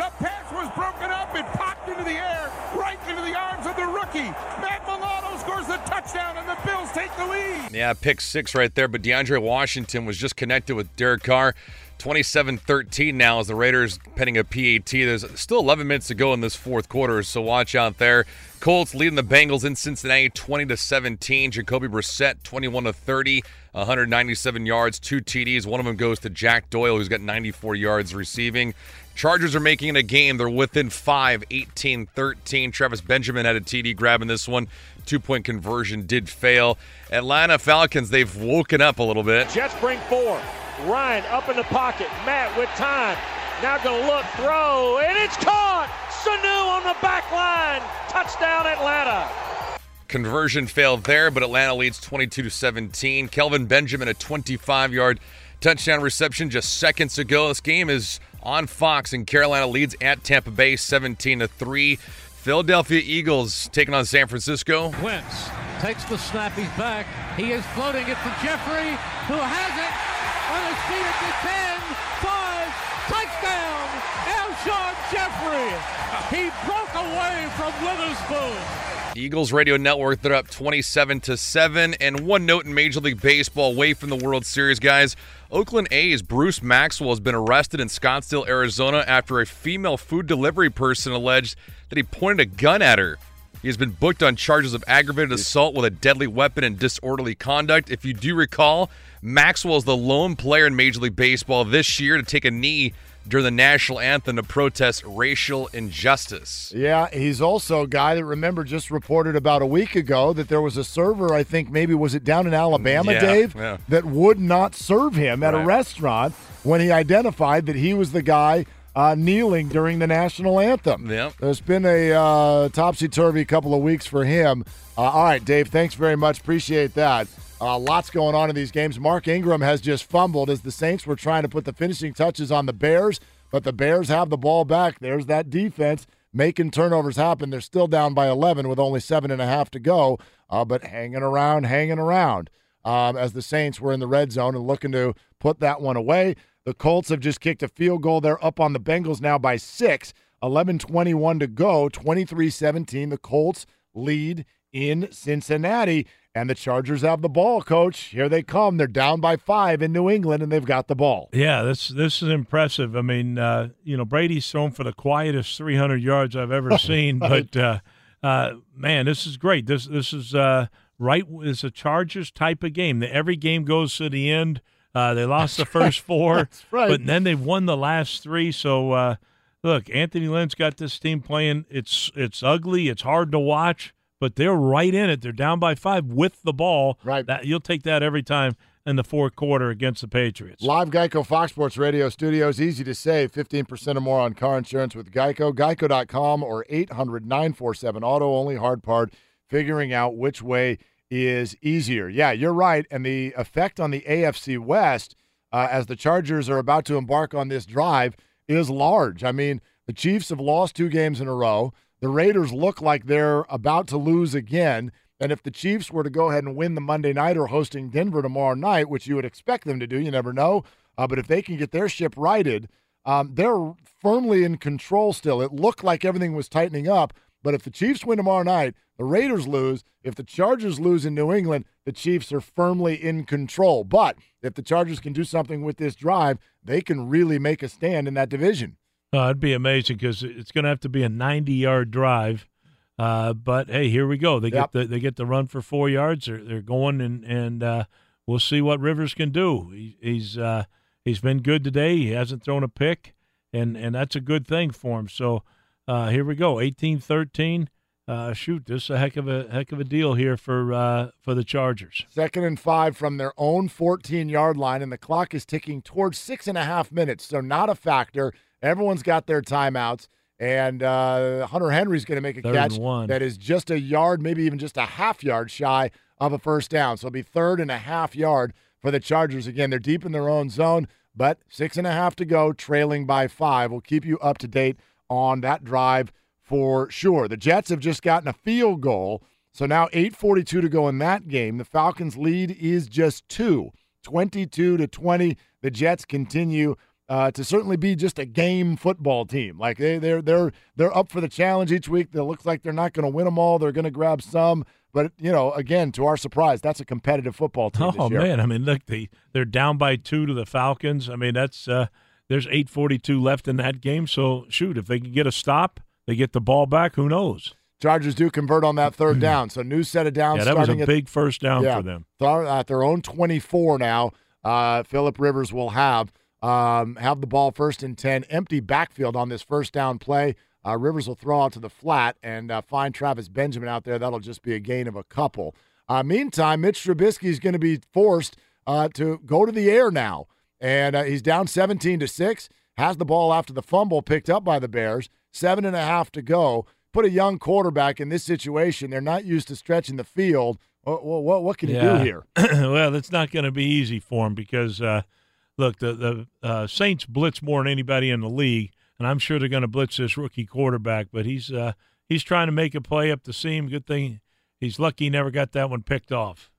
The pass was broken up. It popped into the air, right into the arms of the rookie. Matt Milano scores the touchdown and the Bills take the lead. Yeah, pick six right there, but DeAndre Washington was just connected with Derek Carr. 27-13 now as the Raiders pending a PAT. There's still 11 minutes to go in this fourth quarter, so watch out there. Colts leading the Bengals in Cincinnati 20 to 17. Jacoby Brissett 21 to 30, 197 yards, two TDs. One of them goes to Jack Doyle, who's got 94 yards receiving. Chargers are making it a game. They're within five, 18 13. Travis Benjamin had a TD grab in this one. Two point conversion did fail. Atlanta Falcons, they've woken up a little bit. Jets bring four. Ryan up in the pocket. Matt with time. Now going to look, throw, and it's caught. Sanu on the back line. Touchdown, Atlanta. Conversion failed there, but Atlanta leads 22 to 17. Kelvin Benjamin, a 25 yard touchdown reception just seconds ago. This game is on Fox. And Carolina leads at Tampa Bay 17 to 3. Philadelphia Eagles taking on San Francisco. Wentz takes the snap. He's back. He is floating it for Jeffery, who has it on his feet at the 10, 5, touchdown, Alshon Jeffery. He broke away from Witherspoon. Eagles Radio Network, they're up 27 to 7. And one note in Major League Baseball away from the World Series, guys. Oakland A's Bruce Maxwell has been arrested in Scottsdale, Arizona after a female food delivery person alleged that he pointed a gun at her. He has been booked on charges of aggravated assault with a deadly weapon and disorderly conduct. If you do recall, Maxwell is the lone player in Major League Baseball this year to take a knee during the national anthem to protest racial injustice. Yeah, he's also a guy that remember just reported about a week ago that there was a server, I think maybe was it down in Alabama, Yeah, Dave, yeah. that would not serve him at a restaurant when he identified that he was the guy uh, kneeling during the national anthem. Yep. There's been a uh, topsy turvy couple of weeks for him. Uh, all right, Dave, thanks very much. Appreciate that. Uh, lots going on in these games. Mark Ingram has just fumbled as the Saints were trying to put the finishing touches on the Bears, but the Bears have the ball back. There's that defense making turnovers happen. They're still down by 11 with only seven and a half to go, uh, but hanging around, hanging around um, as the Saints were in the red zone and looking to put that one away. The Colts have just kicked a field goal. They're up on the Bengals now by six. 11 21 to go, 23 17. The Colts lead in Cincinnati, and the Chargers have the ball, coach. Here they come. They're down by five in New England, and they've got the ball. Yeah, this this is impressive. I mean, uh, you know, Brady's thrown for the quietest 300 yards I've ever seen, but uh, uh, man, this is great. This this is uh, right. It's a Chargers type of game. Every game goes to the end. Uh, they lost the first four, That's right. but then they've won the last three. So uh, look, Anthony Lynn's got this team playing. It's it's ugly. It's hard to watch, but they're right in it. They're down by five with the ball. Right. That you'll take that every time in the fourth quarter against the Patriots. Live Geico Fox Sports Radio studios. Easy to save 15% or more on car insurance with Geico. Geico.com or 800 947 Auto. Only hard part figuring out which way is easier. Yeah, you're right. And the effect on the AFC West uh, as the Chargers are about to embark on this drive is large. I mean, the Chiefs have lost two games in a row. The Raiders look like they're about to lose again. And if the Chiefs were to go ahead and win the Monday night or hosting Denver tomorrow night, which you would expect them to do, you never know. Uh, but if they can get their ship righted, um, they're firmly in control still. It looked like everything was tightening up. But if the Chiefs win tomorrow night, the Raiders lose. If the Chargers lose in New England, the Chiefs are firmly in control. But if the Chargers can do something with this drive, they can really make a stand in that division. Uh, it'd be amazing because it's going to have to be a 90-yard drive. Uh, but hey, here we go. They Yep. get the they get the run for four yards. They're they're going and and uh, we'll see what Rivers can do. He, he's uh, he's been good today. He hasn't thrown a pick, and and that's a good thing for him. So uh, here we go, 18-13. Uh, shoot, this is a heck of a heck of a deal here for uh, for the Chargers. Second and five from their own 14 yard line, and the clock is ticking towards six and a half minutes. So, not a factor. Everyone's got their timeouts, and uh, Hunter Henry's going to make a Third catch one. that is just a yard, maybe even just a half yard shy of a first down. So, it'll be third and a half yard for the Chargers. Again, they're deep in their own zone, but six and a half to go, trailing by five. We'll keep you up to date on that drive for sure. The Jets have just gotten a field goal. So now 8:42 to go in that game. The Falcons lead is just 2, 22 to 20. The Jets continue uh, to certainly be just a game football team. Like they they're they're they're up for the challenge each week. It looks like they're not going to win them all. They're going to grab some, but you know, again, to our surprise, that's a competitive football team Oh this year. man, I mean, look, they they're down by two to the Falcons. I mean, that's uh, there's eight forty two left in that game. So shoot, if they can get a stop, they get the ball back. Who knows? Chargers do convert on that third down. So new set of downs Yeah, that was a at big first down Yeah. for them. At their own 24 now. Uh, Philip Rivers will have um, have the ball first and 10, empty backfield on this first down play. Uh, Rivers will throw out to the flat and uh, find Travis Benjamin out there. That'll just be a gain of a couple. Uh, meantime, Mitch Trubisky is going to be forced uh, to go to the air now, and uh, he's down 17 to six. Has the ball after the fumble picked up by the Bears. Seven and a half to go. Put a young quarterback in this situation. They're not used to stretching the field. What, what, what can you do here? well, it's not going to be easy for him because, uh, look, the the uh, Saints blitz more than anybody in the league, and I'm sure they're going to blitz this rookie quarterback. But he's uh, he's trying to make a play up the seam. Good thing he's lucky he never got that one picked off.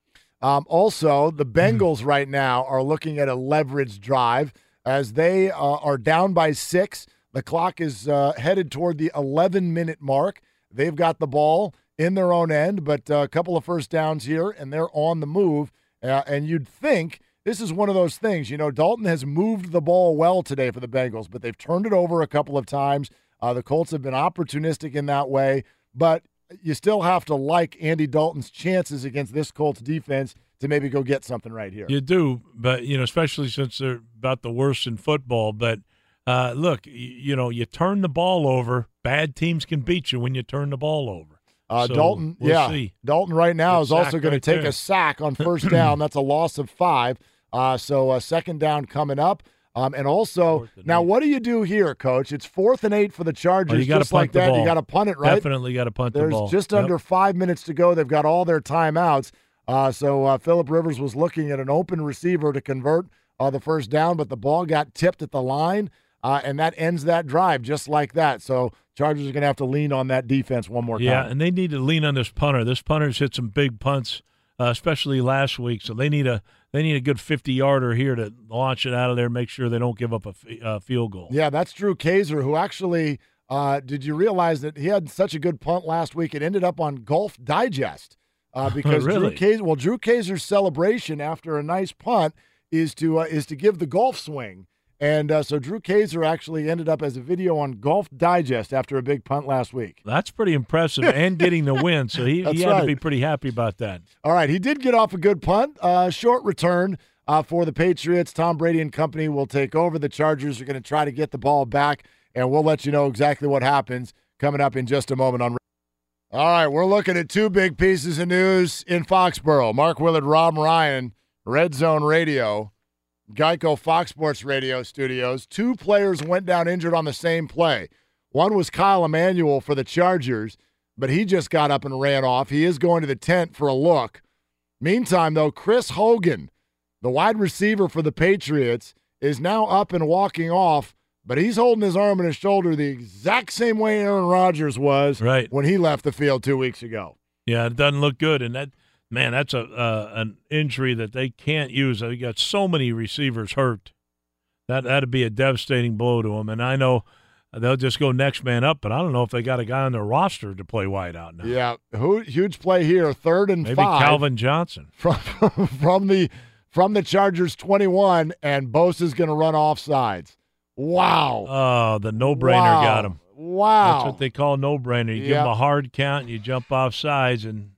Um, also, the Bengals right now are looking at a leverage drive as they uh, are down by six. The clock is uh, headed toward the 11 minute mark. They've got the ball in their own end, but uh, a couple of first downs here, and they're on the move. Uh, and you'd think this is one of those things. You know, Dalton has moved the ball well today for the Bengals, but they've turned it over a couple of times. Uh, the Colts have been opportunistic in that way, but you still have to like Andy Dalton's chances against this Colts defense to maybe go get something right here. You do, but you know, especially since they're about the worst in football. But uh, look, you, you know, you turn the ball over. Bad teams can beat you when you turn the ball over. Uh, So, Dalton, we'll yeah, see. Dalton right now Good is also going right to take there. a sack on first down. That's a loss of five. Uh, so uh, second down coming up. Um, and also, now what do you do here, Coach? It's fourth and eight for the Chargers. Oh, you just like that, you got to punt it, right? Definitely got to punt There's the ball. There's just Yep. under five minutes to go. They've got all their timeouts. Uh, so uh, Philip Rivers was looking at an open receiver to convert uh, the first down, but the ball got tipped at the line, uh, and that ends that drive just like that. So Chargers are going to have to lean on that defense one more Yeah, time. Yeah, and they need to lean on this punter. This punter's hit some big punts, uh, especially last week. So they need a they need a good fifty yarder here to launch it out of there. Make sure they don't give up a f- uh, field goal. Yeah, that's Drew Kaser, who actually uh, did you realize that he had such a good punt last week? It ended up on Golf Digest uh, because Drew Really? Kaser. Well, Drew Kaser's celebration after a nice punt is to uh, is to give the golf swing, and uh, so Drew Kaser actually ended up as a video on Golf Digest after a big punt last week. That's pretty impressive, and getting the win. So he, he had right. to be pretty happy about that. All right, he did get off a good punt. Uh, short return uh, for the Patriots. Tom Brady and company will take over. The Chargers are going to try to get the ball back, and we'll let you know exactly what happens coming up in just a moment on. All right, we're looking at two big pieces of news in Foxborough. Mark Willard, Rob Ryan, Red Zone Radio, Geico Fox Sports Radio studios. Two players went down injured on the same play. One was Kyle Emanuel for the Chargers, but he just got up and ran off. He is going to the tent for a look. Meantime, though, Chris Hogan, the wide receiver for the Patriots, is now up and walking off, but he's holding his arm and his shoulder the exact same way Aaron Rodgers was Right. when he left the field two weeks ago. Yeah, it doesn't look good, and that man, that's a uh, an injury that they can't use. They got so many receivers hurt. That that'd be a devastating blow to them. And I know they'll just go next man up, but I don't know if they got a guy on their roster to play wide out now. Yeah, hu- huge play here, third and Maybe five Calvin Johnson. from from the from the Chargers 21, and Bosa's going to run off sides. Wow. Oh, the no brainer Wow. got him. Wow. That's what they call no brainer. You give him a hard count, and you jump off sides, and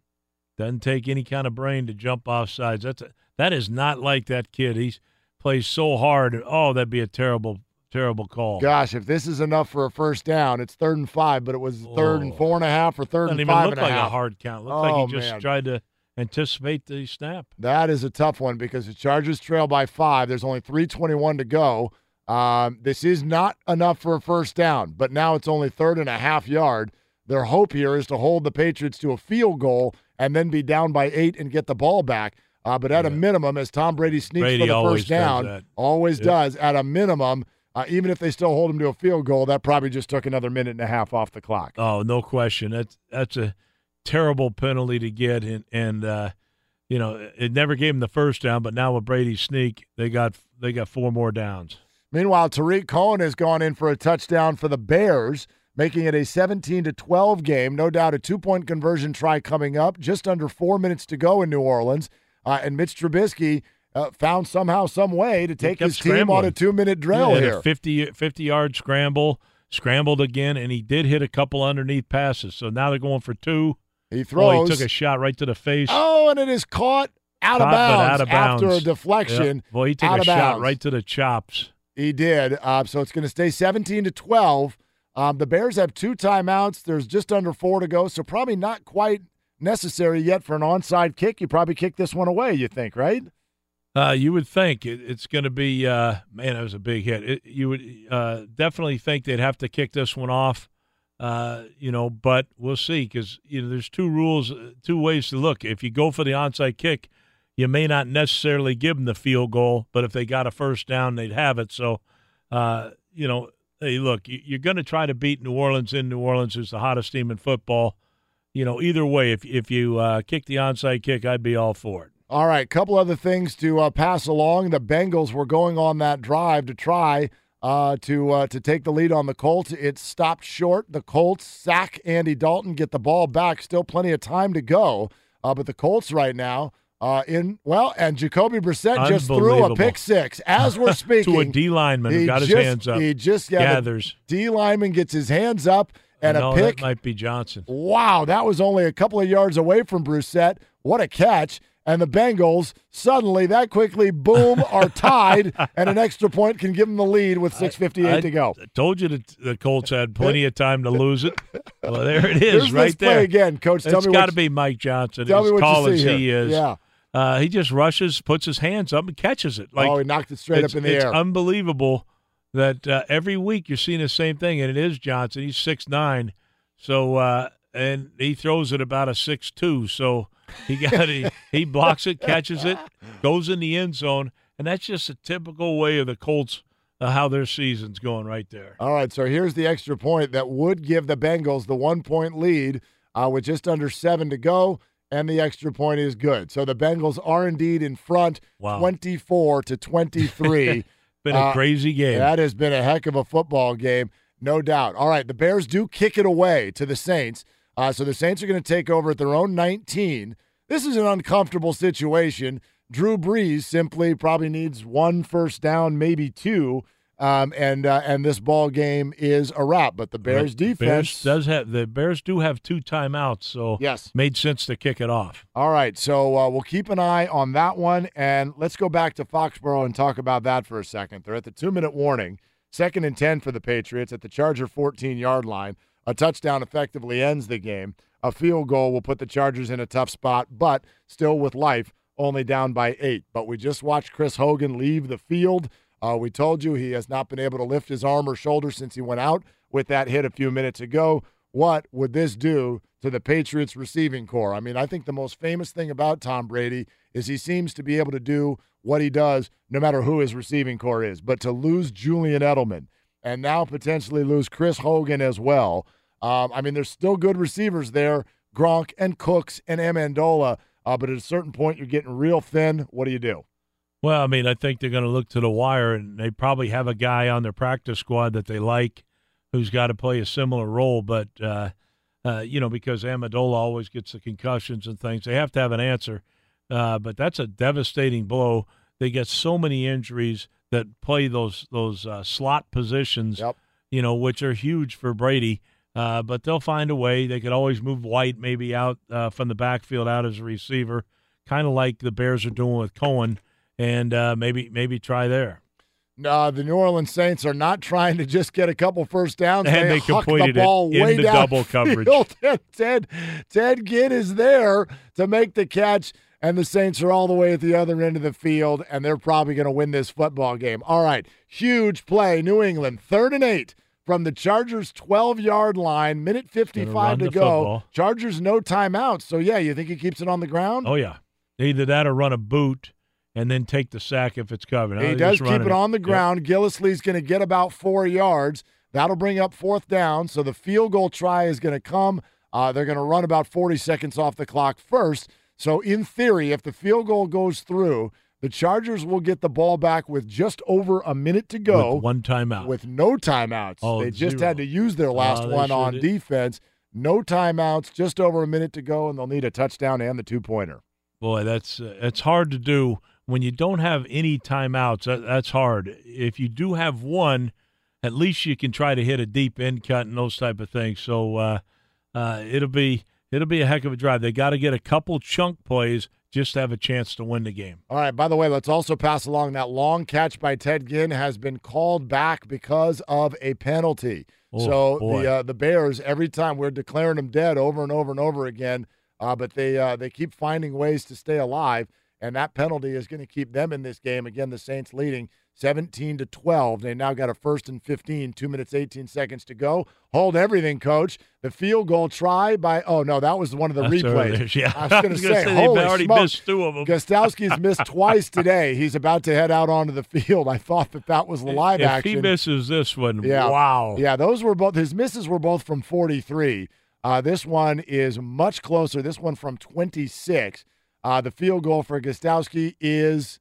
doesn't take any kind of brain to jump off sides. That's a, that is not like that kid. He plays so hard. Oh, that'd be a terrible, terrible call. Gosh, if this is enough for a first down, it's third and five, but it was third and four and a half or third Doesn't and even five look and a like half. a hard count. Looks Oh, like he just man. tried to anticipate the snap. That is a tough one because the Chargers trail by five. There's only 321 to go. Um, this is not enough for a first down, but now it's only third and a half yard. Their hope here is to hold the Patriots to a field goal and then be down by eight and get the ball back. Uh, but at a minimum, as Tom Brady sneaks Brady for the first down, always Yep. does. At a minimum, uh, even if they still hold him to a field goal, that probably just took another minute and a half off the clock. Oh, no question. That's that's a terrible penalty to get, and and uh, you know it never gave him the first down, but now with Brady's sneak, they got they got four more downs. Meanwhile, Tarik Cohen has gone in for a touchdown for the Bears, making it a 17 to 12 game. No doubt a two point conversion try coming up. Just under four minutes to go in New Orleans. Uh, and Mitch Trubisky uh, found somehow, some way to take his team on a two minute drill here. a 50, 50 yard scramble, scrambled again, and he did hit a couple underneath passes. So now they're going for two. He Oh, throws. he took a shot right to the face. Oh, and it is caught out of Caught, bounds out of bounds. after a deflection. Yep. Boy, he took a shot right to the chops. He did. Uh, so it's going to stay 17 to 12. Um, the Bears have two timeouts. There's just under four to go, so probably not quite necessary yet for an onside kick. You probably kick this one away, you think, right? Uh, you would think it, it's going to be uh, man. That was a big hit. It, you would uh, definitely think they'd have to kick this one off. Uh, you know, but we'll see because you know there's two rules, uh, two ways to look. If you go for the onside kick, you may not necessarily give them the field goal, but if they got a first down, they'd have it. So, uh, you know, hey, look, you- you're going to try to beat New Orleans in New Orleans, who's the hottest team in football. You know, either way, if if you uh, kick the onside kick, I'd be all for it. All right, couple other things to uh, pass along. The Bengals were going on that drive to try uh, to uh, to take the lead on the Colts. It stopped short. The Colts sack Andy Dalton, get the ball back. Still plenty of time to go, uh, but the Colts right now uh, in well, and Jacoby Brissett just threw a pick six as we're speaking to a D lineman who got his hands up. He just gathers. D lineman gets his hands up and no, a pick. might be Johnson. Wow, that was only a couple of yards away from Brissett. What a catch. And the Bengals suddenly that quickly boom are tied and an extra point can give them the lead with 6:58 I to go. I told you that the Colts had plenty of time to lose it. Well, there it is right there. again, Coach. Tell It's me got to be Mike Johnson. tell as me what you tall see as he here. is. Yeah. Uh, he just rushes, puts his hands up, and catches it. Like oh, he knocked it straight up in the it's air. unbelievable that uh, every week you're seeing the same thing, and it is Johnson. He's six nine, so uh, and he throws it about a six two. So he got he, he blocks it, catches it, goes in the end zone, and that's just a typical way of the Colts uh, how their season's going right there. All right, so here's the extra point that would give the Bengals the one point lead uh, with just under seven to go, and the extra point is good. So the Bengals are indeed in front, Wow. 24 to 23. Been a Uh, crazy game. That has been a heck of a football game, no doubt. All right, the Bears do kick it away to the Saints. Uh, so the Saints are going to take over at their own 19. This is an uncomfortable situation. Drew Brees simply probably needs one first down, maybe two, um, and uh, and this ball game is a wrap. But the Bears defense Bears does have the Bears do have two timeouts, so Yes. made sense to kick it off. All right, so uh, we'll keep an eye on that one, and let's go back to Foxborough and talk about that for a second. They're at the two-minute warning, second and ten for the Patriots at the Charger 14-yard line. A touchdown effectively ends the game. A field goal will put the Chargers in a tough spot, but still with life, only down by eight. But we just watched Chris Hogan leave the field. Uh, we told you he has not been able to lift his arm or shoulder since he went out with that hit a few minutes ago. What would this do to the Patriots receiving corps? I mean, I think the most famous thing about Tom Brady is he seems to be able to do what he does no matter who his receiving corps is. But to lose Julian Edelman and now potentially lose Chris Hogan as well, um, I mean, there's still good receivers there Gronk and Cooks and Amendola. Uh, but at a certain point, you're getting real thin. What do you do? Well, I mean, I think they're going to look to the wire, and they probably have a guy on their practice squad that they like, who's got to play a similar role. But uh, uh, you know, because Amendola always gets the concussions and things, they have to have an answer. Uh, but that's a devastating blow. They get so many injuries that play those those uh, slot positions, you know, which are huge for Brady. Uh, but they'll find a way. They could always move White maybe out uh, from the backfield out as a receiver, kind of like the Bears are doing with Cohen, and uh, maybe maybe try there. No, the New Orleans Saints are not trying to just get a couple first downs. And they huck completed the it ball in way the down double coverage. Ted Ted Ginn is there to make the catch, and the Saints are all the way at the other end of the field, and they're probably going to win this football game. All right, huge play, New England, third and eight from the Chargers' 12 yard line, minute 55 to go. football. Chargers no timeouts, so yeah, you think he keeps it on the ground? Oh yeah, either that or run a boot and then take the sack if it's covered. He does keep it on the Yep. ground. Gillislee's going to get about four yards. That'll bring up fourth down. So the field goal try is going to come. Uh, they're going to run about 40 seconds off the clock first. So, in theory, if the field goal goes through, the Chargers will get the ball back with just over a minute to go. With one timeout. With no timeouts. Oh, they just zero. had to use their last Oh, they one sure on did. defense. No timeouts, just over a minute to go, and they'll need a touchdown and the two pointer. Boy, that's uh, it's hard to do when you don't have any timeouts. That, that's hard. If you do have one, at least you can try to hit a deep end cut and those type of things. So uh, uh, it'll be it'll be a heck of a drive. They got to get a couple chunk plays just to have a chance to win the game. All right. By the way, let's also pass along that long catch by Ted Ginn has been called back because of a penalty. Oh, so boy. the uh, the Bears every time we're declaring them dead over and over and over again, uh, but they uh, they keep finding ways to stay alive. And that penalty is going to keep them in this game. Again, the Saints leading 17 to 12. They now got a first and 15, two minutes 18 seconds to go. Hold everything, coach. The field goal try by oh no, that was one of the That's replays. earlier, yeah. I was going to say, say holy already smokes. missed two of 'em. Gostkowski's missed twice today. He's about to head out onto the field. I thought that that was the live if action. he misses this one, Yeah. wow. Yeah, those were both his misses were both from 43. Uh, this one is much closer. This one from 26. Uh, the field goal for Gostkowski is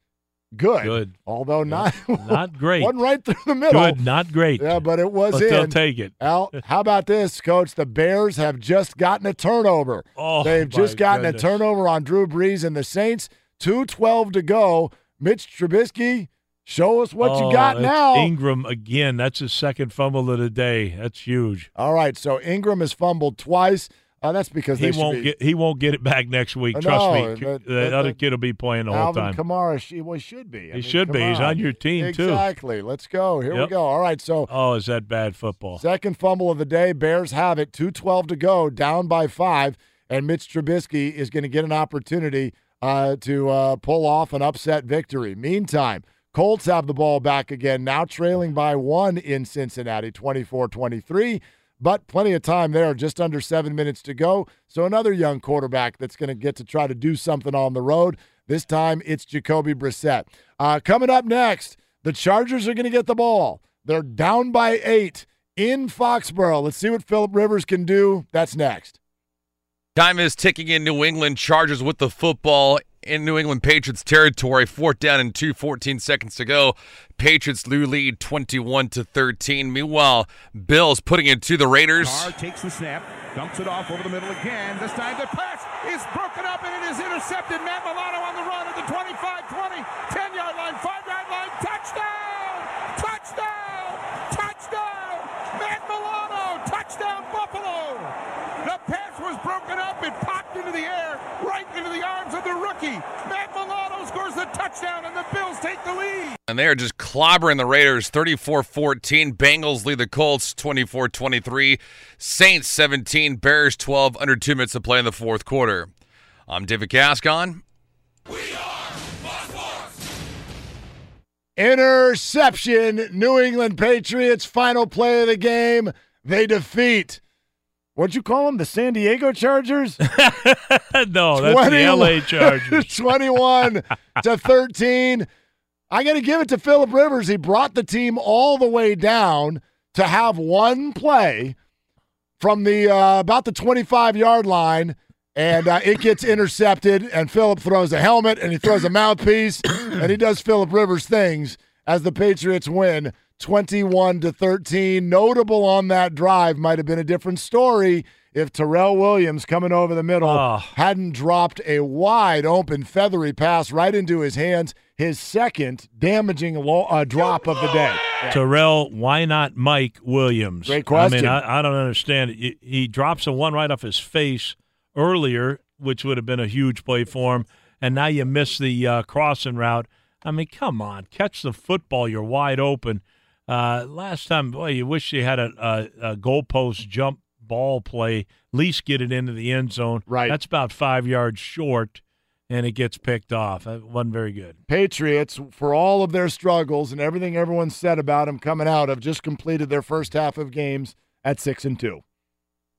good. Good. Although not Not great. One right through the middle. Good, not great. Yeah, but it was But in. they'll take it. Al, how about this, Coach? The Bears have just gotten a turnover. Oh, They've just gotten goodness. a turnover on Drew Brees and the Saints. 2.12 to go. Mitch Trubisky, show us what Oh, you got now. Ingram again. That's his second fumble of the day. That's huge. All right, so Ingram has fumbled twice. Uh, that's because He won't be- get he won't get it back next week. Uh, Trust no, me. that- the that- other that- kid will be playing the Alvin whole time. Kamara, she, well, he should be. I He mean, should be. He's on your team, too. Exactly. Let's go. Here we go. All right, so oh, is that bad football? Second fumble of the day. Bears have it. 2.12 to go, down by five. And Mitch Trubisky is going to get an opportunity uh, to uh, pull off an upset victory. Meantime, Colts have the ball back again, now trailing by one in Cincinnati, 24 23. But plenty of time there, just under seven minutes to go. So another young quarterback that's going to get to try to do something on the road. This time it's Jacoby Brissett. Uh, coming up next, the Chargers are going to get the ball. They're down by eight in Foxborough. Let's see what Philip Rivers can do. That's next. Time is ticking in New England. Chargers with the football in New England Patriots territory. Fourth down and two, 14 seconds to go. Patriots lose lead 21 to 13. Meanwhile, Bills putting it to the Raiders. Carr takes the snap, dumps it off over the middle again. This time the pass is broken up and it is intercepted. Matt Milano on the run at the 25, 20, 10 yard line, 5 yard line. Touchdown! Touchdown! Touchdown! Matt Milano! Touchdown, Buffalo! The pass was broken up. It popped into the air, right into the arms of the rookie. Matt Milano scores the touchdown, and the Bills take the lead. And they are just clobbering the Raiders 34 14. Bengals lead the Colts 24 23. Saints 17. Bears 12. Under two minutes to play in the fourth quarter. I'm David Gascon. We are Bosworth. Interception. New England Patriots. Final play of the game. They defeat. What'd you call them? The San Diego Chargers? no, that's the LA Chargers. 21 to 13. I got to give it to Philip Rivers. He brought the team all the way down to have one play from the uh, about the 25 yard line, and uh, it gets intercepted. And Philip throws a helmet and he throws a mouthpiece, and he does Philip Rivers things as the Patriots win 21 to 13. Notable on that drive might have been a different story if Tyrell Williams coming over the middle Oh. hadn't dropped a wide open feathery pass right into his hands, his second damaging lo- uh, drop of the day. Tyrell, why not Mike Williams? Great question. I mean, I, I don't understand it. He, he drops a one right off his face earlier, which would have been a huge play for him, and now you miss the uh, crossing route. I mean, come on, catch the football. You're wide open. Uh, last time, boy, you wish you had a, a, a goalpost jump ball play, at least get it into the end zone. Right. That's about five yards short, and it gets picked off. That wasn't very good. Patriots, for all of their struggles and everything everyone said about them coming out, have just completed their first half of games at six and two.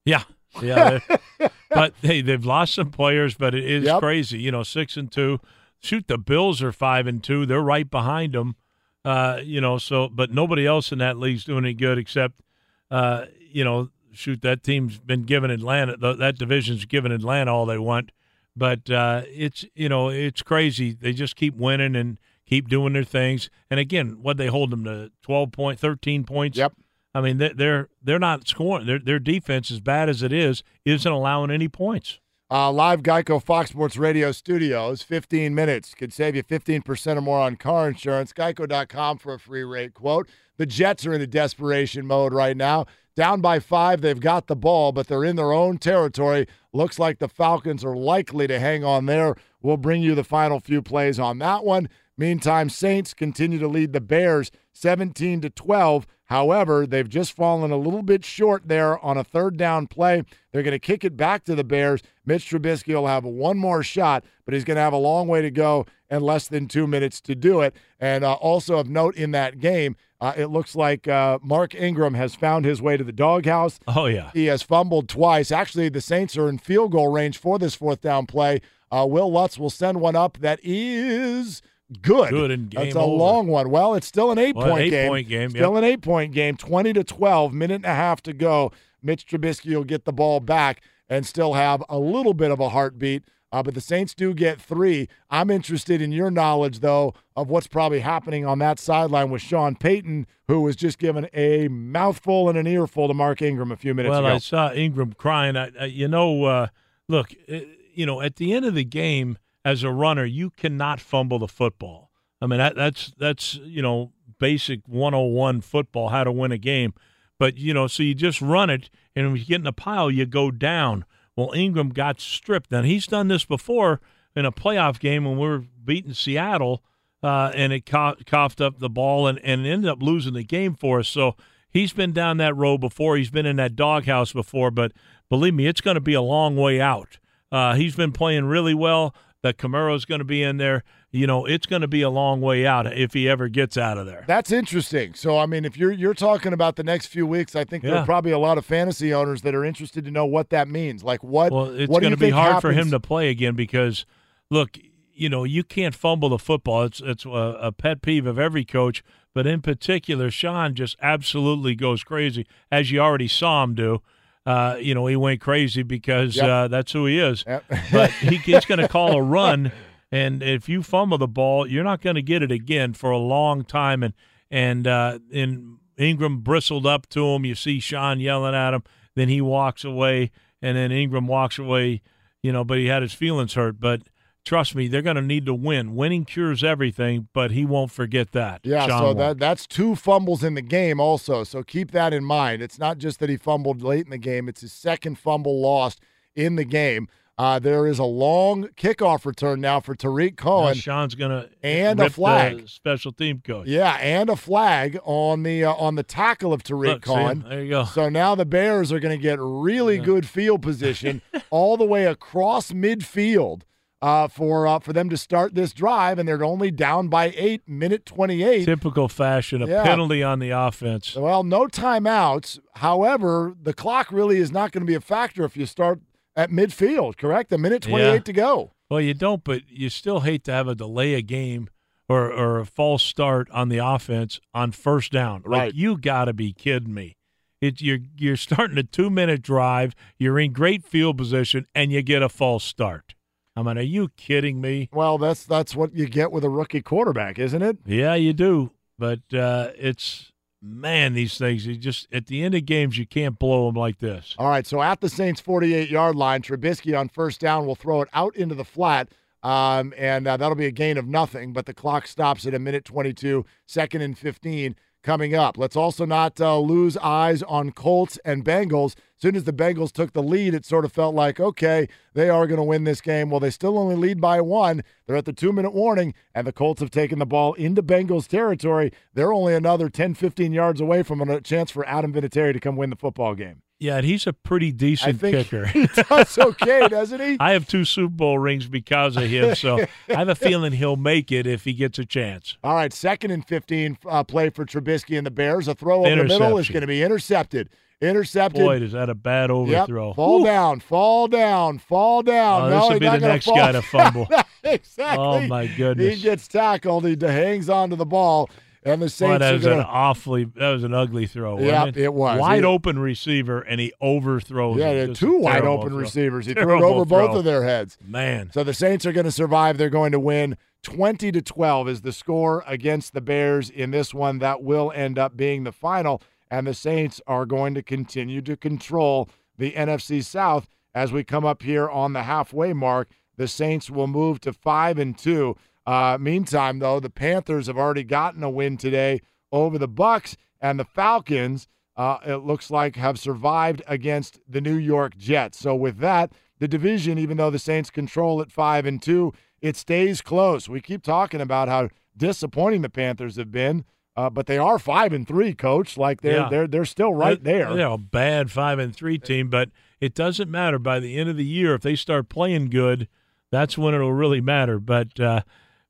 Yeah, yeah. but hey, they've lost some players, but it is Yep. crazy. You know, six and two. Shoot, the Bills are five and two. They're right behind them. Uh, you know, so but nobody else in that league's doing any good except, uh, you know, shoot, that team's been given Atlanta th- that division's given Atlanta all they want. But uh, it's you know it's crazy. They just keep winning and keep doing their things. And again, what they hold them to twelve point, thirteen points. Yep. I mean, they- they're they're not scoring. Their their defense, as bad as it is, isn't allowing any points. Uh, live Geico Fox Sports Radio studios, 15 minutes. Could save you 15% or more on car insurance. Geico.com for a free rate quote. The Jets are in a desperation mode right now. Down by five, they've got the ball, but they're in their own territory. Looks like the Falcons are likely to hang on there. We'll bring you the final few plays on that one. Meantime, Saints continue to lead the Bears 17 to 12. However, they've just fallen a little bit short there on a third down play. They're going to kick it back to the Bears. Mitch Trubisky will have one more shot, but he's going to have a long way to go and less than two minutes to do it. And uh, also of note in that game, uh, it looks like uh, Mark Ingram has found his way to the doghouse. Oh, yeah. He has fumbled twice. Actually, the Saints are in field goal range for this fourth down play. Uh, Wil Lutz will send one up that is good. Good and game That's a over. long one. Well, it's still an eight Well, point game. eight-point game, Still yep. an eight point game. Twenty to twelve. Minute and a half to go. Mitch Trubisky will get the ball back and still have a little bit of a heartbeat. Uh, but the Saints do get three. I'm interested in your knowledge, though, of what's probably happening on that sideline with Sean Payton, who was just given a mouthful and an earful to Mark Ingram a few minutes well, ago. I saw Ingram crying. I, I, you know, uh, look, uh, you know, at the end of the game, as a runner, you cannot fumble the football. I mean, that, that's that's you know basic 101 football, how to win a game. But you know, so you just run it, and when you get in a pile, you go down. Well, Ingram got stripped. Now he's done this before in a playoff game when we were beating Seattle, uh, and it co- coughed up the ball and, and ended up losing the game for us. So he's been down that road before. He's been in that doghouse before. But believe me, it's going to be a long way out. Uh, he's been playing really well. That Kamara's going to be in there. You know, it's going to be a long way out if he ever gets out of there. That's interesting. So, I mean, if you're you're talking about the next few weeks, I think there are probably a lot of fantasy owners that are interested to know what that means. Like, what? Well, it's going to be hard for him to play again because, look, you know, you can't fumble the football. It's it's a, a pet peeve of every coach, but in particular, Sean just absolutely goes crazy, as you already saw him do. Uh, you know, he went crazy because Yep. uh, that's who he is. Yep. but he, he's going to call a run, and if you fumble the ball, you're not going to get it again for a long time. And and uh, and Ingram bristled up to him. You see Sean yelling at him. Then he walks away, and then Ingram walks away. You know, but he had his feelings hurt. But trust me, they're going to need to win. Winning cures everything, but he won't forget that. Yeah, Sean so won't. that that's two fumbles in the game also. So keep that in mind. It's not just that he fumbled late in the game, it's his second fumble lost in the game. Uh, there is a long kickoff return now for Tarik Now Cohen. Sean's going to And a flag. Special team coach. Yeah, and a flag on the uh, on the tackle of Tarik Look, Cohen. There you go. So now the Bears are going to get really good field position all the way across midfield uh, for uh, for them to start this drive, and they're only down by eight, minute twenty eight. Typical fashion, a Yeah. penalty on the offense. Well, no timeouts. However, the clock really is not going to be a factor if you start at midfield. Correct? A minute twenty eight Yeah. to go. Well, you don't, but you still hate to have a delay a game or, or a false start on the offense on first down. Right. Like you got to be kidding me. It, you're you're starting a two minute drive. You're in great field position, and you get a false start. I mean, are you kidding me? Well, that's that's what you get with a rookie quarterback, isn't it? Yeah, you do. But uh, it's man, these things. You just at the end of games, you can't blow them like this. All right, so at the Saints' 48 yard line, Trubisky on first down will throw it out into the flat, um, and uh, that'll be a gain of nothing, but the clock stops at a minute 22, second and 15 coming up. Let's also not uh, lose eyes on Colts and Bengals. As soon as the Bengals took the lead, it sort of felt like, okay, they are going to win this game. Well, they still only lead by one. They're at the two minute warning, and the Colts have taken the ball into Bengals territory. They're only another 10, 15 yards away from a chance for Adam Vinatieri to come win the football game. Yeah, and he's a pretty decent kicker. he does okay, doesn't he? I have two Super Bowl rings because of him, so I have a feeling he'll make it if he gets a chance. All right, second and 15 uh, play for Trubisky and the Bears. A throw over the middle is going to be intercepted. Intercepted. Boy, is that a bad Yep. overthrow. Fall Whew. down, fall down, fall down. Oh, no, this will be the next fall guy to fumble. exactly. Oh, my goodness. He gets tackled. He hangs onto the ball, and the Saints that was an going to. awfully that was an ugly throw. wasn't it? it was. wide He- open receiver, and he overthrows. Yeah, it. they had Just a two wide open throw. receivers. He threw it Terrible over both of their heads. Man, So the Saints are going to survive. They're going to win 20 to 12 is the score against the Bears in this one. That will end up being the final. And the Saints are going to continue to control the NFC South as we come up here on the halfway mark. The Saints will move to 5 and 2. Uh, meantime, though, the Panthers have already gotten a win today over the Bucs and the Falcons. Uh, it looks like have survived against the New York Jets. So with that, the division, even though the Saints control it five and two, it stays close. We keep talking about how disappointing the Panthers have been. Uh, but they are five and three, coach. Like they're Yeah. they're they're still right They're- there. They're a bad five and three team, but it doesn't matter. By the end of the year, if they start playing good, that's when it'll really matter. But uh,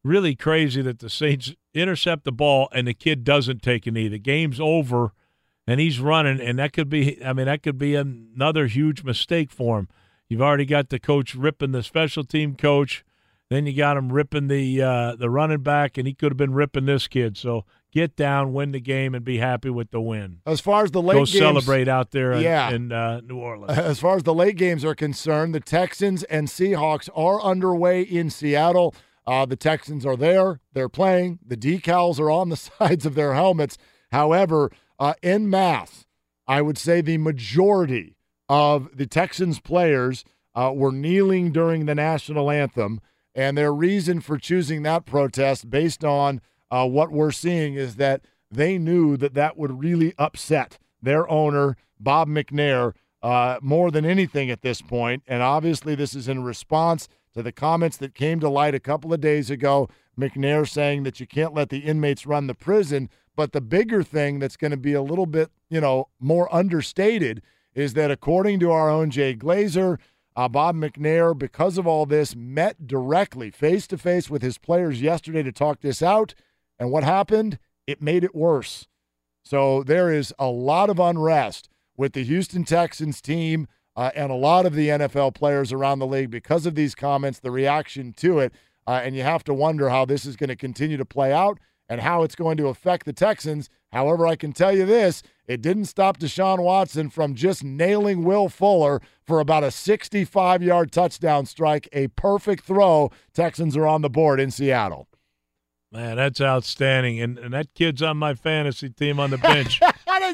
really crazy that the Saints intercept the ball and the kid doesn't take a knee. The game's over, and he's running, and that could be. I mean, that could be another huge mistake for him. You've already got the coach ripping the special team coach. Then you got him ripping the uh, the running back, and he could have been ripping this kid. So get down, win the game, and be happy with the win. As far as the late Go games, celebrate out there in, Yeah. in uh, New Orleans. As far as the late games are concerned, the Texans and Seahawks are underway in Seattle. Uh, the Texans are there. They're playing. The decals are on the sides of their helmets. However, uh, en masse, I would say the majority of the Texans players uh, were kneeling during the national anthem. And their reason for choosing that protest, based on uh, what we're seeing, is that they knew that that would really upset their owner, Bob McNair, uh, more than anything at this point. And obviously, this is in response to the comments that came to light a couple of days ago. McNair saying that you can't let the inmates run the prison. But the bigger thing that's going to be a little bit, you know, more understated is that according to our own Jay Glazer, uh, Bob McNair, because of all this, met directly face to face with his players yesterday to talk this out. And what happened? It made it worse. So there is a lot of unrest with the Houston Texans team uh, and a lot of the NFL players around the league because of these comments, the reaction to it. Uh, and you have to wonder how this is going to continue to play out and how it's going to affect the Texans. However, I can tell you this it didn't stop Deshaun Watson from just nailing Will Fuller for about a 65 yard touchdown strike, a perfect throw. Texans are on the board in Seattle. Man, that's outstanding. And, and that kid's on my fantasy team on the bench.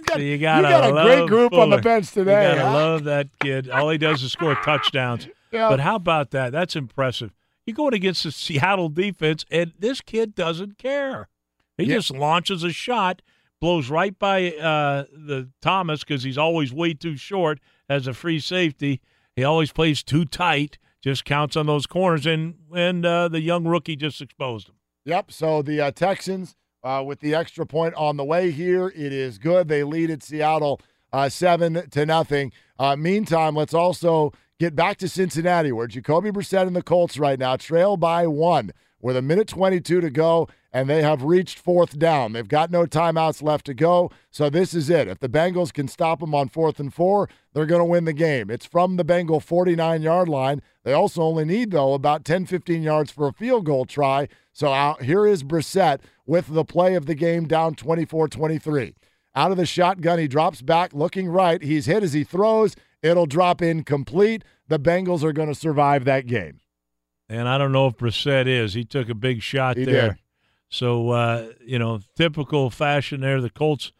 So you got gotta a great group on the bench today, You gotta huh? love that kid. All he does is score touchdowns. Yeah. But how about that? That's impressive. You're going against the Seattle defense, and this kid doesn't care. He Yeah. just launches a shot, blows right by uh, the Thomas because he's always way too short as a free safety. He always plays too tight. Just counts on those corners, and and uh, the young rookie just exposed him. Yep. So the uh, Texans, uh, with the extra point on the way here, it is good. They lead at Seattle uh, seven to nothing. Uh, meantime, let's also get back to Cincinnati, where Jacoby Brissett and the Colts right now trail by one with a minute 22 to go, and they have reached fourth down. They've got no timeouts left to go, so this is it. If the Bengals can stop them on fourth and four, they're going to win the game. It's from the Bengal 49 yard line. They also only need, though, about 10, 15 yards for a field goal try. So out, here is Brissett with the play of the game down 24 23. Out of the shotgun, he drops back looking right. He's hit as he throws. It'll drop incomplete. The Bengals are going to survive that game. And I don't know if Brissett is. He took a big shot He there. did. So, uh, you know, typical fashion there. The Colts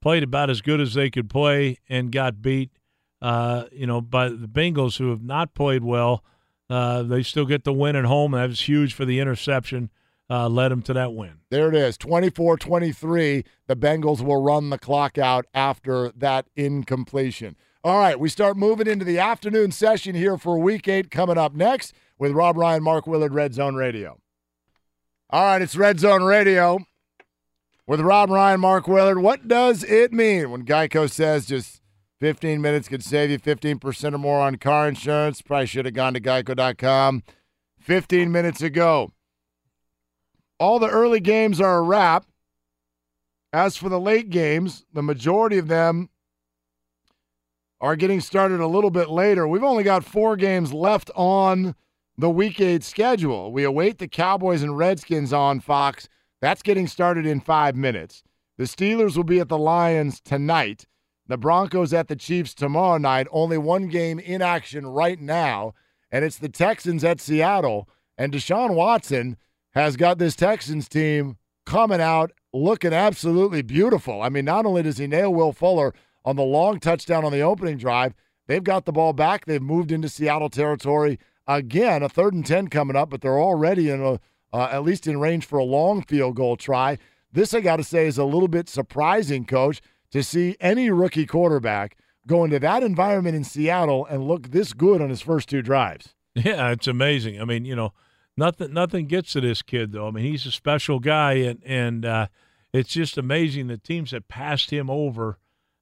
played about as good as they could play and got beat, uh, you know, by the Bengals, who have not played well. Uh, they still get the win at home. That was huge for the interception, uh, led them to that win. There it is 24 23. The Bengals will run the clock out after that incompletion. All right, we start moving into the afternoon session here for week eight coming up next with Rob Ryan, Mark Willard, Red Zone Radio. All right, it's Red Zone Radio with Rob Ryan, Mark Willard. What does it mean when Geico says just 15 minutes could save you 15% or more on car insurance? Probably should have gone to geico.com 15 minutes ago. All the early games are a wrap. As for the late games, the majority of them are getting started a little bit later. We've only got four games left on the week eight schedule. We await the Cowboys and Redskins on Fox. That's getting started in five minutes. The Steelers will be at the Lions tonight. The Broncos at the Chiefs tomorrow night. Only one game in action right now, and it's the Texans at Seattle. And Deshaun Watson has got this Texans team coming out looking absolutely beautiful. I mean, not only does he nail Will Fuller on the long touchdown on the opening drive, they've got the ball back. They've moved into Seattle territory again. A third and ten coming up, but they're already in a uh, at least in range for a long field goal try. This I got to say is a little bit surprising, Coach, to see any rookie quarterback go into that environment in Seattle and look this good on his first two drives. Yeah, it's amazing. I mean, you know, nothing nothing gets to this kid though. I mean, he's a special guy, and and uh, it's just amazing the teams that passed him over.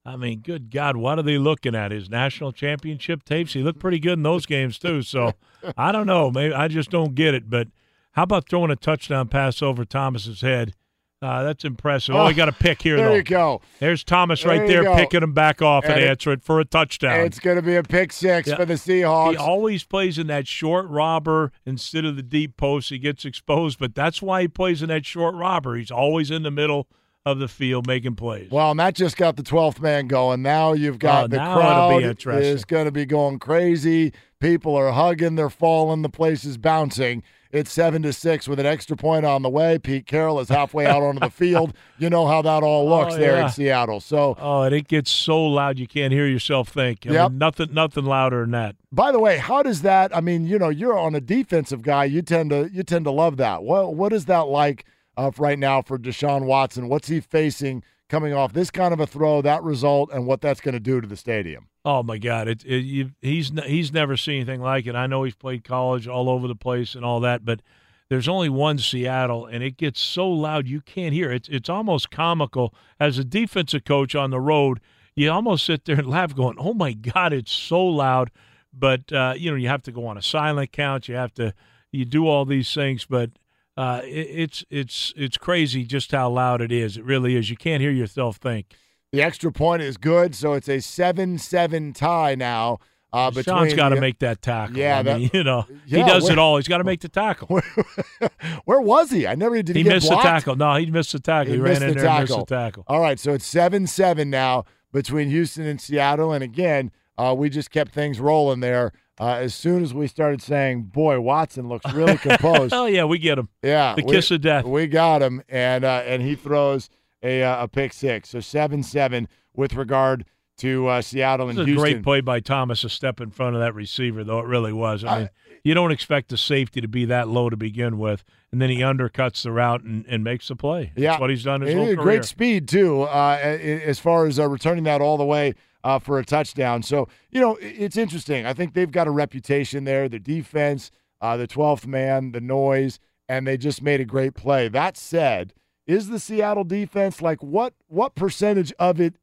I mean, good God, what are they looking at? His national championship tapes? He looked pretty good in those games too. So I don't know. Maybe I just don't get it. But how about throwing a touchdown pass over Thomas's head? Uh, that's impressive. Oh, we got a pick here, there though. you go. There's Thomas right There there, go. picking him back off and, And answering for a touchdown. It's going to be a pick six Yeah. for the Seahawks. He always plays in that short robber instead of the deep post. He gets exposed, but that's why he plays in that short robber. He's always in the middle of the field making plays. Well, and that just got the 12th man going. Now you've got Oh, the crowd is going to be going crazy. People are hugging, they're falling, the place is bouncing. It's seven to six with an extra point on the way. Pete Carroll is halfway out onto the field. You know how that all looks Oh, there yeah. in Seattle. So, Oh, and it gets so loud you can't hear yourself think. I Yep. mean, nothing, nothing louder than that. by the way, how does that? I mean, you know, you're on a defensive guy. You tend to you tend to love that. What what is that like uh, right now for Deshaun Watson? What's he facing coming off this kind of a throw, that result, and what that's going to do to the stadium? Oh my God! It, it you, he's he's never seen anything like it. I know he's played college all over the place and all that, but there's only one Seattle, and it gets so loud you can't hear. It's it's almost comical. As a defensive coach on the road, you almost sit there and laugh, going, "Oh my God, it's so loud." But uh, you know, you have to go on a silent count. You have to you do all these things, but uh, it, it's it's it's crazy just how loud it is. It really is. You can't hear yourself think. The extra point is good, so it's a seven-seven tie now. Uh, between Sean's got to make that tackle. Yeah, I that- mean, you know, Yeah, he does where- it all. He's got to make the tackle. Where was he? I never did. He, he missed blocked? the tackle. No, he missed the tackle. He, ran in the there tackle. missed the tackle. All right, so it's seven seven now between Houston and Seattle, and again, uh, we just kept things rolling there. Uh, as soon as we started saying, "Boy, Watson looks really composed," Oh yeah, we get him. yeah, the we- kiss of death. We got him, and uh, and he throws a uh, a pick six. So seven seven with regard to uh, Seattle and This is a Houston. great play by Thomas, a step in front of that receiver, though it really was. I mean, you don't expect the safety to be that low to begin with, and then he undercuts the route and, and makes the play. That's Yeah, what he's done his whole career. Great speed too, uh, as far as uh, returning that all the way uh, for a touchdown. So you know, it's interesting. I think they've got a reputation there. The defense, uh, the twelfth man, the noise, and they just made a great play. That said, is the Seattle defense like what? What percentage of it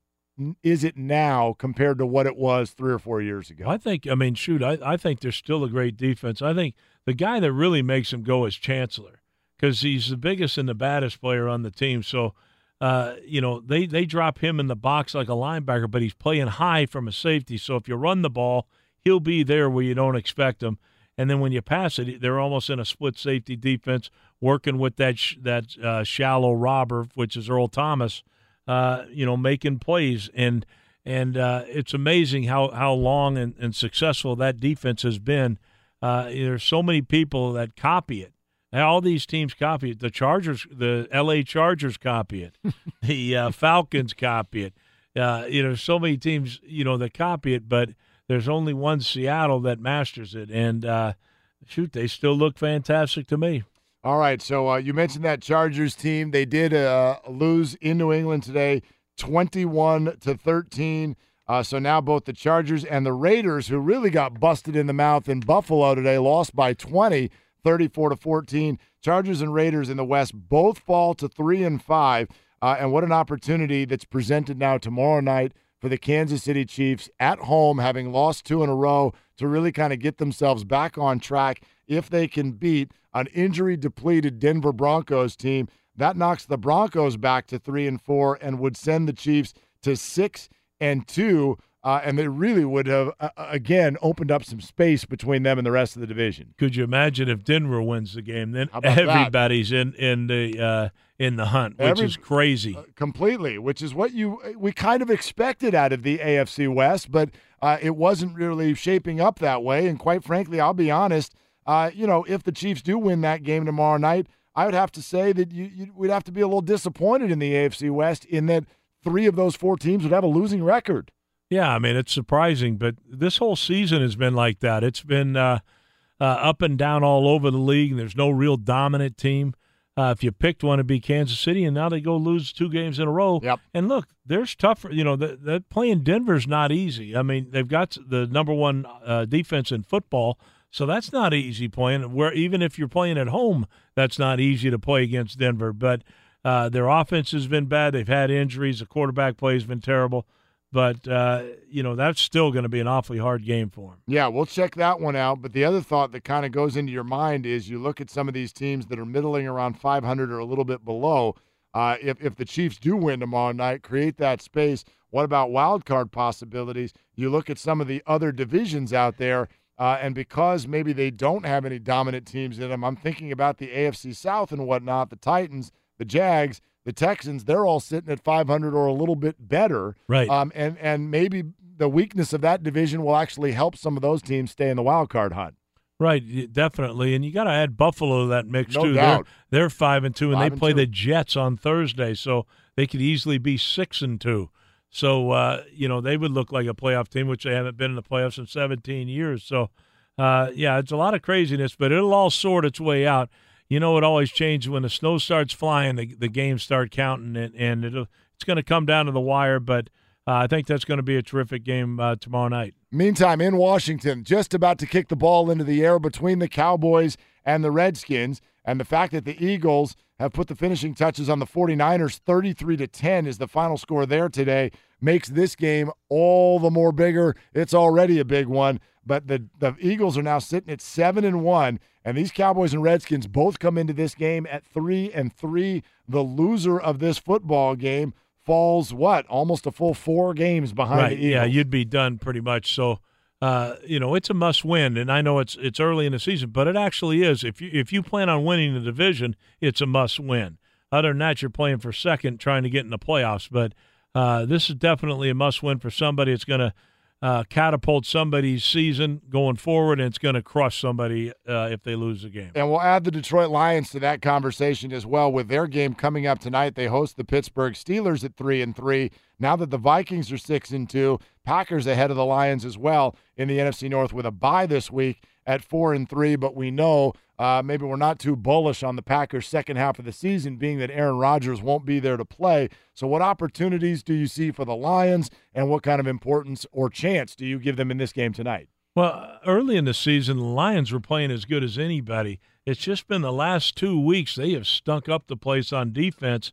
is it now compared to what it was three or four years ago? I think, I mean, shoot, I, I think they're still a great defense. I think the guy that really makes him go is Chancellor because he's the biggest and the baddest player on the team. So, uh, you know, they, they drop him in the box like a linebacker, but he's playing high from a safety. So if you run the ball, he'll be there where you don't expect him. And then when you pass it, they're almost in a split safety defense, working with that sh- that uh, shallow robber, which is Earl Thomas. Uh, you know, making plays and and uh, it's amazing how how long and, and successful that defense has been. Uh, there's so many people that copy it. And all these teams copy it. The Chargers, the L.A. Chargers copy it. the uh, Falcons copy it. Uh, you know, so many teams, you know, that copy it, but there's only one Seattle that masters it. And uh, shoot, they still look fantastic to me. All right, so uh, you mentioned that Chargers team. They did uh, lose in New England today, twenty-one to thirteen. Uh, so now both the Chargers and the Raiders, who really got busted in the mouth in Buffalo today, lost by 20, 34 to 14. Chargers and Raiders in the West both fall to three and five. Uh, and what an opportunity that's presented now tomorrow night for the Kansas City Chiefs at home, having lost two in a row, to really kind of get themselves back on track if they can beat an injury depleted Denver Broncos team. That knocks the Broncos back to three and four and would send the Chiefs to six and two. Uh, and they really would have, uh, again, opened up some space between them and the rest of the division. Could you imagine if Denver wins the game? Then about that? everybody's in in the uh, in the hunt, which Every- is crazy. completely, which is what you we kind of expected out of the AFC West, but uh, it wasn't really shaping up that way. And quite frankly, I'll be honest, uh, you know, if the Chiefs do win that game tomorrow night, I would have to say that you, you we'd have to be a little disappointed in the AFC West in that three of those four teams would have a losing record. Yeah, I mean it's surprising, but this whole season has been like that. It's been uh, uh, up and down all over the league. There's no real dominant team. Uh, if you picked one, it'd be Kansas City, and now they go lose two games in a row. Yep. And look, there's tougher. You know, that that playing Denver's not easy. I mean, they've got the number one uh, defense in football, So that's not easy playing. Where even if you're playing at home, that's not easy to play against Denver. But uh, their offense has been bad. They've had injuries. The quarterback play has been terrible. But uh, you know that's still going to be an awfully hard game for them. Yeah, we'll check that one out. But the other thought that kind of goes into your mind is you look at some of these teams that are middling around 500 or a little bit below. Uh, if if the Chiefs do win tomorrow night, create that space. What about wild card possibilities? You look at some of the other divisions out there, uh, and because maybe they don't have any dominant teams in them, I'm thinking about the AFC South and whatnot. The Titans, the Jags, the Texans, they're all sitting at 500 or a little bit better. Right. Um, and and maybe the weakness of that division will actually help some of those teams stay in the wild card hunt. Right, definitely, and you got to add Buffalo to that mix No too. doubt. They're, they're five and two, and Five they and play two. the Jets on Thursday, so they could easily be six and two. So uh, you know they would look like a playoff team, which they haven't been in the playoffs in 17 years. So uh, yeah, it's a lot of craziness, but it'll all sort its way out. You know, it always changes when the snow starts flying. The, the games start counting, and, and it's going to come down to the wire. But uh, I think that's going to be a terrific game uh, tomorrow night. Meantime, in Washington, just about to kick the ball into the air between the Cowboys and the Redskins, and the fact that the Eagles have put the finishing touches on the 49ers 33 to 10 is the final score there today makes this game all the more bigger. It's already a big one, but the the Eagles are now sitting at 7 and 1 and these Cowboys and Redskins both come into this game at 3 and 3. The loser of this football game falls what? Almost a full 4 games behind right. the Eagles. Yeah, you'd be done pretty much. So, uh, you know, it's a must win, and I know it's it's early in the season, but it actually is. If you if you plan on winning the division, it's a must win. Other than that, you're playing for second, trying to get in the playoffs. But uh, this is definitely a must win for somebody. It's going to uh, catapult somebody's season going forward, and it's going to crush somebody uh, if they lose the game. And we'll add the Detroit Lions to that conversation as well with their game coming up tonight. They host the Pittsburgh Steelers at 3 and 3. Now that the Vikings are 6 and 2, Packers ahead of the Lions as well in the NFC North with a bye this week at 4 and 3, but we know uh, maybe we're not too bullish on the Packers second half of the season being that Aaron Rodgers won't be there to play. So what opportunities do you see for the Lions and what kind of importance or chance do you give them in this game tonight? Well, early in the season, the Lions were playing as good as anybody. It's just been the last two weeks they have stunk up the place on defense,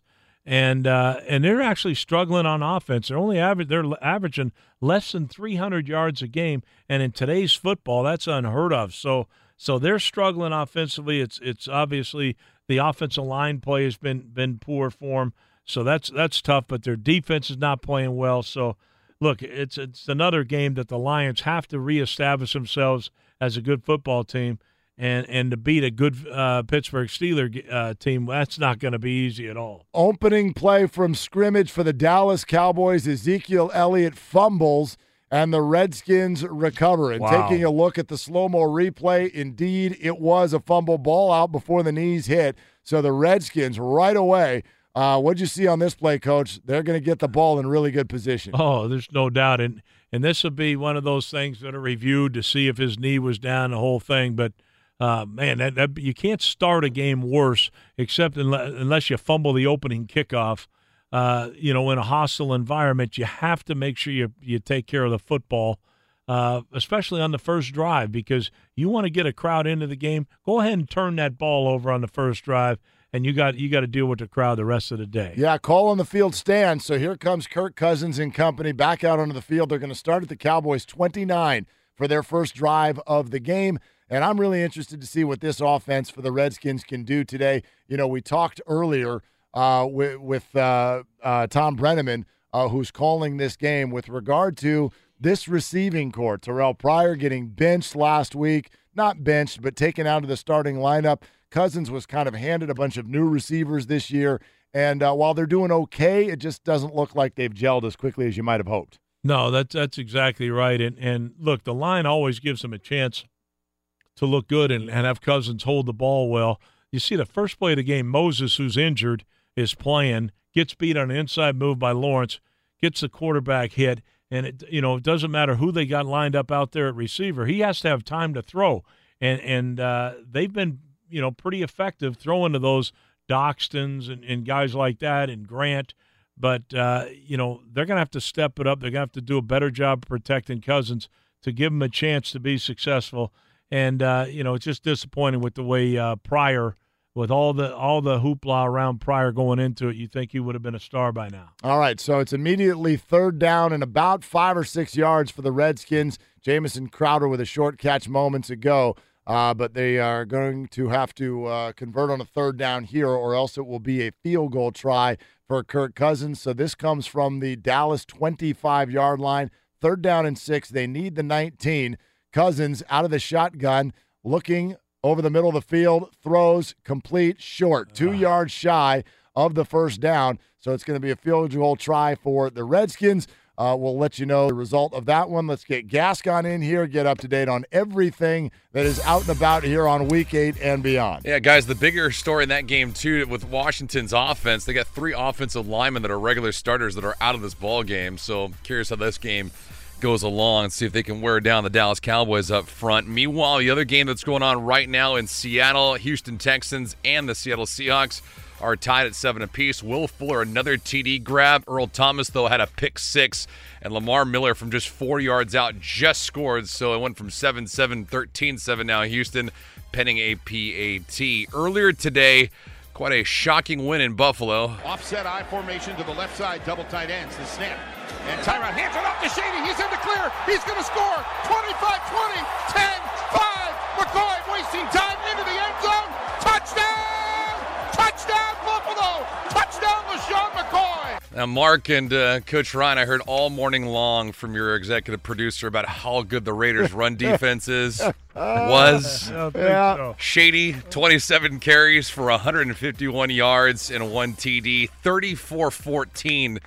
and uh, and they're actually struggling on offense. They're only average they're averaging less than 300 yards a game, and in today's football, that's unheard of. So so they're struggling offensively. It's it's obviously the offensive line play has been been poor for them. So that's that's tough. But their defense is not playing well. So look, it's it's another game that the Lions have to reestablish themselves as a good football team, and and to beat a good uh, Pittsburgh Steeler uh, team. That's not going to be easy at all. Opening play from scrimmage for the Dallas Cowboys, Ezekiel Elliott fumbles and the Redskins recover. And Wow. taking a look at the slow mo replay, indeed, it was a fumble ball out before the knees hit. So the Redskins right away. Uh, what'd you see on this play, Coach? They're going to get the ball in really good position. Oh, there's no doubt, and and this will be one of those things that are reviewed to see if his knee was down, the whole thing. But uh, man, that, that you can't start a game worse except unless, unless you fumble the opening kickoff. Uh, you know, in a hostile environment, you have to make sure you you take care of the football, uh, especially on the first drive, because you want to get a crowd into the game. Go ahead and turn that ball over on the first drive, and you got you got to deal with the crowd the rest of the day. Yeah, call on the field stand. So here comes Kirk Cousins and company back out onto the field. They're going to start at the Cowboys 29 for their first drive of the game. And I'm really interested to see what this offense for the Redskins can do today. You know, we talked earlier uh, with, with uh, uh, Thom Brennaman, uh, who's calling this game with regard to this receiving corps. Terrelle Pryor getting benched last week, not benched, but taken out of the starting lineup. Cousins was kind of handed a bunch of new receivers this year. And uh, while they're doing okay, it just doesn't look like they've gelled as quickly as you might have hoped. No, that's that's exactly right. And and look, the line always gives them a chance to look good and, and have Cousins hold the ball well. You see the first play of the game, Moses, who's injured, is playing, gets beat on an inside move by Lawrence, gets the quarterback hit, and it you know, it doesn't matter who they got lined up out there at receiver. He has to have time to throw. And and uh, they've been, you know, pretty effective throwing to those Doctsons and, and guys like that and Grant but uh, you know they're going to have to step it up. They're going to have to do a better job protecting Cousins to give him a chance to be successful. And uh, you know it's just disappointing with the way uh, Pryor, with all the all the hoopla around Pryor going into it. You think he would have been a star by now? All right, so it's immediately third down and about five or six yards for the Redskins. Jamison Crowder with a short catch moments ago. Uh, but they are going to have to uh, convert on a third down here, or else it will be a field goal try for Kirk Cousins. So this comes from the Dallas 25 yard line. Third down and six. They need the 19. Cousins out of the shotgun, looking over the middle of the field, throws complete short, two yards shy of the first down. So it's going to be a field goal try for the Redskins. Uh, we'll let you know the result of that one. Let's get Gascon in here, get up to date on everything that is out and about here on week eight and beyond. Yeah, guys, the bigger story in that game, too, with Washington's offense, they got three offensive linemen that are regular starters that are out of this ball game. So curious how this game goes along and see if they can wear down the Dallas Cowboys up front. Meanwhile, the other game that's going on right now in Seattle, Houston Texans and the Seattle Seahawks are tied at seven apiece. Will Fuller, another TD grab. Earl Thomas, though, had a pick six. And Lamar Miller from just four yards out just scored. So it went from 7 7, 13 7 now. Houston penning a PAT. Earlier today, quite a shocking win in Buffalo. Offset I formation to the left side, double tight ends. The snap. And Tyrod hands it off to Shady. He's in the clear. He's going to score. 25 20, 10 5. McCoy wasting time into the end zone. Touchdown! Touchdown, Buffalo! Touchdown, LeSean McCoy! Now, Mark and uh, Coach Ryan, I heard all morning long from your executive producer about how good the Raiders' run defense is. Was Yeah. so. Shady, 27 carries for 151 yards and one TD, 34 14.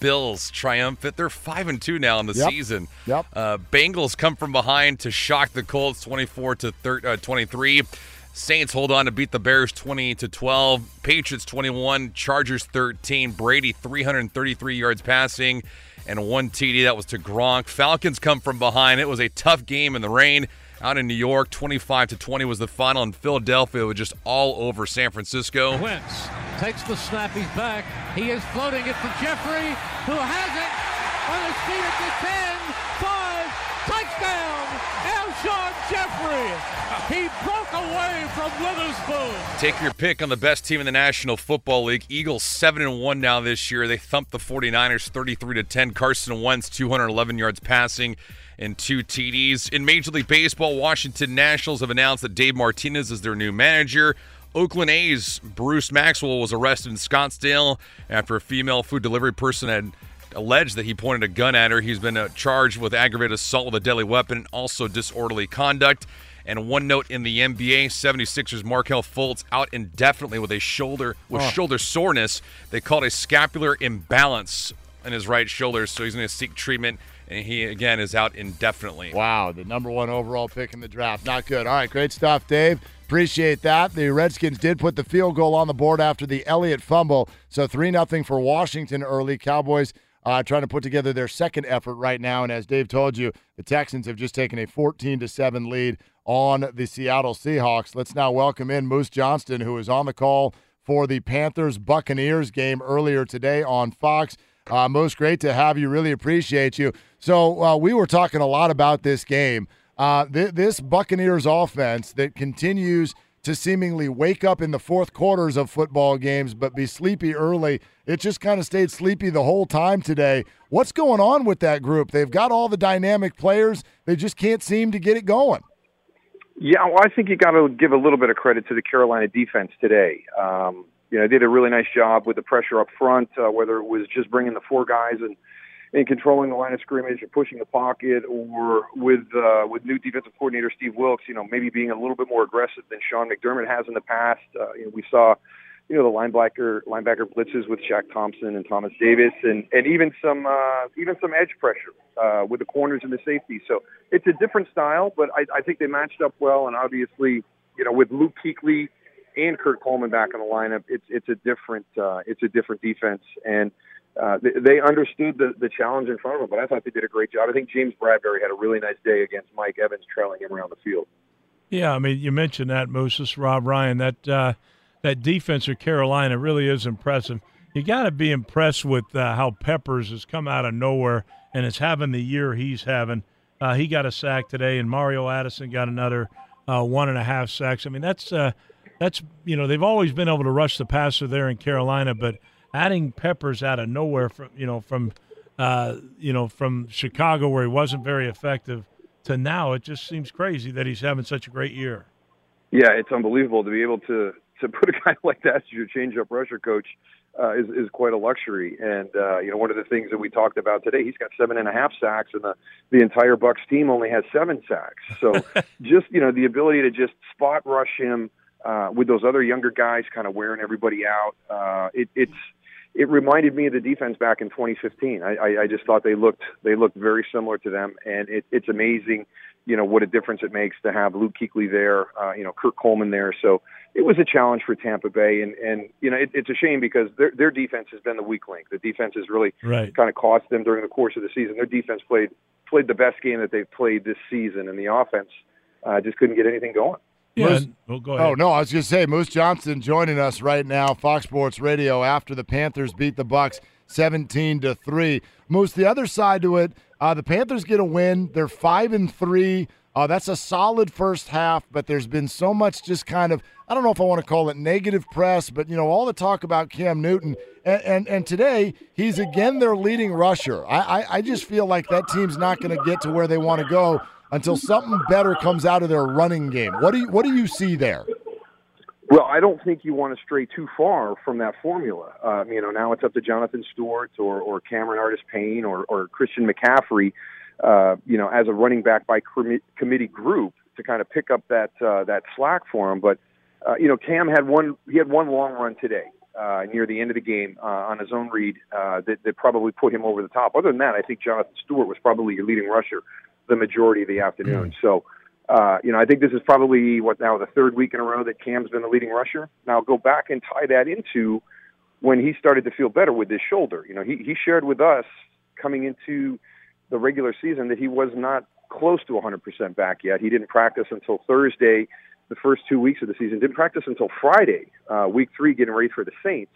Bills triumphant. They're 5 and 2 now in the Yep. season. Yep. Uh, Bengals come from behind to shock the Colts 24 to thir- uh, 23. Saints hold on to beat the Bears 20 to 12. Patriots 21, Chargers 13. Brady 333 yards passing and one TD that was to Gronk. Falcons come from behind. It was a tough game in the rain out in New York. 25 to 20 was the final in Philadelphia. It was just all over San Francisco. Wentz takes the snap. He's back. He is floating it for Jeffery, who has it on his feet at the 10, 5, touchdown! Alshon Jeffery. He broke away from Witherspoon. Take your pick on the best team in the National Football League. Eagles 7 and 1 now this year. They thumped the 49ers 33 to 10. Carson Wentz 211 yards passing and two TDs. In Major League Baseball, Washington Nationals have announced that Dave Martinez is their new manager. Oakland A's Bruce Maxwell was arrested in Scottsdale after a female food delivery person had alleged that he pointed a gun at her. He's been uh, charged with aggravated assault with a deadly weapon and also disorderly conduct. And one note in the NBA, 76ers Markelle Fultz out indefinitely with a shoulder with Oh. shoulder soreness. They called a scapular imbalance in his right shoulder, so he's going to seek treatment. And he again is out indefinitely. Wow, the number one overall pick in the draft. Not good. All right, great stuff, Dave. Appreciate that. The Redskins did put the field goal on the board after the Elliott fumble. So 3 0 for Washington early. Cowboys uh, trying to put together their second effort right now. And as Dave told you, the Texans have just taken a 14 to 7 lead on the Seattle Seahawks. Let's now welcome in Moose Johnston, who is on the call for the Panthers Buccaneers game earlier today on Fox. Uh, Moose, great to have you. Really appreciate you. So uh, we were talking a lot about this game. Uh, th- this Buccaneers offense that continues to seemingly wake up in the fourth quarters of football games, but be sleepy early. It just kind of stayed sleepy the whole time today. What's going on with that group? They've got all the dynamic players. They just can't seem to get it going. Yeah, well, I think you got to give a little bit of credit to the Carolina defense today. Um, you know, they did a really nice job with the pressure up front, uh, whether it was just bringing the four guys and and controlling the line of scrimmage and pushing the pocket, or with uh, with new defensive coordinator Steve Wilks, you know, maybe being a little bit more aggressive than Sean McDermott has in the past. Uh, you know, we saw, you know, the linebacker linebacker blitzes with Shaq Thompson and Thomas Davis, and and even some uh, even some edge pressure uh, with the corners and the safety. So it's a different style, but I, I think they matched up well, and obviously, you know, with Luke Kuechly and Kurt Coleman back in the lineup, it's it's a different uh, it's a different defense and. Uh, they, understood the, the challenge in front of them, but I thought they did a great job. I think James Bradberry had a really nice day against Mike Evans, trailing him around the field. Yeah, I mean, you mentioned that, Moses, Rob Ryan. That uh, that defense of Carolina really is impressive. You got to be impressed with uh, how Peppers has come out of nowhere and is having the year he's having. Uh, he got a sack today, and Mario Addison got another. uh, one and a half sacks. I mean, that's uh, that's you know they've always been able to rush the passer there in Carolina, but adding Peppers out of nowhere from you know from uh, you know from Chicago where he wasn't very effective to now, it just seems crazy that he's having such a great year. Yeah, it's unbelievable to be able to to put a guy like that as your change-up rusher coach uh, is is quite a luxury. And uh, you know, one of the things that we talked about today, he's got seven and a half sacks, and the the entire Bucs team only has seven sacks. So just you know, the ability to just spot rush him uh, with those other younger guys, kind of wearing everybody out. Uh, it, it's it reminded me of the defense back in 2015. I, I, I just thought they looked they looked very similar to them, and it, it's amazing, you know, what a difference it makes to have Luke Kuechly there, uh, you know, Kurt Coleman there. So it was a challenge for Tampa Bay, and and you know, it, it's a shame because their their defense has been the weak link. The defense has really right. kind of cost them during the course of the season. Their defense played played the best game that they've played this season, and the offense uh, just couldn't get anything going. Yeah, Moose- well, go ahead. Oh no, I was going to say Moose Johnston joining us right now, Fox Sports Radio. After the Panthers beat the Bucs seventeen to three. Moose, the other side to it, uh, the Panthers get a win. They're five and three. Uh, that's a solid first half, but there's been so much just kind of I don't know if I want to call it negative press, but you know all the talk about Cam Newton, and and, and today he's again their leading rusher. I, I I just feel like that team's not going to get to where they want to go until something better comes out of their running game. What do you what do you see there? Well, I don't think you want to stray too far from that formula. Um, you know, now it's up to Jonathan Stewart or, or Cameron Artis Payne or, or Christian McCaffrey, uh, you know, as a running back by commi- committee group to kind of pick up that uh, that slack for him. But uh, you know, Cam had one he had one long run today uh, near the end of the game uh, on his own read uh, that, that probably put him over the top. Other than that, I think Jonathan Stewart was probably your leading rusher the majority of the afternoon. So. Uh, you know, I think this is probably what now the third week in a row that Cam's been the leading rusher. Now go back and tie that into when he started to feel better with his shoulder. You know, he he shared with us coming into the regular season that he was not close to 100% back yet. He didn't practice until Thursday, the first two weeks of the season. Didn't practice until Friday, uh, week three, getting ready for the Saints.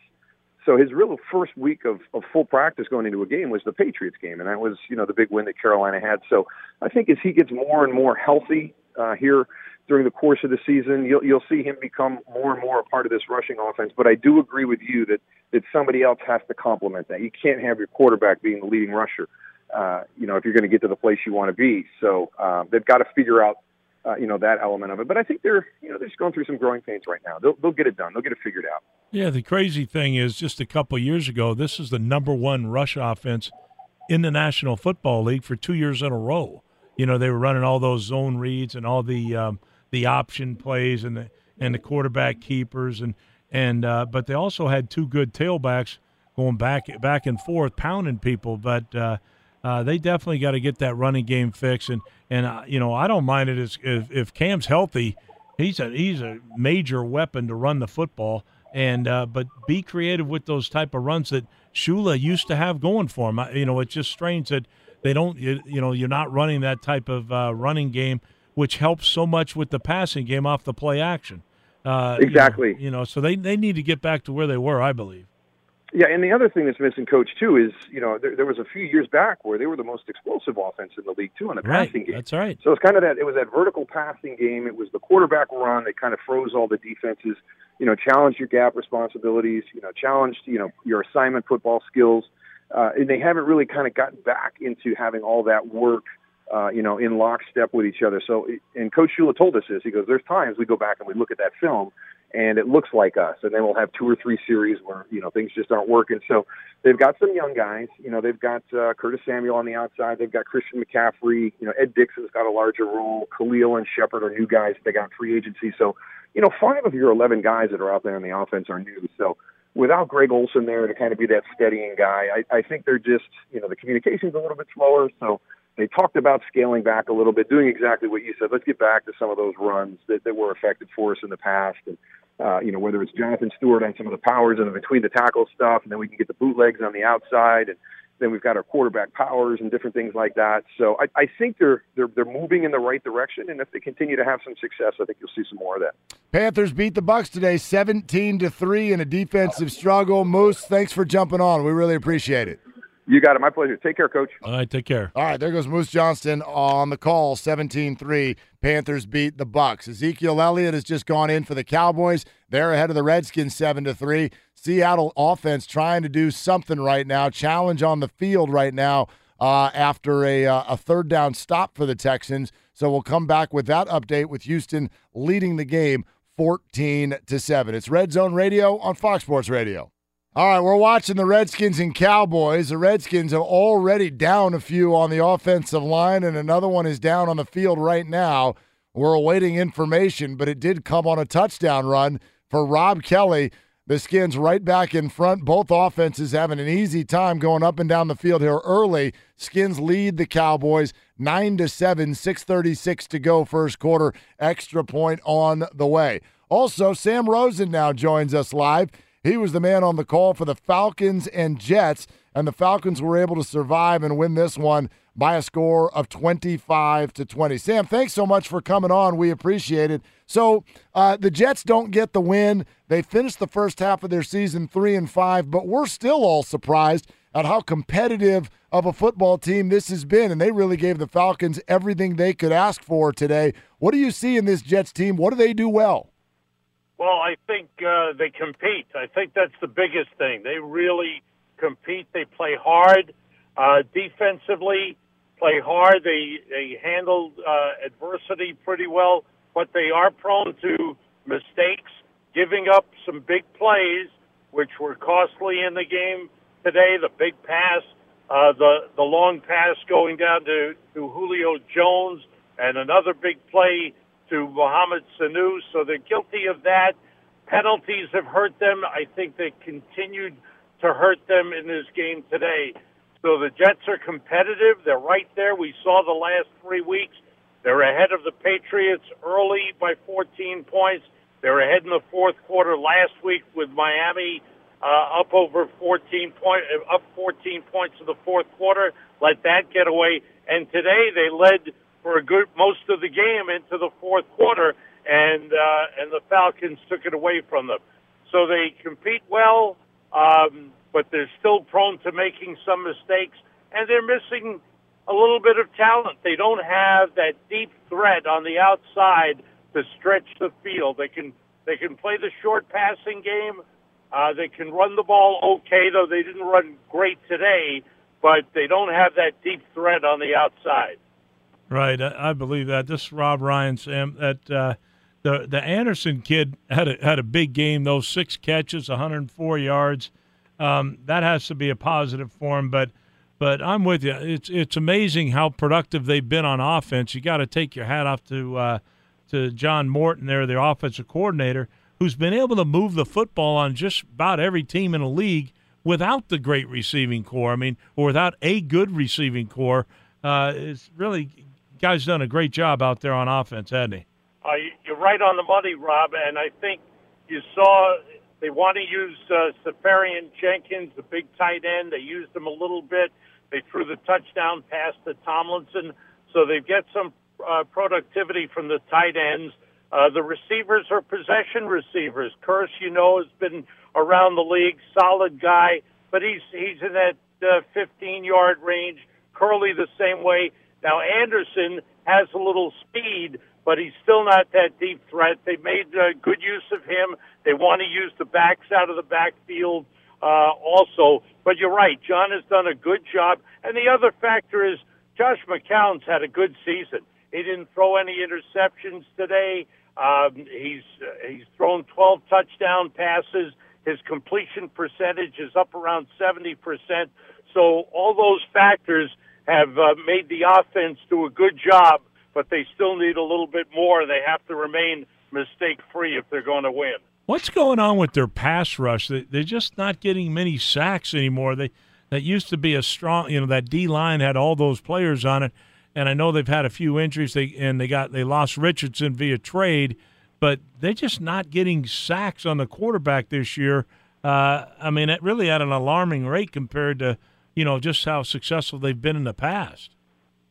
So his real first week of, of full practice going into a game was the Patriots game, and that was you know the big win that Carolina had. So I think as he gets more and more healthy uh, here during the course of the season, you'll you'll see him become more and more a part of this rushing offense. But I do agree with you that that somebody else has to complement that. You can't have your quarterback being the leading rusher. Uh, you know if you're going to get to the place you want to be. So uh, they've got to figure out uh, you know that element of it. But I think they're you know they're just going through some growing pains right now. They'll they'll get it done. They'll get it figured out. Yeah, the crazy thing is, just a couple years ago, this is the number one rush offense in the National Football League for two years in a row. You know, they were running all those zone reads and all the um, the option plays and the and the quarterback keepers and and uh, but they also had two good tailbacks going back back and forth, pounding people. But uh, uh, they definitely got to get that running game fixed. And and uh, you know, I don't mind it as, if if Cam's healthy, he's a he's a major weapon to run the football. And uh, but be creative with those type of runs that Shula used to have going for him. I, you know, it's just strange that they don't. You, you know, you're not running that type of uh, running game, which helps so much with the passing game off the play action. Uh, you know- Exactly. You know, so they they need to get back to where they were, I believe. Yeah, and the other thing that's missing, coach, too, is you know there, there was a few years back where they were the most explosive offense in the league too in the Right, passing game. that's right. So it's kind of that it was that vertical passing game. It was the quarterback run that kind of froze all the defenses. You know, challenged your gap responsibilities. You know, challenged you know your assignment football skills, uh, and they haven't really kind of gotten back into having all that work. Uh, you know, in lockstep with each other. So, and Coach Shula told us this. He goes, "There's times we go back and we look at that film, and it looks like us. And then we'll have two or three series where you know things just aren't working. So they've got some young guys. You know, they've got uh, Curtis Samuel on the outside. They've got Christian McCaffrey. You know, Ed Dickson's got a larger role. Khalil and Shepard are new guys. They got free agency. So you know, five of your eleven guys that are out there on the offense are new. So without Greg Olsen there to kind of be that steadying guy, I, I think they're just you know the communication's a little bit slower. So they talked about scaling back a little bit, doing exactly what you said. Let's get back to some of those runs that, that were effective for us in the past. And, uh, you know, whether it's Jonathan Stewart on some of the powers and the between the tackle stuff, and then we can get the bootlegs on the outside. And then we've got our quarterback powers and different things like that. So I, I think they're, they're, they're moving in the right direction. And if they continue to have some success, I think you'll see some more of that. Panthers beat the Bucs today, seventeen to three in a defensive struggle. Moose, thanks for jumping on. We really appreciate it. You got it. My pleasure. Take care, coach. All right, take care. All right, there goes Moose Johnston on the call, 17 3. Panthers beat the Bucs. Ezekiel Elliott has just gone in for the Cowboys. They're ahead of the Redskins seven to three. Seattle offense trying to do something right now. Challenge on the field right now uh, after a uh, a third down stop for the Texans. So we'll come back with that update with Houston leading the game 14 to 7. It's Red Zone Radio on Fox Sports Radio. All right, we're watching the Redskins and Cowboys. The Redskins are already down a few on the offensive line, and another one is down on the field right now. We're awaiting information, but it did come on a touchdown run for Rob Kelley. The Skins right back in front. Both offenses having an easy time going up and down the field here early. Skins lead the Cowboys nine to seven, six thirty six to go, first quarter. Extra point on the way. Also, Sam Rosen now joins us live. He was the man on the call for the Falcons and Jets, and the Falcons were able to survive and win this one by a score of 25 to 20. Sam, thanks so much for coming on. We appreciate it. So, uh, the Jets don't get the win. They finished the first half of their season 3 and 5, but we're still all surprised at how competitive of a football team this has been and they really gave the Falcons everything they could ask for today. What do you see in this Jets team? What do they do well? Well, I think uh, they compete. I think that's the biggest thing. They really compete. They play hard uh, defensively. Play hard. They they handle uh, adversity pretty well, but they are prone to mistakes, giving up some big plays, which were costly in the game today. The big pass, uh, the the long pass going down to to Julio Jones, and another big play to Mohamed Sanu, so they're guilty of that. Penalties have hurt them. I think they continued to hurt them in this game today. So the Jets are competitive. They're right there. We saw the last three weeks. They're ahead of the Patriots early by 14 points. They're ahead in the fourth quarter last week with Miami uh, up over 14 point, up 14 points in the fourth quarter. Let that get away. And today they led for a good most of the game into the fourth quarter, and uh, and the Falcons took it away from them. So they compete well, um, but they're still prone to making some mistakes, and they're missing a little bit of talent. They don't have that deep threat on the outside to stretch the field. They can they can play the short passing game. Uh, they can run the ball okay, though they didn't run great today. But they don't have that deep threat on the outside. Right, I, I believe that. This is Rob Ryan, Sam. That uh, the the Anderson kid had a, had a big game. Those six catches, 104 yards. Um, that has to be a positive for him. But but I'm with you. It's it's amazing how productive they've been on offense. You got to take your hat off to uh, to John Morton, there, the offensive coordinator, who's been able to move the football on just about every team in the league without the great receiving corps. I mean, or without a good receiving corps. Uh, it's really guy's done a great job out there on offense, hasn't he? Uh, you're right on the money, Rob. And I think you saw they want to use uh, Seferian Jenkins, the big tight end. They used him a little bit. They threw the touchdown pass to Tomlinson, so they get some uh, productivity from the tight ends. Uh, the receivers are possession receivers. Kearse, you know, has been around the league, solid guy, but he's he's in that uh, 15 yard range. Kerley the same way. Now Anderson has a little speed, but he's still not that deep threat. They made uh, good use of him. They want to use the backs out of the backfield uh, also. But you're right, John has done a good job. And the other factor is Josh McCown's had a good season. He didn't throw any interceptions today. Um, he's uh, he's thrown 12 touchdown passes. His completion percentage is up around 70 percent. So all those factors have uh, made the offense do a good job, but they still need a little bit more. They have to remain mistake free if they're going to win. What's going on with their pass rush? They're just not getting many sacks anymore. They that used to be a strong, you know, that D line had all those players on it, and I know they've had a few injuries. They and they got they lost Richardson via trade, but they're just not getting sacks on the quarterback this year. Uh, I mean, really at an alarming rate compared to you know, just how successful they've been in the past.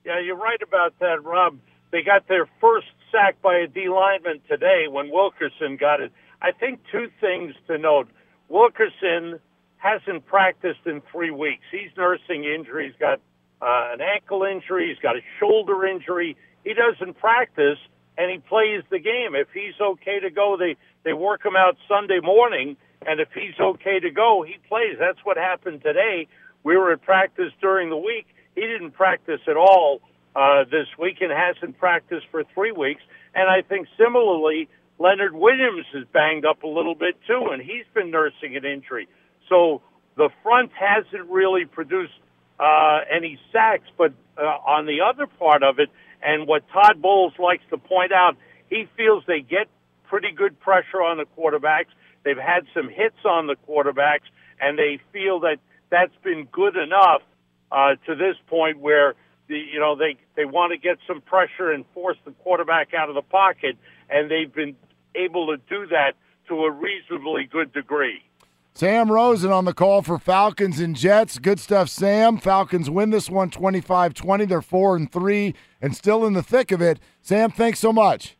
Yeah, you're right about that, Rob. They got their first sack by a D lineman today when Wilkerson got it. I think two things to note. Wilkerson hasn't practiced in three weeks. He's nursing injury. He's got uh, an ankle injury. He's got a shoulder injury. He doesn't practice, and he plays the game. If he's okay to go, they they work him out Sunday morning, and if he's okay to go, he plays. That's what happened today. We were at practice during the week. He didn't practice at all uh, this week and hasn't practiced for three weeks. And I think similarly, Leonard Williams is banged up a little bit too, and he's been nursing an injury. So the front hasn't really produced uh, any sacks, but uh, on the other part of it, and what Todd Bowles likes to point out, he feels they get pretty good pressure on the quarterbacks. They've had some hits on the quarterbacks, and they feel that that's been good enough uh, to this point where the, you know they they want to get some pressure and force the quarterback out of the pocket, and they've been able to do that to a reasonably good degree. Sam Rosen on the call for Falcons and Jets. Good stuff, Sam. Falcons win this one 25-20. They're 4 and 3 and still in the thick of it. Sam, thanks so much.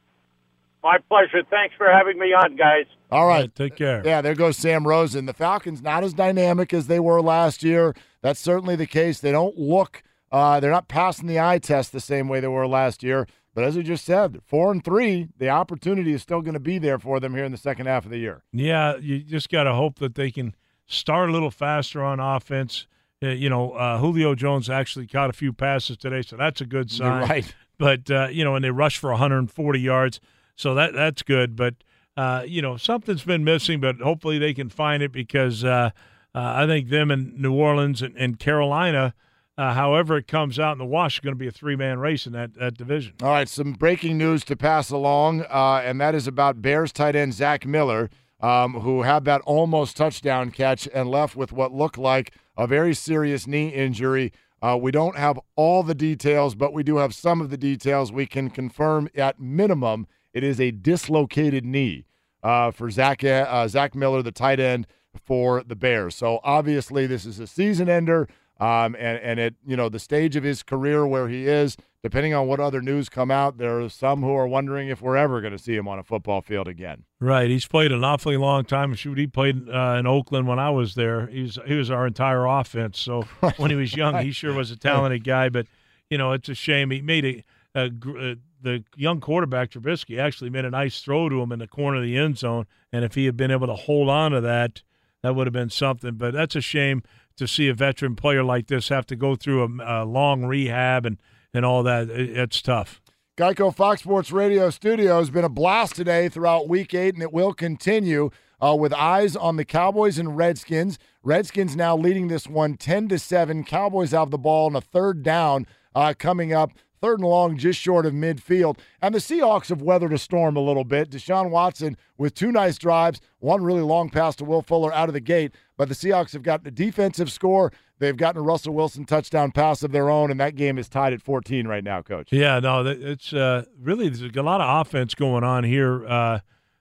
My pleasure. Thanks for having me on, guys. All right. take care. Yeah, there goes Sam Rosen. The Falcons not as dynamic as they were last year. That's certainly the case. They don't look uh, they're not passing the eye test the same way they were last year. But as we just said, four and three, the opportunity is still going to be there for them here in the second half of the year. Yeah, you just got to hope that they can start a little faster on offense. Uh, you know, uh, Julio Jones actually caught a few passes today, so that's a good sign. You're right. But uh, you know, and they rushed for 140 yards, so that that's good. But uh, you know, something's been missing, but hopefully they can find it because uh, uh, I think them and New Orleans and, and Carolina uh, however it comes out in the wash is going to be a three-man race in that, that division. All right, some breaking news to pass along, uh, and that is about Bears tight end Zach Miller, um, who had that almost touchdown catch and left with what looked like a very serious knee injury. Uh, we don't have all the details, but we do have some of the details. We can confirm at minimum it is a dislocated knee uh, for Zach uh, Zach Miller, the tight end for the Bears. So obviously, this is a season ender. Um, and and at you know the stage of his career where he is, depending on what other news come out, there are some who are wondering if we're ever going to see him on a football field again. Right, he's played an awfully long time. Shoot, he played uh, in Oakland when I was there. He was he was our entire offense. So when he was young, he sure was a talented guy. But you know, it's a shame he made a, a, a uh, the young quarterback Trubisky actually made a nice throw to him in the corner of the end zone, and if he had been able to hold on to that, that would have been something. But that's a shame to see a veteran player like this have to go through a, a long rehab and, and all that. It, it's tough. Geico Fox Sports Radio studio has been a blast today throughout week eight, and it will continue uh, with eyes on the Cowboys and Redskins. Redskins now leading this one 10 to 7. Cowboys have the ball on a third down uh, coming up third and long, just short of midfield. And the Seahawks have weathered a storm a little bit. Deshaun Watson with two nice drives, one really long pass to Will Fuller out of the gate. But the Seahawks have gotten a defensive score. They've gotten a Russell Wilson touchdown pass of their own, and that game is tied at 14 right now, Coach. Yeah, no, it's uh, really there's a lot of offense going on here. Uh,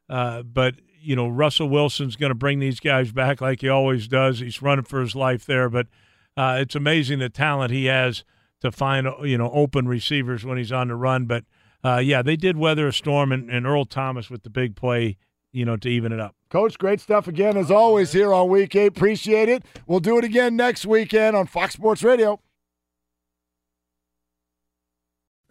uh, but you know, Russell Wilson's going to bring these guys back like he always does. He's running for his life there, but uh, it's amazing the talent he has to find you know open receivers when he's on the run. But uh, yeah, they did weather a storm, and, and Earl Thomas with the big play, you know, to even it up. Coach, great stuff again as always here on Week Eight. Appreciate it. We'll do it again next weekend on Fox Sports Radio.